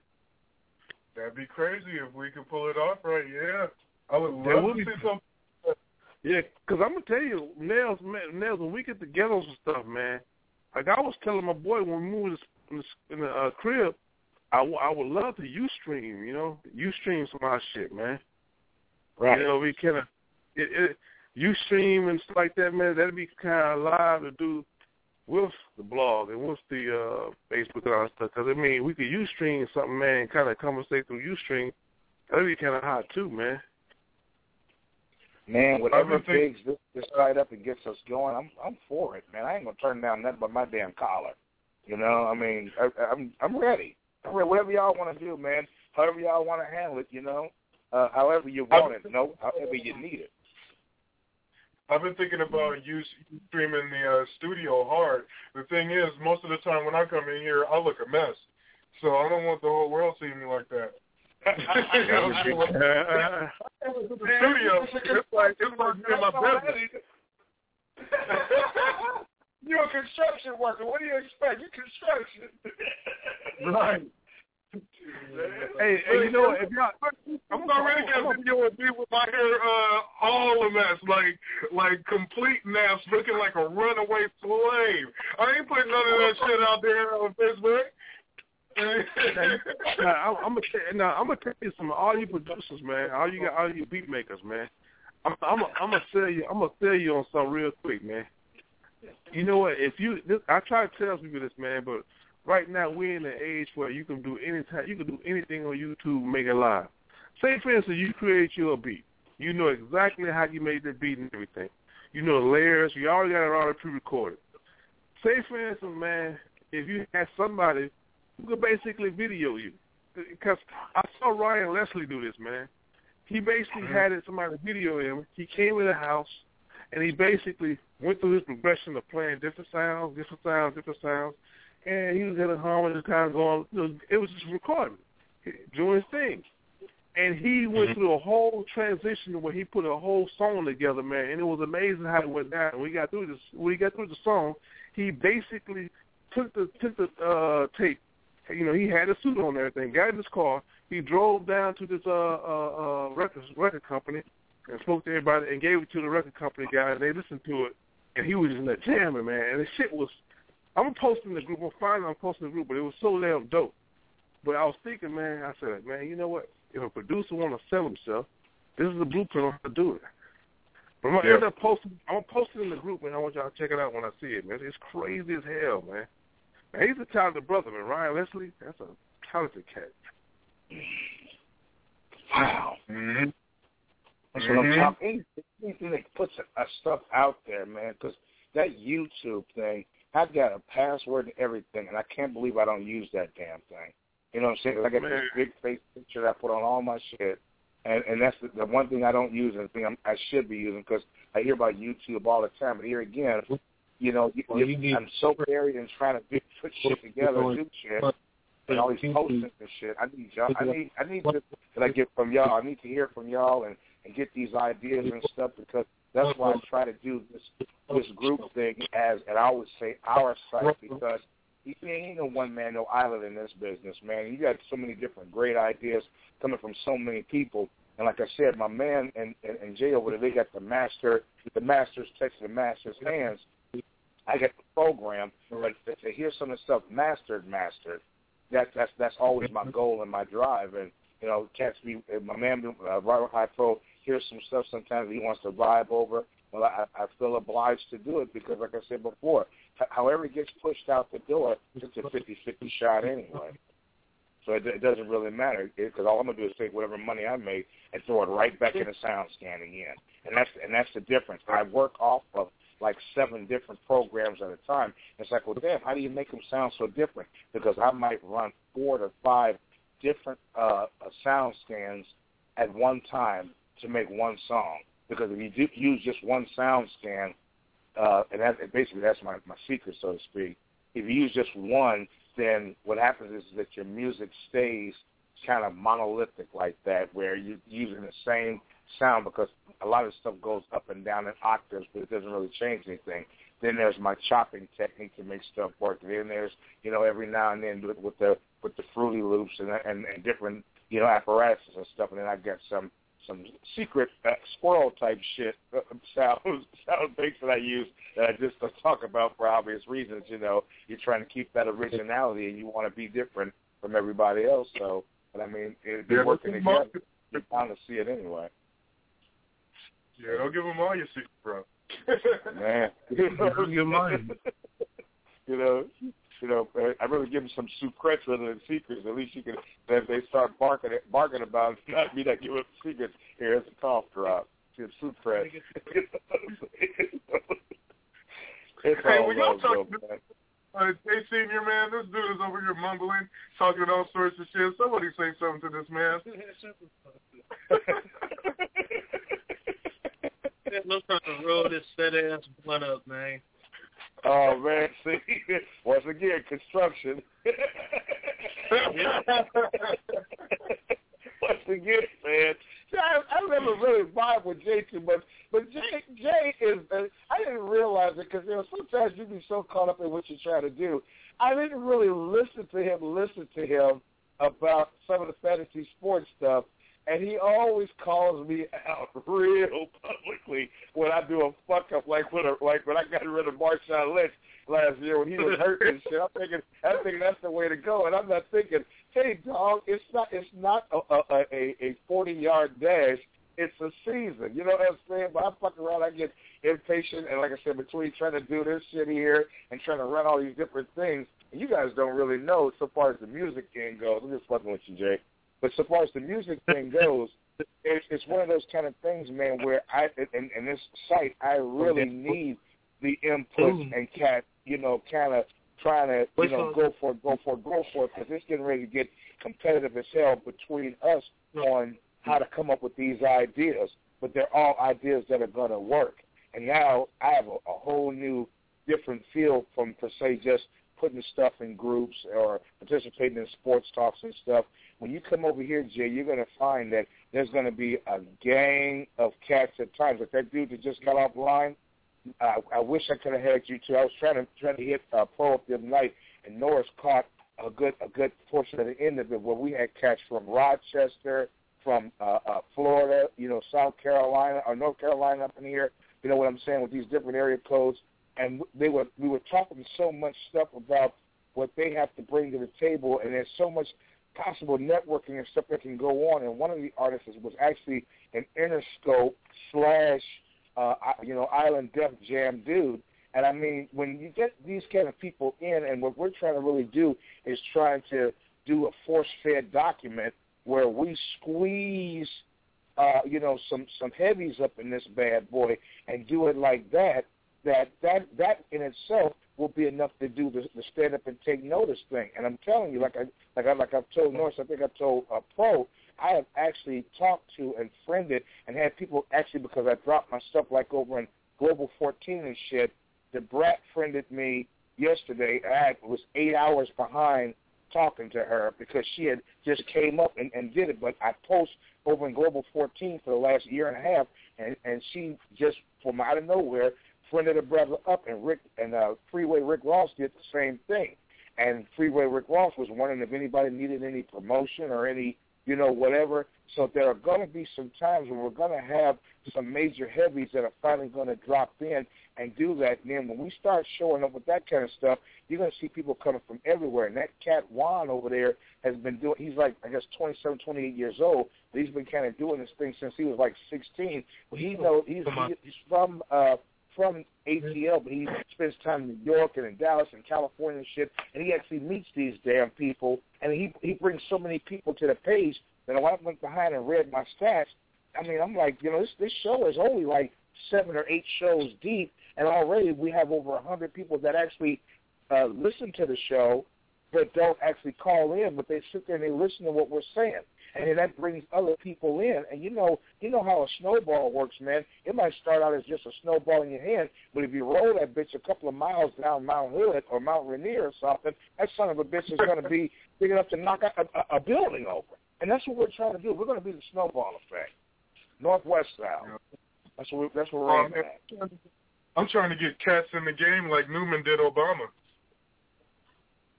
That'd be crazy if we could pull it off, right? Yeah, I would That love would to be- see something. Yeah, because I'm gonna tell you, Nails, man, Nails, when we get together and stuff, man. Like I was telling my boy when we moved in the, in the uh, crib, I, w- I would love to you stream, you know, UStream some of our shit, man. Right. You know, we kind of it, it, UStream and stuff like that, man. That'd be kind of live to do with the blog and with the uh, Facebook and all that stuff. Because I mean, we could UStream something, man, and kind of conversate through UStream. That'd be kind of hot too, man. Man, whatever I've this, this side up and gets us going, I'm I'm for it, man. I ain't gonna turn down nothing but my damn collar. You know, I mean, I, I'm I'm ready. I'm ready. Whatever y'all want to do, man. However y'all want to handle it, you know. Uh, however you want it, no. However you need it. I've been thinking about you streaming the uh, studio hard. The thing is, most of the time when I come in here, I look a mess. So I don't want the whole world seeing me like that. the studio, it's like it's like in my bedroom. You're a construction worker. What do you expect? You're construction. Right. Hey, hey, you know what? If y'all, I'm already got a video of me with my hair uh, all a mess, like like complete mess, looking like a runaway slave. I ain't putting none of that shit out there on Facebook. now, I'm gonna tell, now I'm gonna tell you some all you producers, man, all you got, all you beat makers, man. I'm I'm I'm gonna tell you, I'm gonna tell you on something real quick, man. You know what? If you, this, I try to tell people this, man, but right now we're in an age where you can do any time, you can do anything on YouTube, make it live. Say for instance, you create your beat. You know exactly how you made the beat and everything. You know the layers. You already got it already pre-recorded. Say for instance, man, if you had somebody who could basically video you, because I saw Ryan Leslie do this, man. He basically mm-hmm. had it, somebody video him. He came in the house, and he basically went through his progression of playing different sounds, different sounds, different sounds, and he was in a harmony, kind of going. It was just recording, doing his thing, and he went Mm-hmm. through a whole transition where he put a whole song together, man, and it was amazing how it went down. When we got through this, when he got through the song, he basically took the took the uh, tape. You know, he had a suit on and everything. Got in his car. He drove down to this uh, uh, uh, record record company and spoke to everybody and gave it to the record company guy, and they listened to it. And he was in there jamming, man. And the shit was. I'm posting the group. I'm finally I'm posting the group, but it was so damn dope. But I was thinking, man, I said, man, you know what? If a producer want to sell himself, this is the blueprint on how to do it. But I'm gonna Yeah. end up posting. I'm gonna post it in the group, and I want y'all to check it out when I see it, man. It's crazy as hell, man. man he's a talented brother, man. Ryan Leslie, that's a talented cat. Wow. Mm-hmm. That's what I'm talking. Anything, anything that puts uh, stuff out there, man, because that YouTube thing, I've got a password and everything, and I can't believe I don't use that damn thing. You know what I'm saying? 'Cause I got this big face picture that I put on all my shit, and and that's the, the one thing I don't use and the thing I'm, I should be using because I hear about YouTube all the time. But here again, you know, you, Well, you, you need- I'm so buried in trying to do, put shit together, do shit, and all these postings and shit. I need y'all. I need I need to that I get from y'all. I need to hear from y'all and and get these ideas and stuff because that's why I try to do this this group thing as and I always say our site because you ain't no one man, no island in this business, man. You got so many different great ideas coming from so many people. And like I said, my man and and, and Jay over there, they got the master, the master's text, the master's hands. I got the program, but to, hear some of the stuff mastered, mastered, that that's that's always my goal and my drive. And you know, catch me, my man, uh, Robert High Pro, hears some stuff sometimes he wants to vibe over. Well, I, I feel obliged to do it because, like I said before, however it gets pushed out the door, it's a 50-50 shot anyway. So it, it doesn't really matter because all I'm gonna do is take whatever money I make and throw it right back in the sound scan again, and that's and that's the difference. I work off of like seven different programs at a time. It's like, well, damn, how do you make them sound so different? Because I might run four to five different uh, uh, sound scans at one time to make one song. Because if you do use just one sound scan, uh, and that basically that's my my secret, so to speak. If you use just one, then what happens is that your music stays kind of monolithic like that, where you're using the same sound because a lot of stuff goes up and down in octaves, but it doesn't really change anything. Then there's my chopping technique to make stuff work. Then there's you know every now and then with, with the with the Fruity Loops and, and and different you know apparatuses and stuff. And then I got some some secret uh, squirrel type shit uh, sound sound things that I use that I just don't talk about for obvious reasons. You know, you're trying to keep that originality and you want to be different from everybody else. So, but I mean, it, Yeah, they're working that's together. You're bound to see it anyway. Yeah, don't give them all your secrets, bro. Man, Your mind. you know, you know, uh, I really give them some secrets rather than secrets. At least you can, if they start barking barking about it, not me not giving them secrets. Here's a cough drop. Give secrets. it's Hey, all when y'all love, talk, though, man. uh, hey, senior man, this dude is over here mumbling, talking all sorts of shit. Somebody say something to this man. I'm trying to roll this fat ass blunt up, man. Oh man, see, once again, construction. once again, man. I, I never really vibe with Jay too much, but Jay, Jay is. Uh, I didn't realize it because you know sometimes you be so caught up in what you're trying to do. I didn't really listen to him. Listen to him about some of the fantasy sports stuff, and he always calls me out real publicly when I do a fuck up, like when a, like when I got rid of Marshawn Lynch last year when he was hurt and shit. I'm thinking, I'm thinking that's the way to go, and I'm not thinking, hey dog, it's not it's not a a a, a 40 yard dash. It's a season. You know what I'm saying? But I fuck around, I get impatient, and like I said, between trying to do this shit here and trying to run all these different things, you guys don't really know so far as the music game goes. I'm just fucking with you, Jake. But so far as the music thing goes, it's, it's one of those kind of things, man, where I in, in this site I really need the input mm-hmm. and cat, you know, kind of trying to you know go for it, go for it, go for it, because it's getting ready to get competitive as hell between us on how to come up with these ideas. But they're all ideas that are going to work. And now I have a, a whole new different feel from per se just putting stuff in groups or participating in sports talks and stuff. When you come over here, Jay, you're going to find that there's going to be a gang of cats at times. Like that dude that just got offline, uh, I wish I could have had you too. I was trying to trying to hit uh, pro up the other night, and Norris caught a good a good portion of the end of it where we had cats from Rochester, from uh, uh, Florida, you know, South Carolina or North Carolina up in here. You know what I'm saying with these different area codes, and they were we were talking so much stuff about what they have to bring to the table, and there's so much possible networking and stuff that can go on. And one of the artists was actually an Interscope slash uh, you know Island Def Jam dude. And I mean, when you get these kind of people in, and what we're trying to really do is trying to do a force-fed document where we squeeze, uh, you know, some some heavies up in this bad boy and do it like that. That that that in itself will be enough to do the, the stand up and take notice thing. And I'm telling you, like I like I like I've told Norris, I think I told uh, Pro, I have actually talked to and friended and had people actually because I dropped my stuff like over in Global 14 and shit. The brat friended me yesterday. I was eight hours behind talking to her because she had just came up and, and did it. But I post over in Global 14 for the last year and a half, and and she just from out of nowhere friended her brother up, and Rick and uh, Freeway Rick Ross did the same thing. And Freeway Rick Ross was wondering if anybody needed any promotion or any, you know, whatever. So there are going to be some times when we're going to have some major heavies that are finally going to drop in and do that. And then when we start showing up with that kind of stuff, you're going to see people coming from everywhere. And that cat Juan over there has been doing. He's like I guess 27, 28 years old. But he's been kind of doing this thing since he was like 16. But he knows he's, he's from. uh from ATL, but he spends time in New York and in Dallas and California and shit, and he actually meets these damn people, and he he brings so many people to the page that when I went behind and read my stats, I mean, I'm like, you know, this this show is only like seven or eight shows deep, and already we have over a hundred people that actually uh, listen to the show, but don't actually call in, but they sit there and they listen to what we're saying and then that brings other people in. And you know, you know how a snowball works, man. It might start out as just a snowball in your hand, but if you roll that bitch a couple of miles down Mount Hood or Mount Rainier or something, that son of a bitch is going to be big enough to knock a, a, a building over. And that's what we're trying to do. We're going to be the snowball effect, northwest style. That's what we, that's what we're Um, at. I'm trying to get cats in the game like Newman did Obama.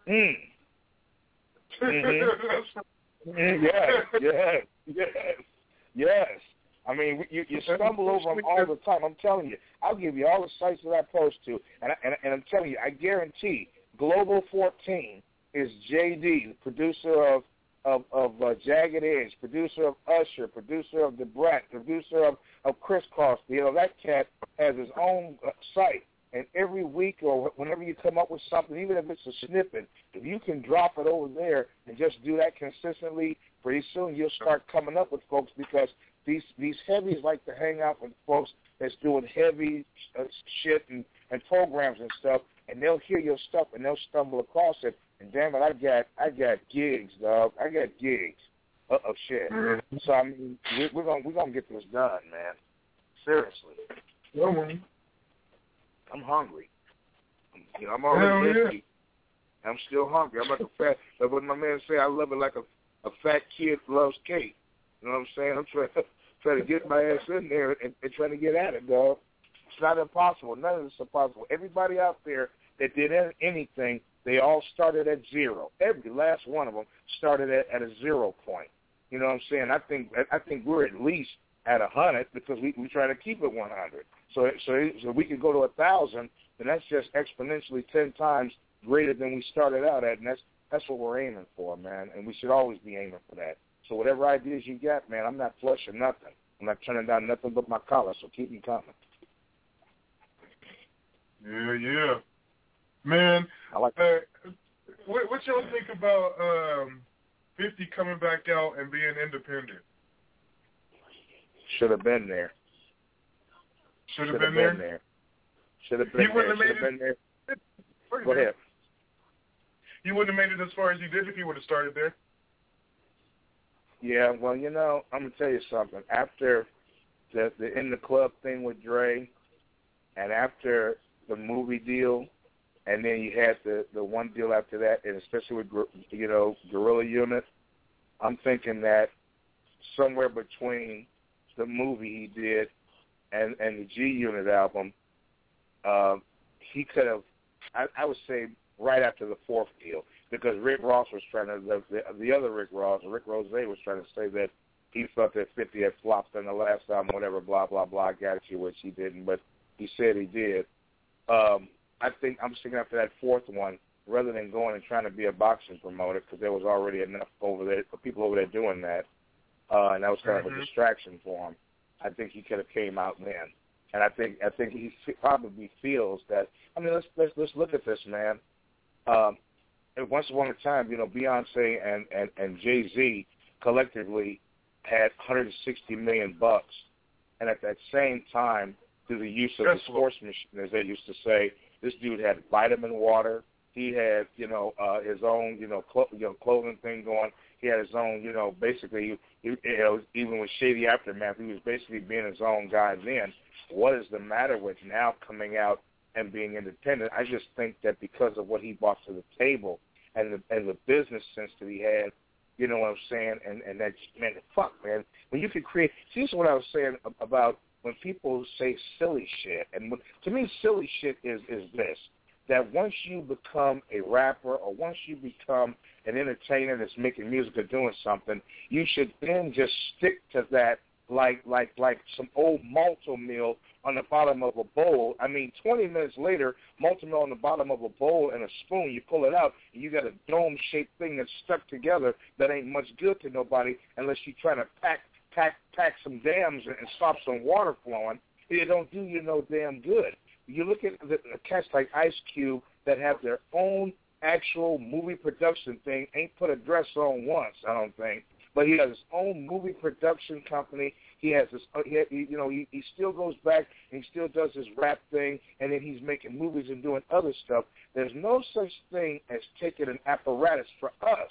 Mm. Mhm. Yes, yes, yes, yes. I mean, you, you stumble over them all the time. I'm telling you, I'll give you all the sites that I post to, and I, and, and I'm telling you, I guarantee Global 14 is JD, the producer of of of uh, Jagged Edge, producer of Usher, producer of The Brat, producer of of Kris Kross. You know that cat has his own uh, site, and every week or whenever you come up with something, even if it's a snippet, if you can drop it over there and just do that consistently, pretty soon you'll start coming up with folks because these these heavies like to hang out with folks that's doing heavy uh, shit and and programs and stuff, and they'll hear your stuff and they'll stumble across it. And damn it, I got I got gigs, dog. I got gigs of, of shit. So I mean, we, we're gonna we're gonna get this done, man. Seriously. I'm hungry. You know, I'm already Hell busy. I'm still hungry. I'm like a fat. Like what my man say, I love it like a a fat kid loves cake. You know what I'm saying? I'm trying trying to get my ass in there and, and trying to get at it, dog. It's not impossible. None of this is impossible. Everybody out there that did anything They all started at zero. Every last one of them started at, at a zero point. You know what I'm saying? I think I think we're at least at a hundred because we we try to keep it 100. So so so we can go to a thousand, then that's just exponentially ten times greater than we started out at, and that's that's what we're aiming for, man. And we should always be aiming for that. So whatever ideas you got, man, I'm not flushing nothing. I'm not turning down nothing but my collar. So keep me coming. Yeah, yeah, man. I like. Uh, what, what y'all think about um, Fifty coming back out and being independent? Should have been there. Should have been, been, there. Should have been He there. Should have been there. Go ahead. You wouldn't have made it as far as you did if you would have started there. Yeah, well, you know, I'm gonna tell you something. After the the in the club thing with Dre, and after the movie deal, and then you had the the one deal after that, and especially with you know Gorilla Unit, I'm thinking that somewhere between the movie he did and and the G Unit album, uh, he could have. I, I would say right after the fourth deal because Rick Ross was trying to the the, the other Rick Ross, Rick Ross was trying to say that he thought that 50 had flopped on the last album, whatever, blah blah blah. Got you, which he didn't, but he said he did. Um, I think I'm thinking after that fourth one, rather than going and trying to be a boxing promoter, because there was already enough over there, people over there doing that, uh, and that was kind of Mhm. a distraction for him. I think he could have came out then, and I think I think he probably feels that. I mean, let's let's let's look at this, man. Um, and once upon a time, you know, Beyonce and and and Jay Z collectively had 160 million bucks, and at that same time, through the use of That's the sports machine, as they used to say, this dude had vitamin water. He had, you know, uh, his own, you know, clo- you know, clothing thing going. He had his own, you know, basically, he, you know, even with Shady Aftermath, he was basically being his own guy then. What is the matter with now coming out and being independent? I just think that because of what he brought to the table and the and the business sense that he had, you know what I'm saying, and and that man, fuck, man, when you can create. See, this is what I was saying about when people say silly shit, and when, to me, silly shit is is this: that once you become a rapper or once you become an entertainer that's making music or doing something, you should then just stick to that like like like some old Malt-O-Meal on the bottom of a bowl. I mean, 20 minutes later, Malt-O-Meal on the bottom of a bowl and a spoon, you pull it out, and you got a dome-shaped thing that's stuck together that ain't much good to nobody unless you try to pack pack pack some dams and stop some water flowing. It don't do you no damn good. You look at the, cats like Ice Cube that have their own actual movie production thing, ain't put a dress on once, I don't think. But he has his own movie production company. He has his, uh, he, you know, he, he still goes back and he still does his rap thing, and then he's making movies and doing other stuff. There's no such thing as taking an apparatus for us.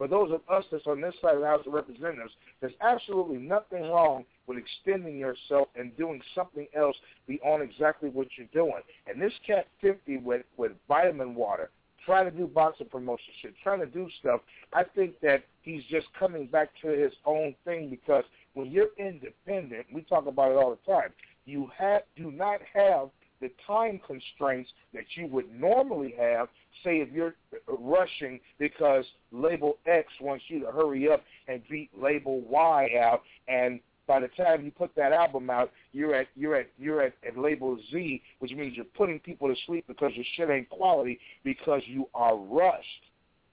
For those of us that's on this side of the House of Representatives, there's absolutely nothing wrong with extending yourself and doing something else beyond exactly what you're doing. And this cat 50 with, with vitamin water, trying to do boxing promotion shit, trying to do stuff, I think that he's just coming back to his own thing because when you're independent, we talk about it all the time, you have do not have the time constraints that you would normally have, say if you're rushing because label X wants you to hurry up and beat label Y out and by the time you put that album out, you're at you're at you're at, at label Z, which means you're putting people to sleep because your shit ain't quality because you are rushed.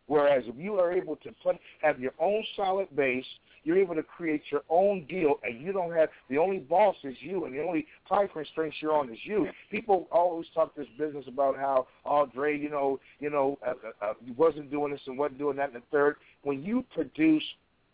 Whereas if you are able to put have your own solid base, you're able to create your own deal, and you don't have the only boss is you, and the only time constraints you're on is you. People always talk this business about how, oh, Dre, you know, you know, uh, uh, uh, wasn't doing this and wasn't doing that and the third. When you produce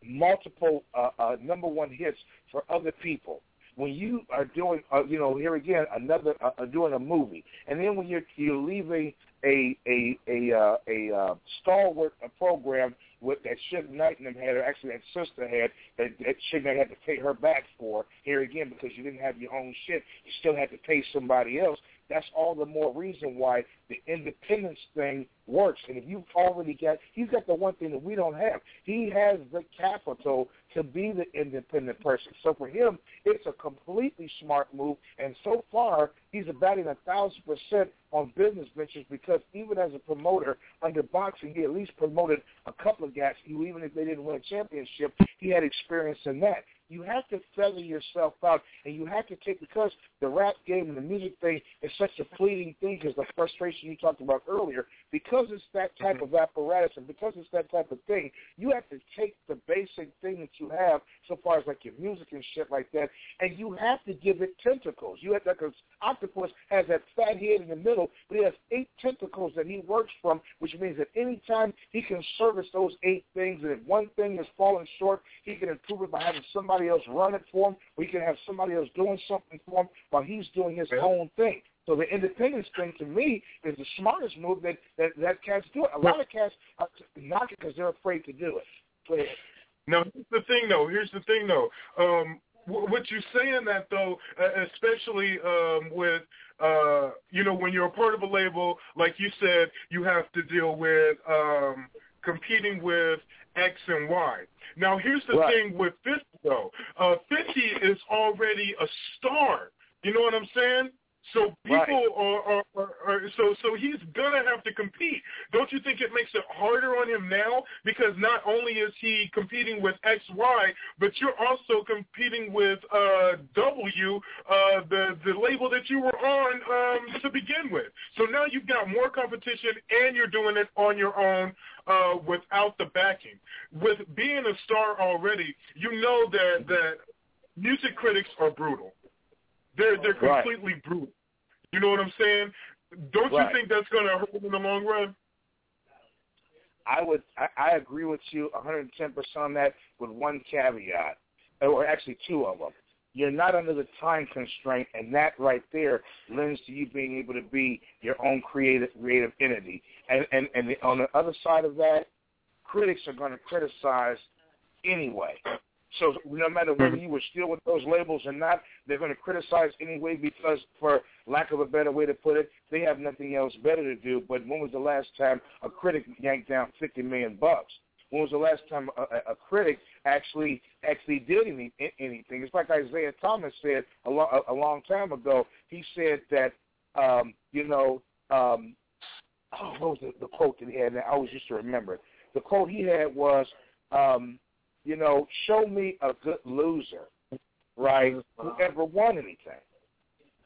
multiple uh, uh, number one hits for other people, when you are doing, uh, you know, here again, another uh, uh, doing a movie, and then when you're you're leaving a a a uh, a uh, stalwart a program with that Suge Knight and them had, or actually that sister had, that, that Suge Knight had to pay her back for. Here again, because you didn't have your own shit, you still had to pay somebody else. that's all the more reason why the independence thing works. And if you've already got, he's got the one thing that we don't have. He has the capital to be the independent person. So for him, it's a completely smart move. And so far, he's batting a thousand percent on business ventures because even as a promoter under boxing, he at least promoted a couple of who, even if they didn't win a championship, he had experience in that you have to feather yourself out, and you have to take because the rap game and the music thing is such a fleeting thing because the frustration you talked about earlier. Because it's that type mm-hmm. of apparatus, and because it's that type of thing, you have to take the basic thing that you have, so far as like your music and shit like that, and you have to give it tentacles. You have because octopus has that fat head in the middle, but he has eight tentacles that he works from, which means that anytime he can service those eight things, and if one thing is falling short, he can improve it by having somebody else run it for him, he can have somebody else doing something for him while he's doing his own thing. So the independence thing to me is the smartest move that that, that cats do it. A lot of cats are knock it because they're afraid to do it. Go ahead. Now here's the thing though. Here's the thing though. Um, what you're saying that though, especially um, with uh, you know when you're a part of a label, like you said, you have to deal with um, competing with X and Y. Now here's the right. thing with 50 though. Uh, 50 is already a star. You know what I'm saying? So people right. are, are, are, are so so he's gonna have to compete. Don't you think it makes it harder on him now? Because not only is he competing with X Y, but you're also competing with uh, W, uh, the the label that you were on um, to begin with. So now you've got more competition, and you're doing it on your own uh, without the backing. With being a star already, you know that that music critics are brutal. They're they're completely right. brutal. You know what I'm saying? Don't right. you think that's going to hurt in the long run? I would. I, I agree with you 110 percent on that, with one caveat, or actually two of them. You're not under the time constraint, and that right there lends to you being able to be your own creative creative entity. And and and the, on the other side of that, critics are going to criticize anyway. So no matter whether you were still with those labels or not, they're going to criticize anyway because, for lack of a better way to put it, they have nothing else better to do. But when was the last time a critic yanked down fifty million bucks? When was the last time a, a, critic actually actually did any, anything? It's like Isiah Thomas said a, lo- a, a long time ago. He said that um, you know um, oh, what was the, the quote that he had? I always used to remember it. The quote he had was. Um, you know, show me a good loser, right, who ever won anything.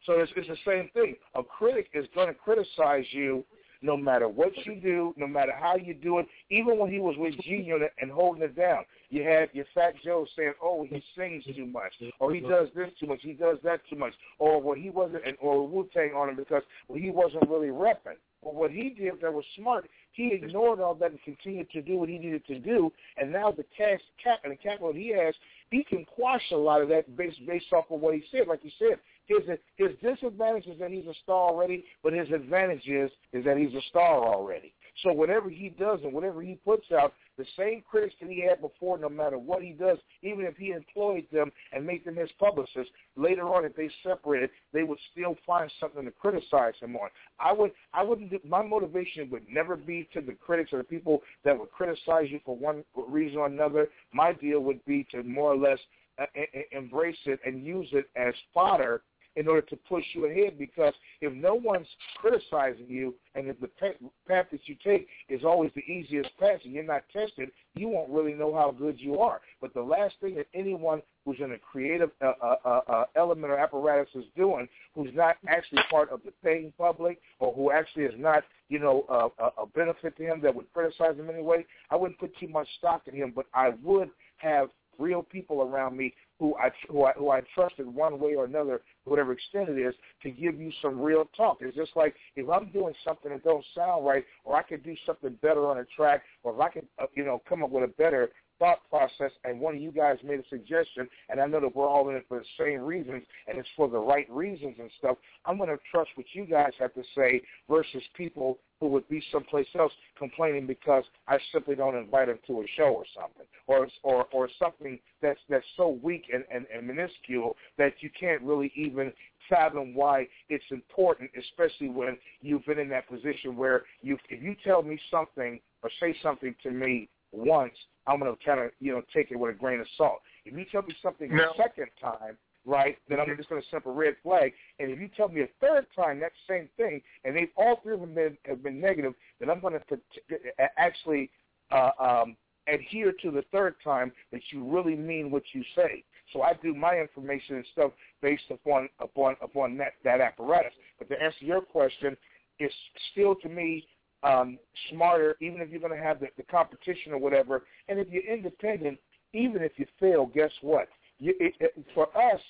So it's, it's the same thing. A critic is going to criticize you no matter what you do, no matter how you do it. Even when he was with G Unit and holding it down, you had your Fat Joe saying, "Oh, he sings too much, or he does this too much, he does that too much, or well, he wasn't, or Wu Tang on him because well, he wasn't really repping." But what he did that was smart, he ignored all that and continued to do what he needed to do. And now the cash cap and the capital he has, he can quash a lot of that based based off of what he said. Like you said, his his disadvantage is that he's a star already, but his advantage is is that he's a star already. So whatever he does and whatever he puts out, the same critics that he had before, no matter what he does, even if he employed them and made them his publicists, later on if they separated, they would still find something to criticize him on. I would, I wouldn't. My motivation would never be to the critics or the people that would criticize you for one reason or another. My deal would be to more or less uh, embrace it and use it as fodder in order to push you ahead because if no one's criticizing you and if the path that you take is always the easiest path and you're not tested, you won't really know how good you are. But the last thing that anyone who's in a creative uh, uh, uh, uh element or apparatus is doing, who's not actually part of the paying public or who actually is not, you know, uh, a benefit to him that would criticize him anyway, I wouldn't put too much stock in him, but I would have real people around me who I who I who I trusted one way or another, whatever extent it is, to give you some real talk. It's just like if I'm doing something that don't sound right, or I could do something better on a track, or if I could uh, you know come up with a better thought process, and one of you guys made a suggestion, and I know that we're all in it for the same reasons, and it's for the right reasons and stuff. I'm going to trust what you guys have to say versus people who would be someplace else complaining because I simply don't invite him to a show or something, or or or something that's that's so weak and, and, and minuscule that you can't really even fathom why it's important, especially when you've been in that position where you if you tell me something or say something to me once, I'm gonna kind of you know take it with a grain of salt. If you tell me something No. a second time, right, then I'm just going to send up a red flag. And if you tell me a third time that same thing, and they've all three of them been, have been negative, then I'm going to actually uh, um, adhere to the third time that you really mean what you say. So I do my information and stuff based upon upon upon that that apparatus. But to answer your question, it's still to me um, smarter, even if you're going to have the, the competition or whatever. And if you're independent, even if you fail, guess what? You, it, it, for us,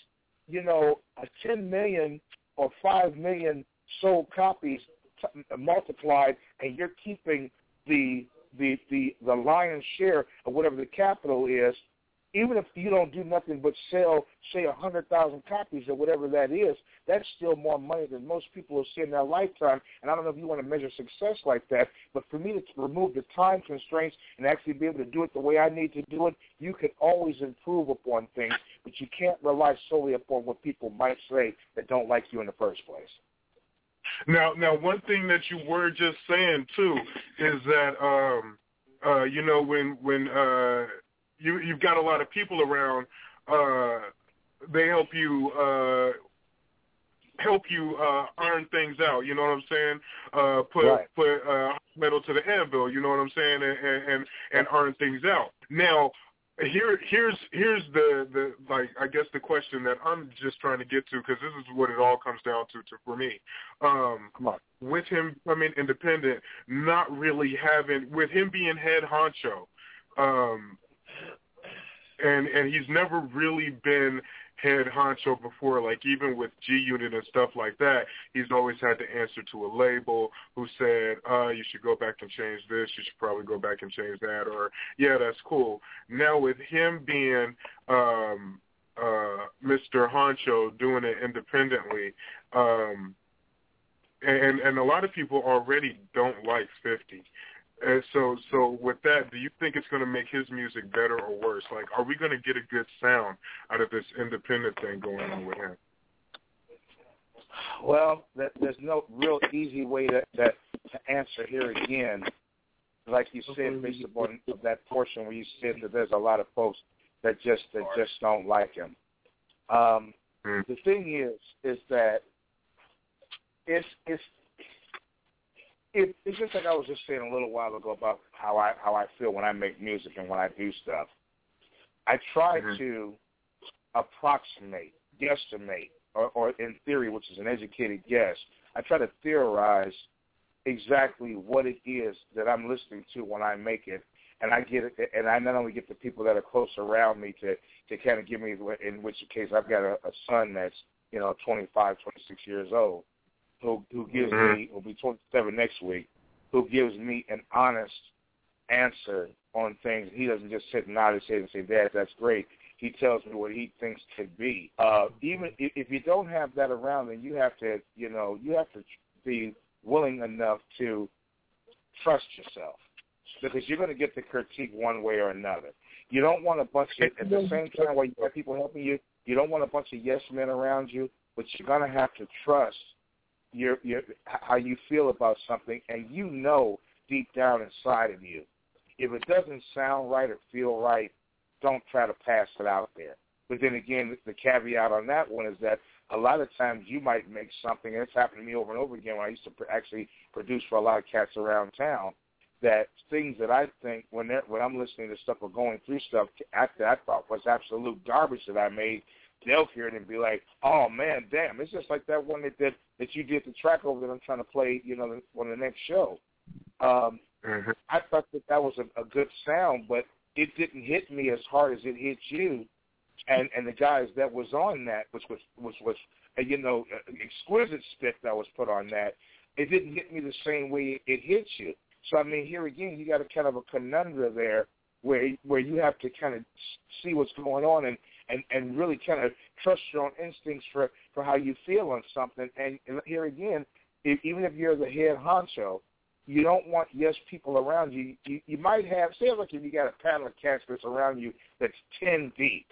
you know, a 10 million or 5 million sold copies t- multiplied, and you're keeping the the the the lion's share of whatever the capital is. Even if you don't do nothing but sell, say, a hundred thousand copies or whatever that is, that's still more money than most people will see in their lifetime. And I don't know if you want to measure success like that, but for me to remove the time constraints and actually be able to do it the way I need to do it, you can always improve upon things, but you can't rely solely upon what people might say that don't like you in the first place. Now, now, one thing that you were just saying too is that um, uh, you know when when uh, you you've got a lot of people around, uh, they help you uh, help you uh, iron things out. You know what I'm saying? Uh, put Right. put uh, metal to the anvil. You know what I'm saying? And and and, iron things out. Now, here here's here's the the like I guess the question that I'm just trying to get to because this is what it all comes down to, to for me. Um, Come on. with him coming independent, not really having with him being head honcho, um, and and he's never really been head honcho before. Like even with G Unit and stuff like that, he's always had to answer to a label who said, "Uh, you should go back and change this. You should probably go back and change that." Or, "Yeah, that's cool." Now with him being um, uh, Mr. Honcho doing it independently. Um, and and a lot of people already don't like 50. And so so with that, do you think it's going to make his music better or worse? Like, are we going to get a good sound out of this independent thing going on with him? Well, that, there's no real easy way to, that, to answer here again. Like you said, based upon that portion where you said that there's a lot of folks that just that just don't like him. Um, The thing is, is that it's it's it, it's just like I was just saying a little while ago about how I how I feel when I make music and when I do stuff. I try mm-hmm. to approximate, guesstimate, or, or in theory, which is an educated guess, I try to theorize exactly what it is that I'm listening to when I make it, and I get it, and I not only get the people that are close around me to to kind of give me, in which case I've got a, a son that's you know 25, 26 years old, who who gives me will be 27 next week, who gives me an honest answer on things. He doesn't just sit and nod his head and say, "Dad, that's great." He tells me what he thinks could be. Uh, even if, if you don't have that around, then you have to, you know, you have to be willing enough to trust yourself because you're going to get the critique one way or another. You don't want a bunch of, at the same time while you have people helping you, you don't want a bunch of yes men around you, but you're going to have to trust your, your, how you feel about something, and you know deep down inside of you. If it doesn't sound right or feel right, don't try to pass it out there. But then again, the caveat on that one is that a lot of times you might make something, and it's happened to me over and over again when I used to actually produce for a lot of cats around town, that things that I think when when I'm listening to stuff or going through stuff that I thought was absolute garbage that I made, they'll hear it and be like, "Oh man, damn!" It's just like that one that that, that you did the track over that I'm trying to play, you know, on the next show. Um, I thought that that was a, a good sound, but it didn't hit me as hard as it hit you, and and the guys that was on that, which was was was uh, you know uh, exquisite spit that was put on that. It didn't hit me the same way it hits you. So I mean, here again, you got a kind of a conundrum there, where where you have to kind of see what's going on and and and really kind of trust your own instincts for for how you feel on something. And, and here again, if, even if you're the head honcho, you don't want yes people around you. You, you might have, say like if you got a panel of cats that's around you that's 10 deep,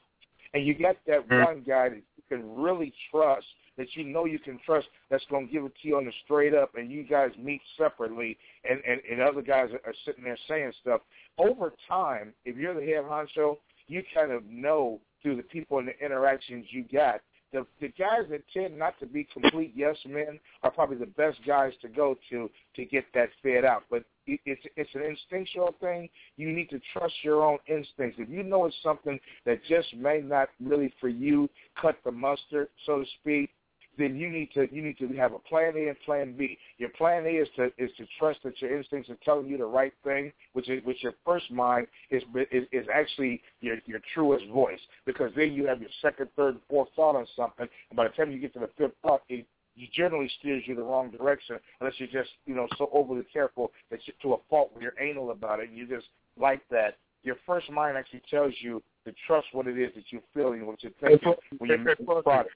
and you got that Mhm. one guy that you can really trust, that you know you can trust, that's going to give it to you on the straight up, and you guys meet separately, and, and, and other guys are, are sitting there saying stuff. Over time, if you're the head honcho, you kind of know through the people and the interactions you got the the guys that tend not to be complete yes men are probably the best guys to go to to get that fed out. But it, it's it's an instinctual thing. You need to trust your own instincts. If you know it's something that just may not really for you cut the mustard, so to speak, then you need to you need to have a plan A and plan B. Your plan A is to is to trust that your instincts are telling you the right thing, which is which your first mind is is, is actually your your truest voice, because then you have your second, third, and fourth thought on something, and by the time you get to the fifth thought, it generally steers you the wrong direction unless you're just you know so overly careful that you to a fault when you're anal about it and you just like that. Your first mind actually tells you to trust what it is that you're feeling, what you're thinking when you Hey, make the product.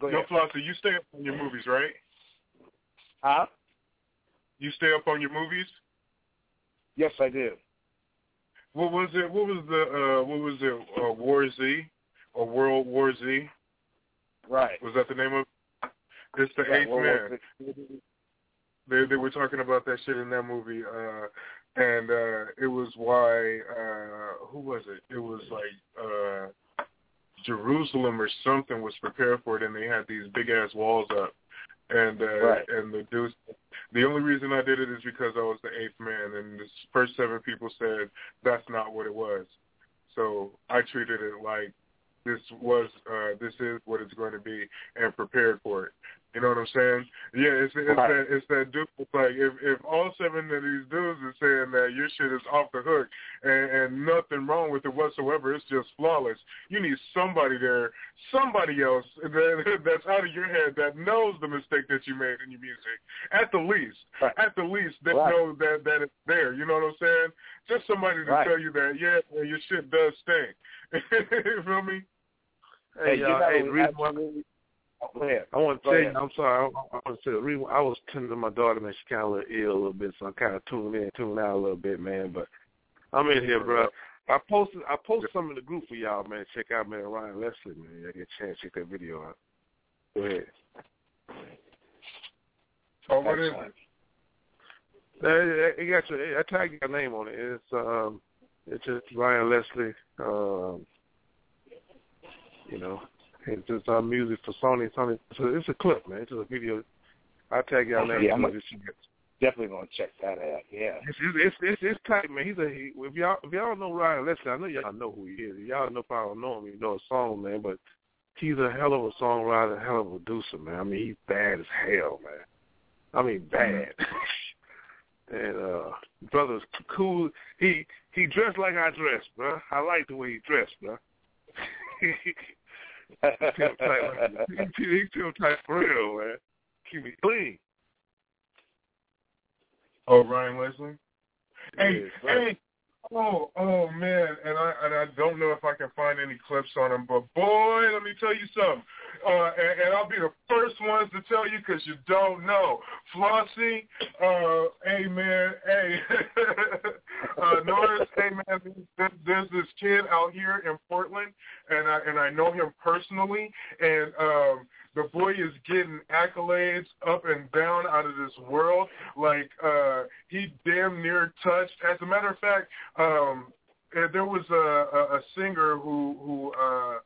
Go Yo, ahead. Flauxy, you stay up on your movies, right? Huh? You stay up on your movies? Yes, I do. What was it? What was the? uh What was it? Uh, War Z or World War Z? Right. Was that the name of? It's the Yeah, Eighth World Man. They they were talking about that shit in that movie, uh, and uh it was why uh who was it? It was like uh Jerusalem or something was prepared for it, and they had these big ass walls up. And uh, Right. and the dudes, the only reason I did it is because I was the eighth man, and the first seven people said that's not what it was. So I treated it like this was uh this is what it's going to be and prepared for it. You know what I'm saying? Yeah, it's it's Right. that it's that dude. It's like if if all seven of these dudes are saying that your shit is off the hook and, and nothing wrong with it whatsoever, it's just flawless. You need somebody there, somebody else that that's out of your head that knows the mistake that you made in your music. At the least, Right. at the least, they Right. know that that it's there. You know what I'm saying? Just somebody to Right. tell you that yeah, your shit does stink. you feel me? Hey, you y'all, know, hey, the reason why absolutely- go ahead. I want to Go tell ahead. you, I'm sorry, I, I want to say the I was tending to my daughter, man. She kind of a little ill a little bit, so I'm kind of tuning in, tuning out a little bit, man. But I'm in here, bro. I posted, I posted some in the group for y'all, man. Check out, man, Ryan Leslie, man. Y'all get a chance to check that video out. Go ahead. Oh, what is it? Uh, it got your, I tagged your name on it. It's um, it's just Ryan Leslie. Um, you know, it's just uh, music for Sony. Sony. So it's a clip, man. It's just a video. I tag y'all name. Yeah, I'm too, gonna- just so you get- Definitely gonna check that out. Yeah. It's it's it's, it's, tight, man. He's a he, if y'all if y'all know Ryan Leslie, I know y'all know who he is. If y'all know probably don't know him, you know a song, man. But he's a hell of a songwriter, a hell of a producer, man. I mean, he's bad as hell, man. I mean, bad. and uh brother's cool. He he dressed like I dress, bro. I like the way he dressed, bro. he tip tight, he, he tip tight for real, man. Keep me clean. Oh, Ryan Leslie. Hey, Yes, hey. Oh, oh man, and I and I don't know if I can find any clips on him, but boy, let me tell you something. Uh, and, and I'll be the first ones to tell you because you don't know. Flauxy, uh, man, hey, uh, Norris, man, there's, there's this kid out here in Portland, and I and I know him personally, and um, the boy is getting accolades up and down out of this world. Like uh, he damn near touched. As a matter of fact, um, uh, there was a, a, a singer who who uh,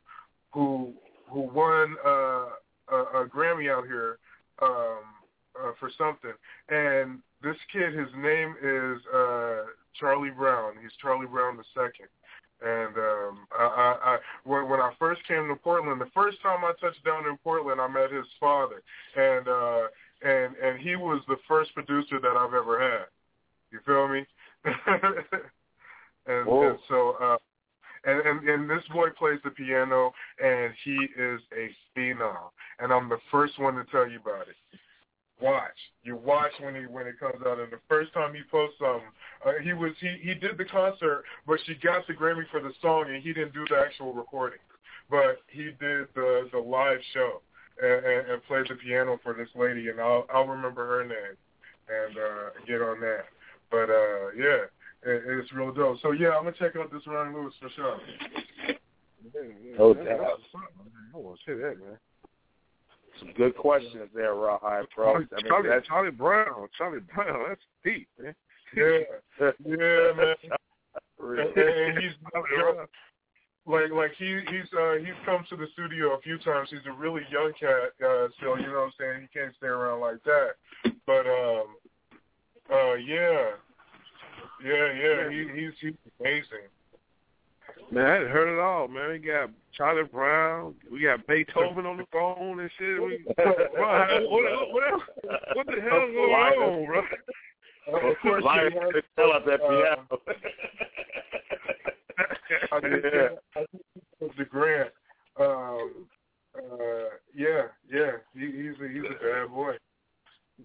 who who won uh, a, a Grammy out here um, uh, for something, and this kid, his name is uh, Charlie Brown. He's Charlie Brown the second. And um, I, I, I, when, when I first came to Portland, the first time I touched down in Portland, I met his father, and uh, and and he was the first producer that I've ever had. You feel me? and, Whoa. and so, uh, and, and and this boy plays the piano, and he is a phenom. And I'm the first one to tell you about it. Watch. You watch when he when it comes out. And the first time he posts something, uh, he was he he did the concert, but she got the Grammy for the song, and he didn't do the actual recording, but he did the the live show and, and, and played the piano for this lady, and I'll I'll remember her name. and uh, get on that. But uh, yeah, it, it's real dope. So yeah, I'm gonna check out this Ron Lewis for sure. No man, doubt. that's what's up, man. I want to say that, man. Some good questions there, Rawhide, bro. Charlie, I mean, Charlie, that's Charlie Brown, Charlie Brown, that's deep, man. Yeah, yeah, man. and, and he's like like he he's uh he's come to the studio a few times. He's a really young cat uh still, you know what I'm saying? He can't stay around like that. But um uh yeah. Yeah, yeah, he he's he's amazing. Man, I hadn't heard it all, man. We got Charlie Brown, we got Beethoven on the phone and shit. We, bro, what, what, what, what the hell is going on, bro? Of course, Lion he has, could tell up that uh, piano. I think, Yeah. I think it the Grant. Um, uh, yeah, yeah, he, he's a, he's a bad boy.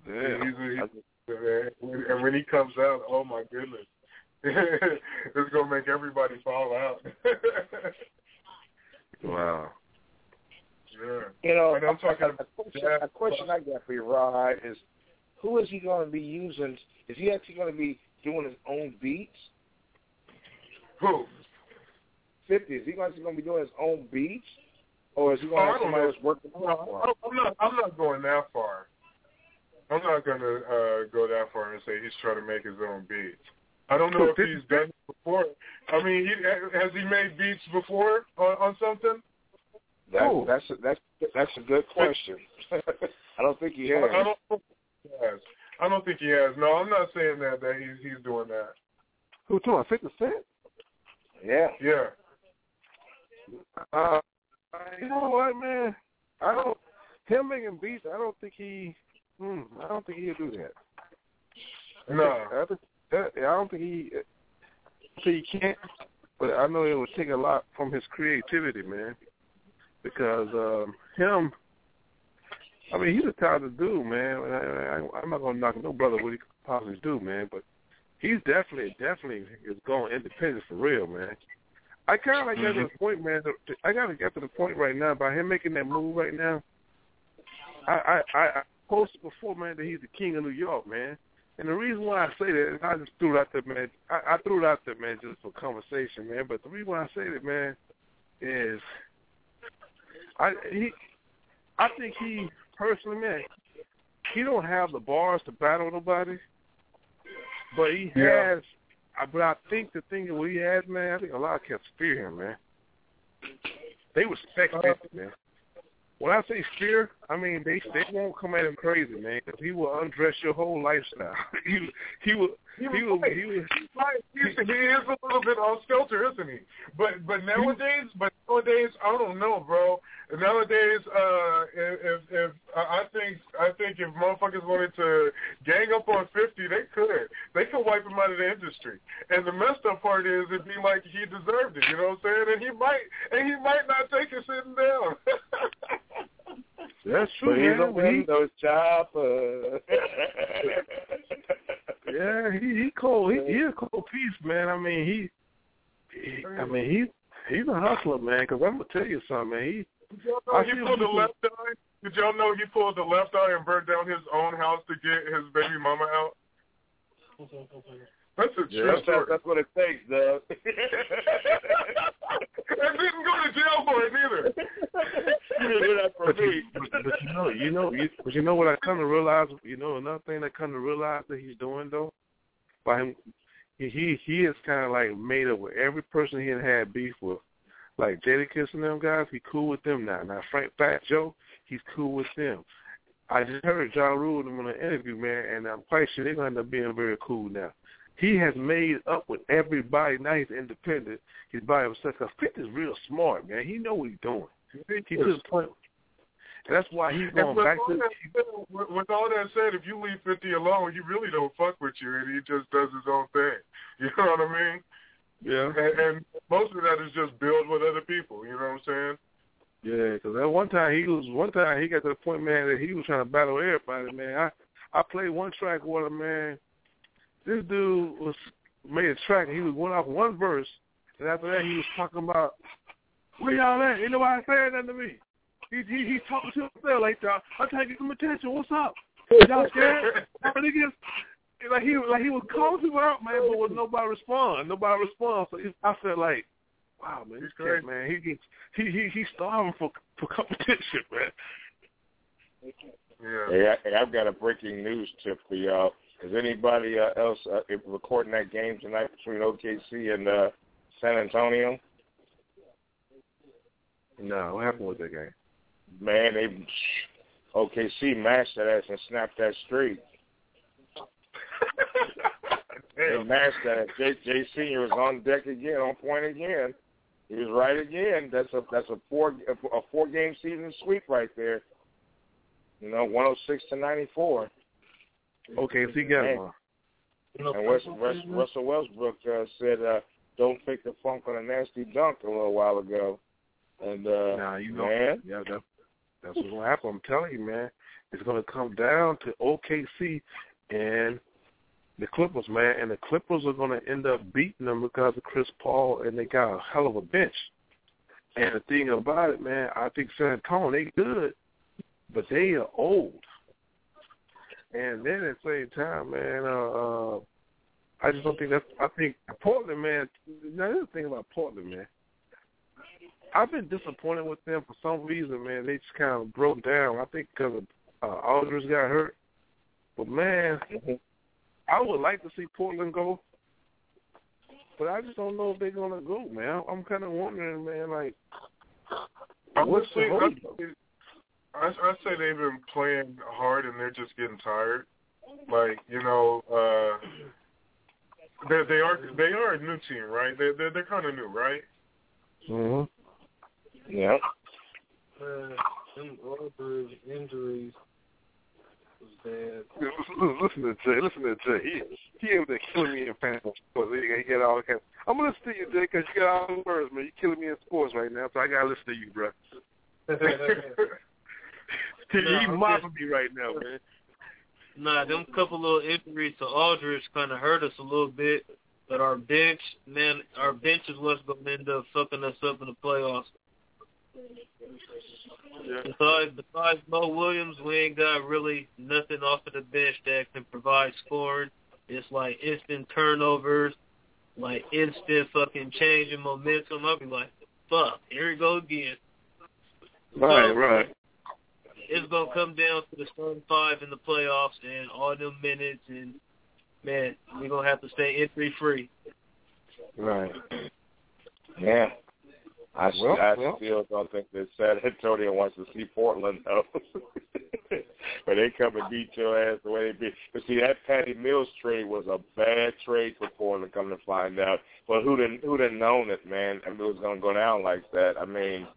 Yeah. He's a, he's a, and when he comes out, oh my goodness, it's gonna make everybody fall out. Wow. yeah. You know, And I'm talking a, question, a question I got for you, Rawhide, is who is he going to be using? Is he actually going to be doing his own beats? Who? Fifty. Is he actually going to be doing his own beats, or is he going Oh, to I have somebody know. that's working No, for him? I'm not. I'm not going that far. I'm not gonna uh, go that far and say he's trying to make his own beats. I don't know if he's done it before. I mean, he, has he made beats before on, on something? That, that's a, that's that's a good question. I don't think he has. I, I don't think he has. I don't think he has. No, I'm not saying that that he's he's doing that. Who talking? Fifty Cent? Yeah. Yeah. Uh, you know what, man? I don't. Him making beats, I don't think he. Hmm, I don't think he'll do that. I No. think- I, think, that, I don't think he. Think he can't. But I know it would take a lot from his creativity, man. Because um, him, I mean, he's a talented dude, man. I, I, I'm not gonna knock no brother what he could possibly do, man. But he's definitely, definitely is going independent for real, man. I kind of like got to the point, man. I got to get to the point right now by him making that move right now. I, I, I I posted before, man, that he's the king of New York, man. And the reason why I say that, and I just threw it out there, man. I, I threw it out there, man, just for conversation, man. But the reason why I say that, man, is I he, I think he personally, man, he don't have the bars to battle nobody, but he Yeah. has. But I think the thing that he has, man, I think a lot of cats fear him, man. They respect Uh, Fifty, man. When I say fear, I mean they they won't come at him crazy, man, he will undress your whole lifestyle. he he will he will he will. He's right. He's, he is a little bit off skelter, isn't he? But but nowadays, but nowadays, I don't know, bro. Nowadays, uh, if if, I I think I think if motherfuckers wanted to gang up on fifty, they could. They could wipe him out of the industry. And the messed up part is, it'd be like he deserved it. You know what I'm saying? And he might and he might not take it sitting down. That's true, But he's man. a But he- window shopper. Yeah, he he cold. He, he a cold piece, man. I mean, he, he I mean, he he's a hustler, man. Because I'm gonna tell you something, man. He Did y'all know I he pulled the left eye? Did y'all know he pulled the left eye and burned down his own house to get his baby mama out? That's a true that's, story. that's what it takes, Doug. and didn't go to jail for it neither. but, you, but, but you know, you know, you, but you know what I come to realize. You know, another thing I come to realize that he's doing though, by him, he he, he is kind of like made up with every person he had had beef with. Like Jadakiss and them guys, he cool with them now. Now Frank Fat Joe, he's cool with them. I just heard Ja Rule on an interview, man, and I'm quite sure they're gonna end up being very cool now. He has made up with everybody. Now he's independent. He's by himself. Cause Fifth is real smart, man. He know what he's doing. He to the point, and that's why he's going with back all to. that said, with, with all that said, if you leave 50 alone, he really don't fuck with you, and he just does his own thing. You know what I mean? Yeah. And, and most of that is just build with other people. You know what I'm saying? Yeah, because at one time he was one time he got to the point, man, that he was trying to battle everybody, man. I I played one track with him, man. This dude was made a track. and He was went off one verse, and after that he was talking about where y'all at? Ain't nobody saying nothing to me. He he he's talking to himself like that. I'm trying to get some attention. What's up? Y'all scared? Niggas, like he like he was calling people out, man, but was nobody respond. Nobody respond. So he, I felt like, wow, man, this cat, man, he he he he's starving for for competition, man. Yeah. Hey, I, hey, I've got a breaking news tip for y'all. Is anybody uh, else uh, recording that game tonight between OKC and uh, San Antonio? No, what happened with that game? Man, they OKC mashed that ass and snapped that streak. they mashed that. Jay, Jay Senior was on deck again, on point again. He was right again. That's a that's a four a four game season sweep right there. You know, one hundred six to ninety four. OKC got him. And West, West, Russell Westbrook uh, said, uh, "Don't fake the funk on a nasty dunk" a little while ago. And uh, nah, you know, man, yeah, that, that's what's gonna happen. I'm telling you, man. It's gonna come down to OKC and the Clippers, man. And the Clippers are gonna end up beating them because of Chris Paul, and they got a hell of a bench. And the thing about it, man, I think San Antonio they good, but they are old. And then at the same time, man, uh, uh I just don't think that's. I think Portland, man. Now, here's the thing about Portland, man. I've been disappointed with them for some reason, man. They just kind of broke down. I think because of uh, Aldridge got hurt. But man, I would like to see Portland go, but I just don't know if they're gonna go, man. I'm kind of wondering, man, like what's the hold I, I I say they've been playing hard and they're just getting tired. Like you know, uh, they they are they are a new team, right? They they're, they're kind of new, right? Mm-hmm. Yeah. Man, them Aldridge injuries was bad. Listen, listen to Jay. Listen to Jay. He he over there killing me in fantasy sports. He, he got all kinds. I'm gonna listen to you, Jay, because you got all the words, man. You're killing me in sports right now, so I gotta listen to you, bro. Nah, he I'm mopping me right now, man. Nah, them couple little injuries to Aldridge kind of hurt us a little bit. But our bench, man, our bench is what's going to end up fucking us up in the playoffs. Besides, besides Mo Williams, we ain't got really nothing off of the bench that can provide scoring. It's like instant turnovers, like instant fucking change in momentum. I'll be like, fuck, here we go again. Right, So, right. It's gonna come down to the starting five in the playoffs and all them minutes, and man, we're gonna have to stay injury free. Right. Yeah. I, Well, I well. still don't think that San Antonio wants to see Portland though. but they come and beat your ass the way they beat. But see, that Patty Mills trade was a bad trade for Portland. Come to find out, but who didn't who didn't known it, man? I mean, it was going to go down like that. I mean,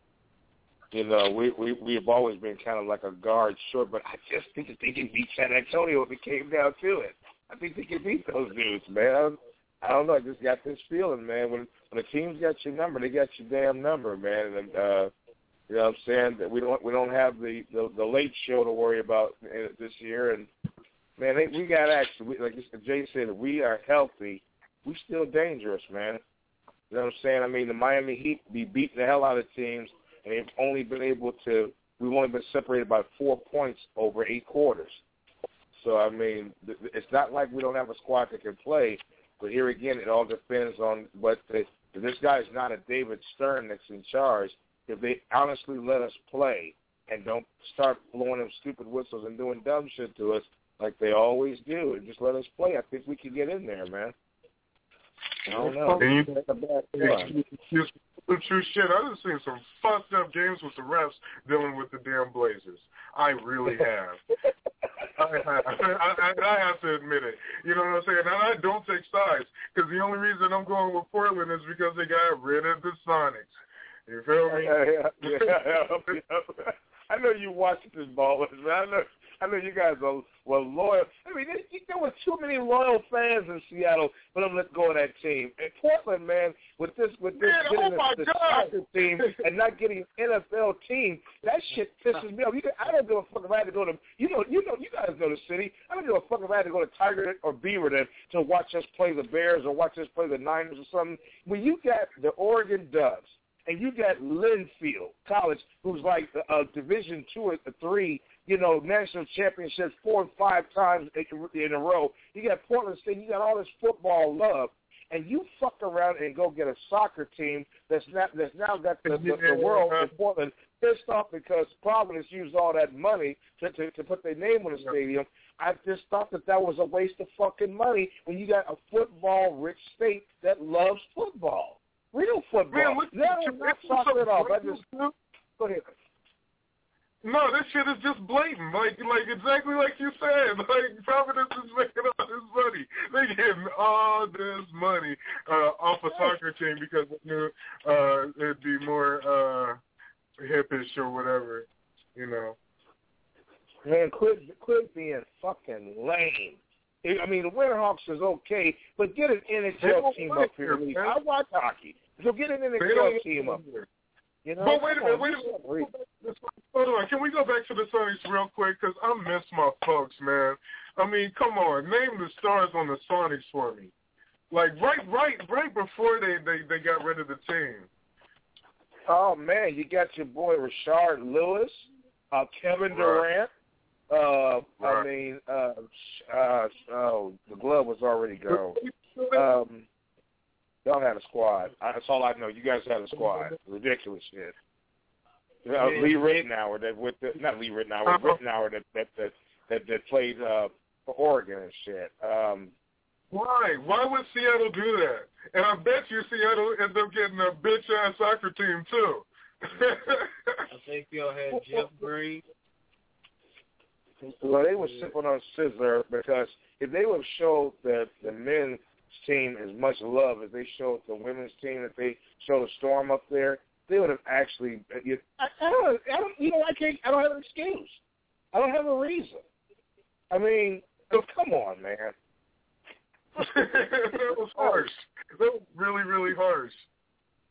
you know, we we we've always been kind of like a guard short, but I just think that they can beat San Antonio if it came down to it. I think they can beat those dudes, man. I don't know. I just got this feeling, man. When when the team's got your number, they got your damn number, man. And uh, you know what I'm saying that we don't we don't have the the, the late show to worry about uh, this year. And man, they, we got actually we, like Jay said, we are healthy. We still dangerous, man. You know what I'm saying? I mean, the Miami Heat be beating the hell out of teams, and they've only been able to. We've only been separated by four points over eight quarters. So I mean, it's not like we don't have a squad that can play. But here again, it all depends on what the, if this guy is not a David Stern that's in charge. If they honestly let us play and don't start blowing them stupid whistles and doing dumb shit to us like they always do, and just let us play, I think we could get in there, man. I don't know. And you- That's a bad It's, feeling. it's, it's true shit. I've just seen some fucked up games with the refs dealing with the damn Blazers. I really have. I, have. I, I, I have to admit it. You know what I'm saying? And I don't take sides because the only reason I'm going with Portland is because they got rid of the Sonics. You feel me? Yeah, yeah, yeah, yeah. I know you watch this ball, man. I know, I know you guys are were loyal. I mean, there, there were too many loyal fans in Seattle for them to let go of that team. And Portland, man, with this, with this Man, getting oh the, the soccer team and not getting an NFL team, that shit pisses me off. You, can- I don't give a fuck if I had to go to, you know, you know, you guys know the city. I don't give a fuck if I had to go to Tigard or Beaverton to watch us play the Bears or watch us play the Niners or something. When you got the Oregon Ducks and you got Linfield College, who's like a, a Division two or three, you know, national championships four and five times in a row. You got Portland State. You got all this football love, and you fuck around and go get a soccer team that's not that's now got the, the, the world in Portland pissed off because Providence used all that money to, to to put their name on the stadium. I just thought that that was a waste of fucking money when you got a football-rich state that loves football, real football. Man, look, no, not soccer at all. I just go ahead. No, this shit is just blatant. Like, like exactly like you said. Like Providence is making all this money. They getting all this money uh, off a soccer team because they knew uh, it'd be more uh, hippish or whatever. You know. Man, quit quit being fucking lame. I mean, the Winterhawks is okay, but get an NHL team up here. Please. I watch hockey, so get an NHL team up here. You know, but wait a minute, wait a minute. Hold on. Can we go back to the Sonics real quick? Because I miss my folks, man. I mean, come on. Name the stars on the Sonics for me. Like right, right, right before they they they got rid of the team. Oh man, you got your boy Rashard Lewis, uh, Kevin Durant. Uh, I mean, uh, uh, oh, the glove was already gone. Um, y'all had a squad. That's all I know. You guys had a squad. Ridiculous shit. Uh, Yeah. Lee Ridnour that with the not Lee Ridnour, Uh-huh. Ridnour that that that that, that played uh, for Oregon and shit. Um, Why? Why would Seattle do that? And I bet you Seattle end up getting a bitch ass soccer team too. I think y'all had Jeff Green. Well, they were sipping on scissor because if they would have showed that the men's team as much love as they showed the women's team, if they showed a storm up there, they would have actually. You, I, I don't. I don't. You know, I can't. I don't have an excuse. I don't have a reason. I mean, oh, come on, man. that was harsh. That was really, really harsh.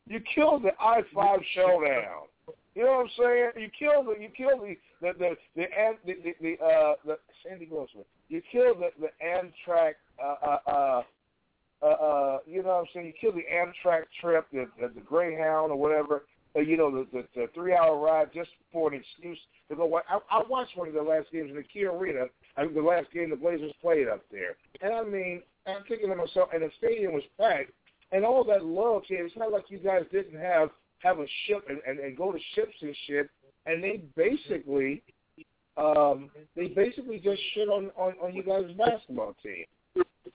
You killed the I five showdown. You know what I'm saying? You killed the you killed the the the the the, the, the uh the Sandy Grossman. You killed the the Amtrak uh uh uh uh, uh you know what I'm saying? You killed the Amtrak trip, the the, the Greyhound or whatever. Uh, you know the, the the three hour ride just for an excuse to go. I, I watched one of the last games in the Key Arena. I mean, the last game the Blazers played up there, and I mean, I'm thinking to myself, and the stadium was packed, and all that came. It's not like you guys didn't have have a ship and, and, and go to ships and shit, and they basically, um, they basically just shit on on, on you guys' basketball team,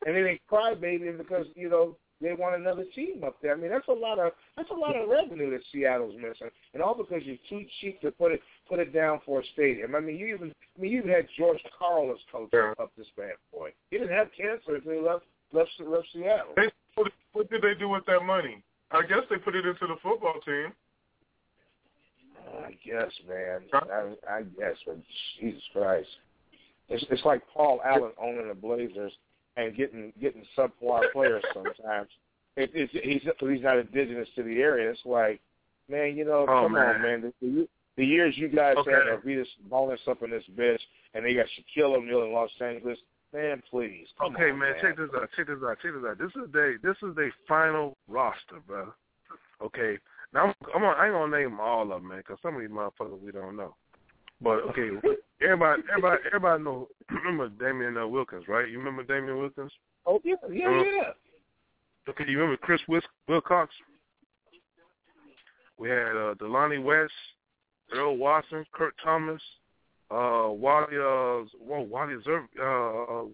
and then they cry baby because you know they want another team up there. I mean, that's a lot of that's a lot of revenue that Seattle's missing, and all because you're too cheap to put it put it down for a stadium. I mean, you even I mean you even had George Karl as coach up this bad boy. He didn't have cancer until he left left left Seattle. They, what, what did they do with that money? I guess they put it into the football team. I guess, man. I, I guess, but Jesus Christ, it's it's like Paul Allen owning the Blazers and getting getting subpar players sometimes. It, it's he's he's not indigenous to the area. It's like, man, you know, Oh, come man. on, man. The, the, the years you guys Okay. had Arvydas Mullins up in this bitch, and they got Shaquille O'Neal in Los Angeles. Man, please, okay, on, man, check this out. Check this out. Check this out. This is they. This is their final roster, bro. Okay. Now I'm, I'm on, I ain't gonna name all of them, man, because some of these motherfuckers we don't know. But okay, everybody, everybody, everybody know. Remember Damian uh, Wilkins, right? You remember Damian Wilkins? Oh yeah, yeah, Uh, yeah. Okay, you remember Chris Wilcox? We had uh, Delonte West, Earl Watson, Kurt Thomas, uh, Wally, uh, well, Wally Zerv, uh, uh,